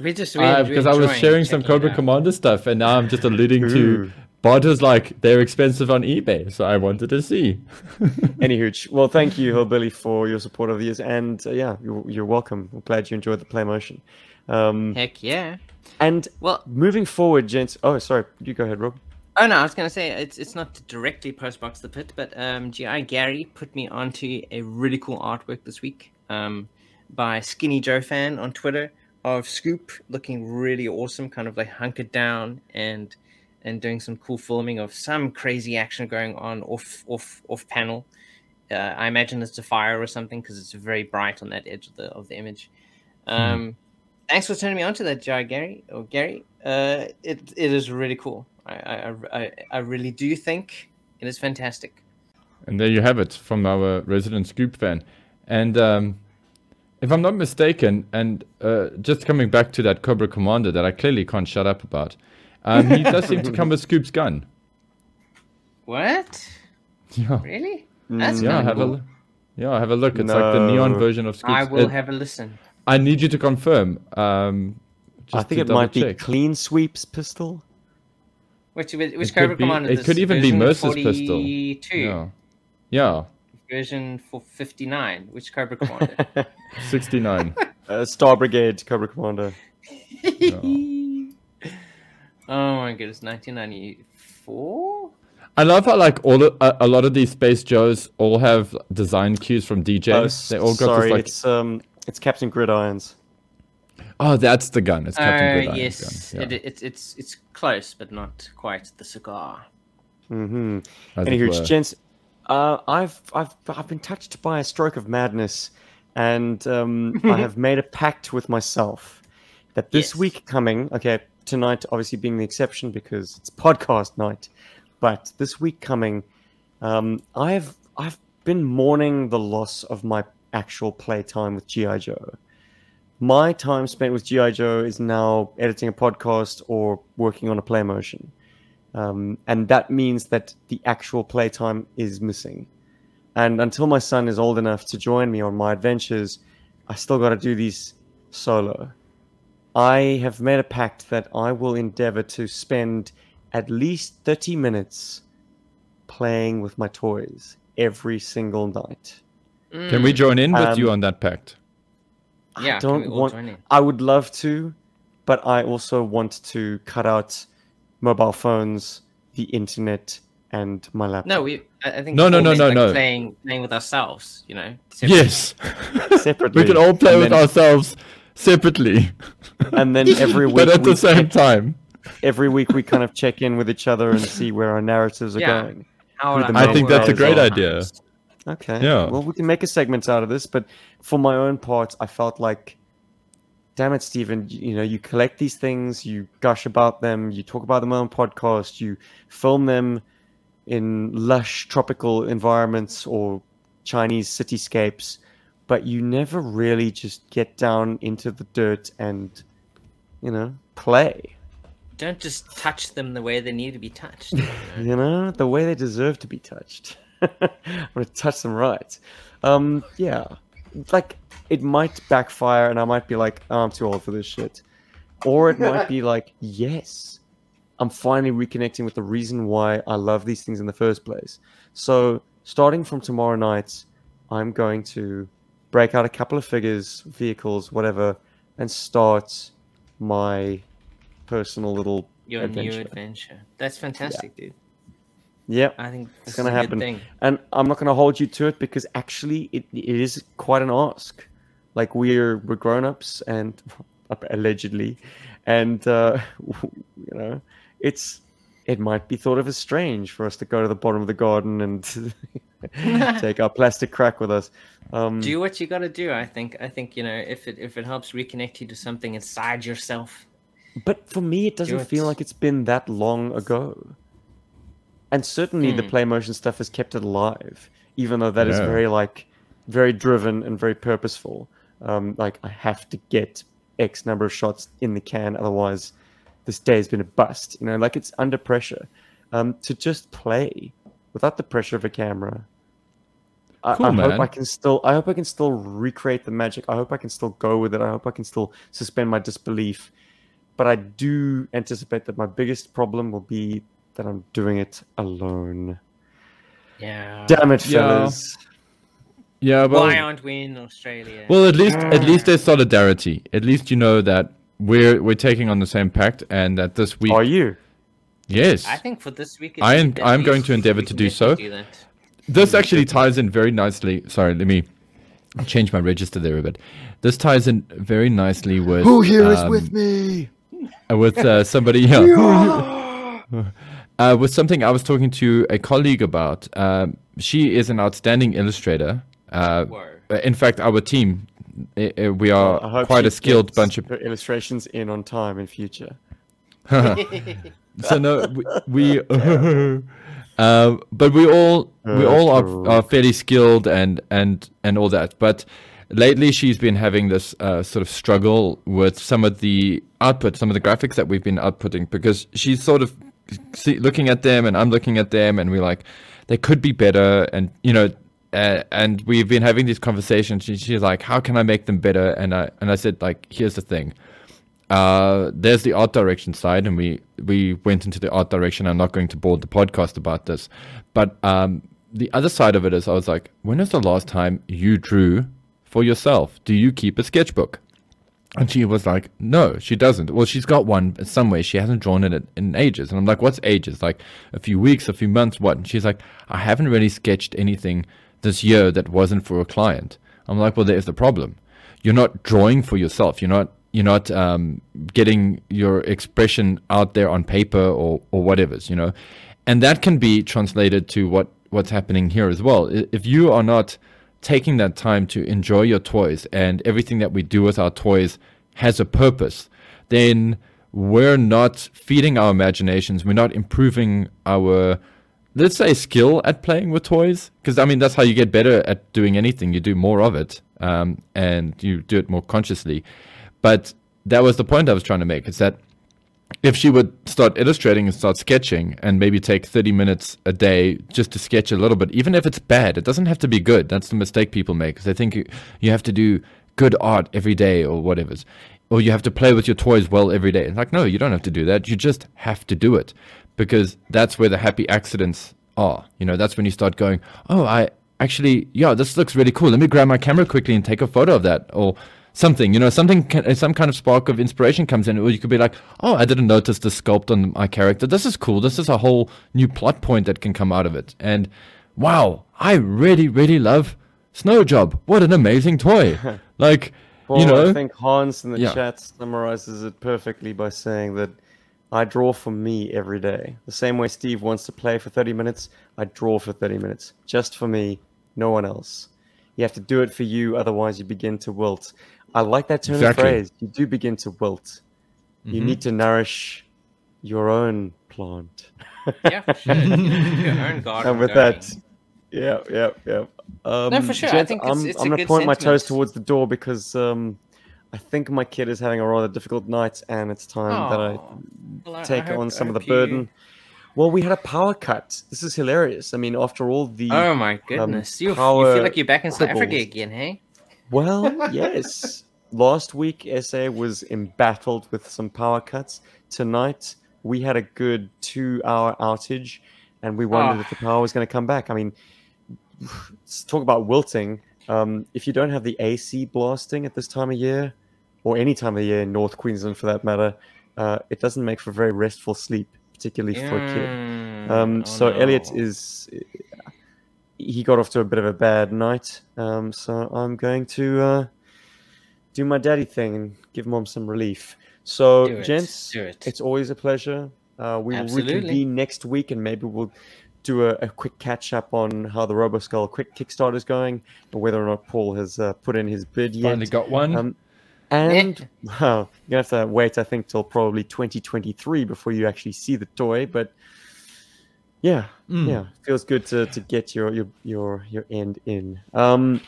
A: We just we,
C: Uh, because I was sharing some Cobra. Commander stuff, and now I'm just alluding
B: Ooh.
C: to Barter's like they're expensive on eBay, so I wanted to see. [laughs]
B: Anywho, well, thank you, Hillbilly, for your support over the years, and uh, yeah, you're, you're welcome. I'm glad you enjoyed the play motion. Um,
A: Heck yeah.
B: and
A: Well,
B: moving forward, gents. Oh, sorry, you go ahead, Rob.
A: Oh no, I was gonna say it's it's not directly Postbox the Pit, but um, GI Gary put me onto a really cool artwork this week um, by Skinny Joe Fan on Twitter of Scoop looking really awesome, kind of like hunkered down and and doing some cool filming of some crazy action going on off off off panel. Uh, I imagine it's a fire or something because it's very bright on that edge of the of the image. Um, Thanks for turning me on to that, GI Gary or Gary. Uh, it it is really cool. I, I, I, I really do think it is fantastic.
C: And there you have it from our resident Scoop fan. And um, if I'm not mistaken, and uh, just coming back to that Cobra Commander that I clearly can't shut up about, um, he does seem to [laughs] come with Scoop's gun.
A: What?
C: Yeah,
A: Really? That's
C: yeah,
A: kinda
C: have a
A: cool.
C: l- yeah, have a look. It's like the neon version of Scoop's.
A: I will
C: it-
A: have a listen.
C: I need you to confirm. Um,
B: I think it might be. Clean Sweep's pistol.
A: Which which, which Cobra
C: could be-
A: Commander?
C: it
A: this?
C: could even be
A: Version
C: Mercer's pistol.
A: 42,
C: Yeah, yeah,
A: Version for fifty nine. Which Cobra Commander? [laughs]
C: sixty-nine. [laughs]
B: uh, Star Brigade Cobra Commander.
A: Oh my goodness, nineteen ninety four.
C: I love how like all of, a, a lot of these Space Joes all have design cues from DJ.
B: Oh,
C: they all got
B: sorry,
C: this like
B: it's um, it's Captain Gridirons.
C: oh, that's the gun. It's Captain
A: Oh
C: Gridiron's
A: yes,
C: gun.
A: it,
C: Yeah,
A: it's it's it's close, but not quite the cigar.
B: Mm-hmm. Anywho, gents, uh, I've I've I've been touched by a stroke of madness, and um, [laughs] I have made a pact with myself that this
A: Yes.
B: week coming, okay, tonight obviously being the exception because it's podcast night, but this week coming, um, I've I've been mourning the loss of my actual playtime with GI Joe. My time spent with GI Joe is now editing a podcast or working on a play motion. Um, and that means that the actual playtime is missing. And until my son is old enough to join me on my adventures, I still got to do these solo. I have made a pact that I will endeavor to spend at least 30 minutes playing with my toys every single night.
C: Can we join in with
B: Um,
C: you on that pact?
A: Yeah,
B: I
A: can
B: don't
A: we
B: want.
A: join in?
B: I would love to, but I also want to cut out mobile phones, the internet, and my laptop.
A: No, we. I, I think.
C: No, no, no, no,
A: like,
C: no.
A: Playing, playing with ourselves. You know. separate.
C: Yes,
B: separately. [laughs]
C: we can all play
B: and
C: with
B: then,
C: ourselves separately,
B: and then [laughs] every week,
C: but at the same
B: check-
C: time.
B: every week we kind of check in with each other and see where our narratives are
A: Yeah.
B: going.
A: How
B: Who
A: our
B: the I
C: think
B: that's a great
A: is.
C: idea.
B: Okay.
C: Yeah.
B: Well, we can make a segment out of this, but for my own part, I felt like, damn it, Stephen, you, you know, you collect these things, you gush about them, you talk about them on podcast, you film them in lush tropical environments or Chinese cityscapes, but you never really just get down into the dirt and, you know, play.
A: Don't just touch them the way they need to be touched. you [laughs] know?
B: you know, the way they deserve to be touched. [laughs] I'm gonna touch them right. Um, yeah, like it might backfire, and I might be like, oh, I'm too old for this shit, or it might be [laughs] like, yes, I'm finally reconnecting with the reason why I love these things in the first place. So, starting from tomorrow night, I'm going to break out a couple of figures, vehicles, whatever, and start my personal little
A: Your
B: adventure.
A: new adventure. That's fantastic, dude.
B: Yep.
A: I think
B: it's going to happen.
A: Thing.
B: And I'm not going to hold you to it because actually it, it is quite an ask. Like we're we're grown ups and [laughs] allegedly, and uh, [laughs] you know, it's it might be thought of as strange for us to go to the bottom of the garden and [laughs] [laughs] take our plastic crack with us. Um,
A: Do what you got to do. I think. I think you know if it if it helps reconnect you to something inside yourself.
B: But for me, it doesn't
A: Do
B: feel
A: it.
B: like it's been that long ago. And certainly the
A: Hmm.
B: play motion stuff has kept it alive, even though that is
C: Yeah.
B: very like very driven and very purposeful. Um, like I have to get X number of shots in the can, otherwise this day has been a bust. You know, like it's under pressure. Um, to just play without the pressure of a camera. I,
C: Cool,
B: I hope
C: man.
B: I can still. I hope I can still recreate the magic. I hope I can still go with it. I hope I can still suspend my disbelief but I do anticipate that my biggest problem will be that I'm doing it alone.
A: Yeah.
B: Damn it,
C: Yeah.
B: fellas!
C: Yeah, well,
A: Why aren't we in Australia?
C: well, at least at least ah. there's solidarity. At least you know that we're we're taking on the same pact, and that this week,
B: Are you?
C: yes,
A: I think for this week.
C: I am I'm going to endeavour to do
A: definitely
C: so.
A: that.
C: This actually ties in very nicely. Sorry, let me change my register there a bit. This ties in very nicely with
B: Who here is
C: um,
B: with me?
C: uh, with uh, somebody [laughs] here. [laughs] uh, with something I was talking to a colleague about. Um, she is an outstanding illustrator. Uh, in fact, our team, uh, uh, we are
B: I
C: quite a skilled
B: gets
C: bunch of.
B: her illustrations in on time in future. [laughs]
C: so no, we, we uh, but we all we all are, are fairly skilled and and and all that. But lately, she's been having this uh, sort of struggle with some of the output, some of the graphics that we've been outputting, because she's sort of see, looking at them, and I'm looking at them, and we're like, they could be better, and you know. Uh, and we've been having these conversations. She, she's like, "How can I make them better?" And I and I said, "Like, here's the thing uh, there's the art direction side, and we we went into the art direction. I'm not going to board the podcast about this, but um, the other side of it is, I was like, when was the last time you drew for yourself? Do you keep a sketchbook? And she was like, no, she doesn't. Well, she's got one somewhere. She hasn't drawn it in, in ages. And I'm like, what's ages? Like a few weeks, a few months, what? And she's like, I haven't really sketched anything this year that wasn't for a client. I'm like, well, there's the problem. You're not drawing for yourself. You're not you're not um, getting your expression out there on paper or or whatever's, you know. And that can be translated to what what's happening here as well. If you are not taking that time to enjoy your toys and everything that we do with our toys has a purpose, then we're not feeding our imaginations. We're not improving our, let's say, skill at playing with toys. Because, I mean, that's how you get better at doing anything. You do more of it um, and you do it more consciously. But that was the point I was trying to make is that if she would start illustrating and start sketching and maybe take 30 minutes a day just to sketch a little bit, even if it's bad, it doesn't have to be good. That's the mistake people make. 'cause they think you, you have to do good art every day or whatever. Or you have to play with your toys well every day. It's like, no, you don't have to do that. You just have to do it because that's where the happy accidents are. You know, that's when you start going, oh, I actually, yeah, this looks really cool. Let me grab my camera quickly and take a photo of that. Or something, you know, something, uh, some kind of spark of inspiration comes in, or you could be like, oh, I didn't notice the sculpt on my character. This is cool. This is a whole new plot point that can come out of it. And wow, I really, really love Snow Job. What an amazing toy! [laughs] like,
B: Well,
C: you know,
B: I think Hans in the
C: Yeah.
B: chat summarizes it perfectly by saying that I draw for me every day. The same way Steve wants to play for 30 minutes, I draw for 30 minutes. Just for me, no one else. You have to do it for you, otherwise you begin to wilt. I like that turn
C: Exactly.
B: of phrase. You do begin to wilt. You
C: Mhm.
B: need to nourish your own plant.
A: Yeah, for sure. Your own [laughs] garden.
B: and with
A: going.
B: that, yeah, yeah, yeah. Um,
A: No, for sure. I think it's,
B: I'm,
A: it's
B: I'm gonna
A: good
B: point my toes towards the door because um, I think my kid is having a rather difficult night, and it's time that I
A: Well, I- I
B: take
A: hope-
B: on some of the
A: hope you-
B: burden. Well, we had a power cut. This is hilarious. I mean, after all the
A: Oh my goodness! you, you
B: power
A: feel like you're back in South Africa again, hey?
B: Well, [laughs] yes. Last week, SA was embattled with some power cuts. Tonight, we had a good two hour outage, and we wondered
A: Ah.
B: if the power was going to come back. I mean, let's [sighs] talk about wilting. Um, if you don't have the AC blasting at this time of year, or any time of year in North Queensland for that matter, uh, it doesn't make for very restful sleep, particularly for a kid.
A: Mm,
B: Um,
A: oh
B: so Elliot is he got off to a bit of a bad night. Um, so I'm going to uh, do my daddy thing and give mom some relief. So
A: Do it,
B: gents,
A: do it.
B: it's always a pleasure. Uh, we will
A: Absolutely.
B: reconvene next week and maybe we'll do a, a quick catch up on how the RoboSkull quick Kickstarter is going and whether or not Paul has uh, put in his bid yet.
C: Finally got one.
B: Um, and well, you have to wait, I think, till probably 2023 before you actually see the toy. But yeah,
C: Mm.
B: yeah, feels good to, to get your your your your end in. Um,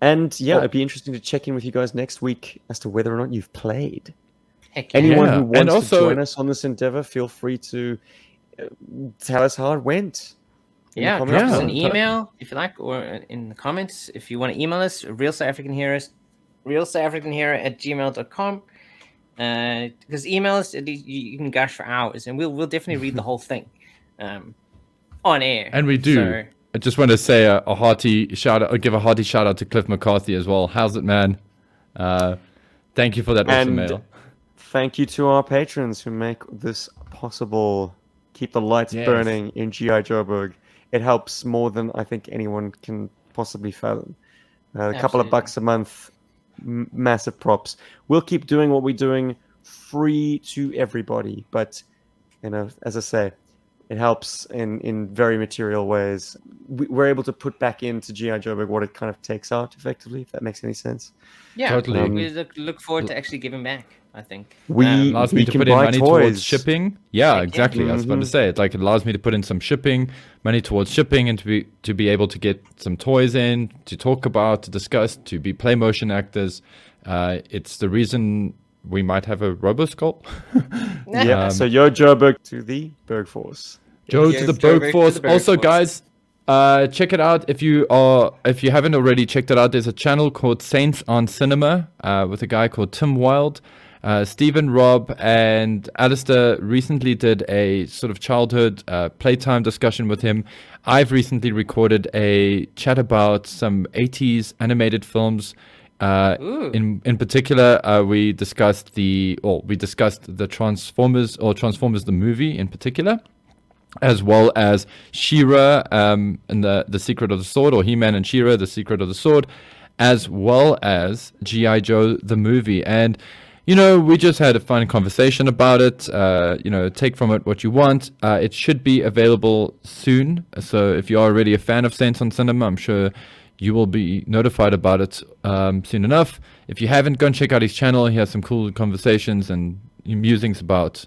B: and yeah,
C: Oh.
B: it'd be interesting to check in with you guys next week as to whether or not you've played.
A: Heck yeah.
B: Anyone
C: Yeah,
B: who
C: and
B: wants
C: also-
B: to join us on this endeavor, feel free to uh, tell us how it went. in the
A: Yeah,
B: comments
A: drop us an email if you like, or in the comments if you want to email us. Real South African Heroes, Real South African Hero at gmail.com. Because emails, at least you, you can gush for hours, and we'll we'll definitely read the whole thing um, on air.
C: And we do.
A: So,
C: I just want to say a, a hearty shout out, or give a hearty shout out to Cliff McCarthy as well. How's it, man? Uh, thank you for that awesome
B: And-
C: mail.
B: Thank you to our patrons who make this possible. Keep the lights
C: Yes.
B: burning in GI Joburg. It helps more than I think anyone can possibly fathom. Uh, a couple of bucks a month, m- massive props. We'll keep doing what we're doing, free to everybody. But you know, as I say, it helps in in very material ways. We, we're able to put back into GI Joburg what it kind of takes out effectively. If that makes any sense.
A: yeah,
C: Totally.
B: Um,
A: we look, look forward to actually giving back. I think
B: We-
A: Um,
C: allows
B: we
C: me to
B: can
C: put in
B: buy
C: money towards shipping. Yeah,
A: Heck yeah.
C: exactly. I was about to
B: Mhm.
C: say it. Like it allows me to put in some shipping money towards shipping, and to be to be able to get some toys in to talk about, to discuss, to be play motion actors. Uh, it's the reason we might have a RoboSkull. [laughs]
B: Yeah.
C: Um,
B: so yo Joburg to the Berg Force.
C: Joe
A: Yes,
C: to the
A: Joe
C: Berg
A: to
C: Force.
A: the Berg
C: also, guys, uh, check it out if you are if you haven't already checked it out. There's a channel called Saints on Cinema uh, with a guy called Tim Wild. Uh, Stephen, Rob, and Alistair recently did a sort of childhood uh, playtime discussion with him. I've recently recorded a chat about some 80s animated films. Uh, in in particular, uh, we discussed the or we discussed the Transformers or Transformers the movie in particular as well as She-Ra um, and the the Secret of the Sword, or He-Man and She-Ra, the Secret of the Sword, as well as GI Joe the movie. And you know, we just had a fun conversation about it. Uh, you know, take from it what you want. Uh, it should be available soon. So if you're already a fan of Saints on Cinema, I'm sure you will be notified about it um, soon enough. If you haven't, go and check out his channel. He has some cool conversations and musings about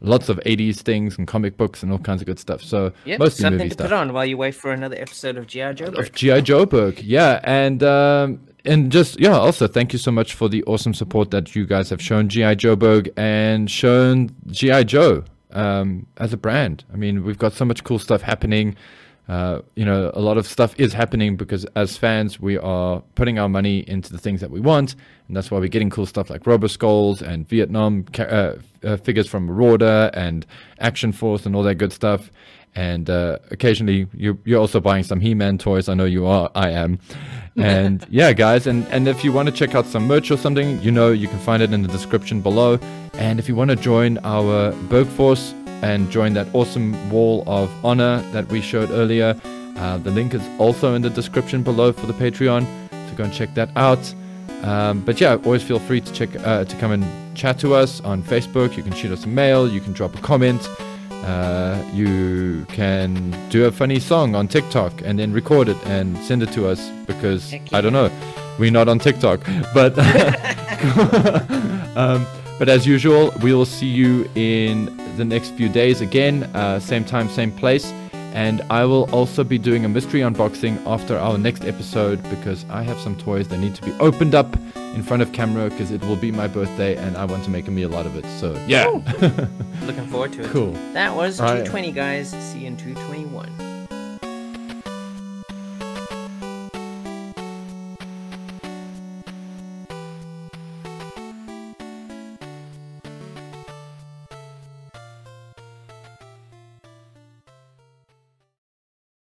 C: lots of 80s things and comic books and all kinds of good stuff. So
A: Yep,
C: mostly
A: something
C: movie
A: to
C: stuff.
A: put on while you wait for another episode of GI Joe.
C: Of GI Joburg, yeah, and um, and just yeah. Also, thank you so much for the awesome support that you guys have shown GI Joburg and shown GI Joe um, as a brand. I mean, we've got so much cool stuff happening. Uh, you know, a lot of stuff is happening because as fans, we are putting our money into the things that we want, and that's why we're getting cool stuff like Roboskulls and Vietnam uh, uh, figures from Marauder and Action Force and all that good stuff. And uh, occasionally, you, you're also buying some He-Man toys. I know you are. I am. [laughs] And yeah, guys. And and if you want to check out some merch or something, you know, you can find it in the description below. And if you want to join our Berg Force and join that awesome wall of honor that we showed earlier, uh, the link is also in the description below for the Patreon. So go and check that out. Um, but yeah, always feel free to check uh, to come and chat to us on Facebook. You can shoot us a mail. You can drop a comment. uh, you can do a funny song on TikTok and then record it and send it to us because
A: Heck
C: I don't know, we're not on TikTok, but [laughs] [laughs] um, but as usual, we will see you in the next few days again, uh, same time, same place. And I will also be doing a mystery unboxing after our next episode because I have some toys that need to be opened up in front of camera because it will be my birthday and I want to make a meal out of it. So yeah, [laughs]
A: Looking forward to it.
C: cool.
A: That was
C: Right.
A: 220, guys. See you in 221.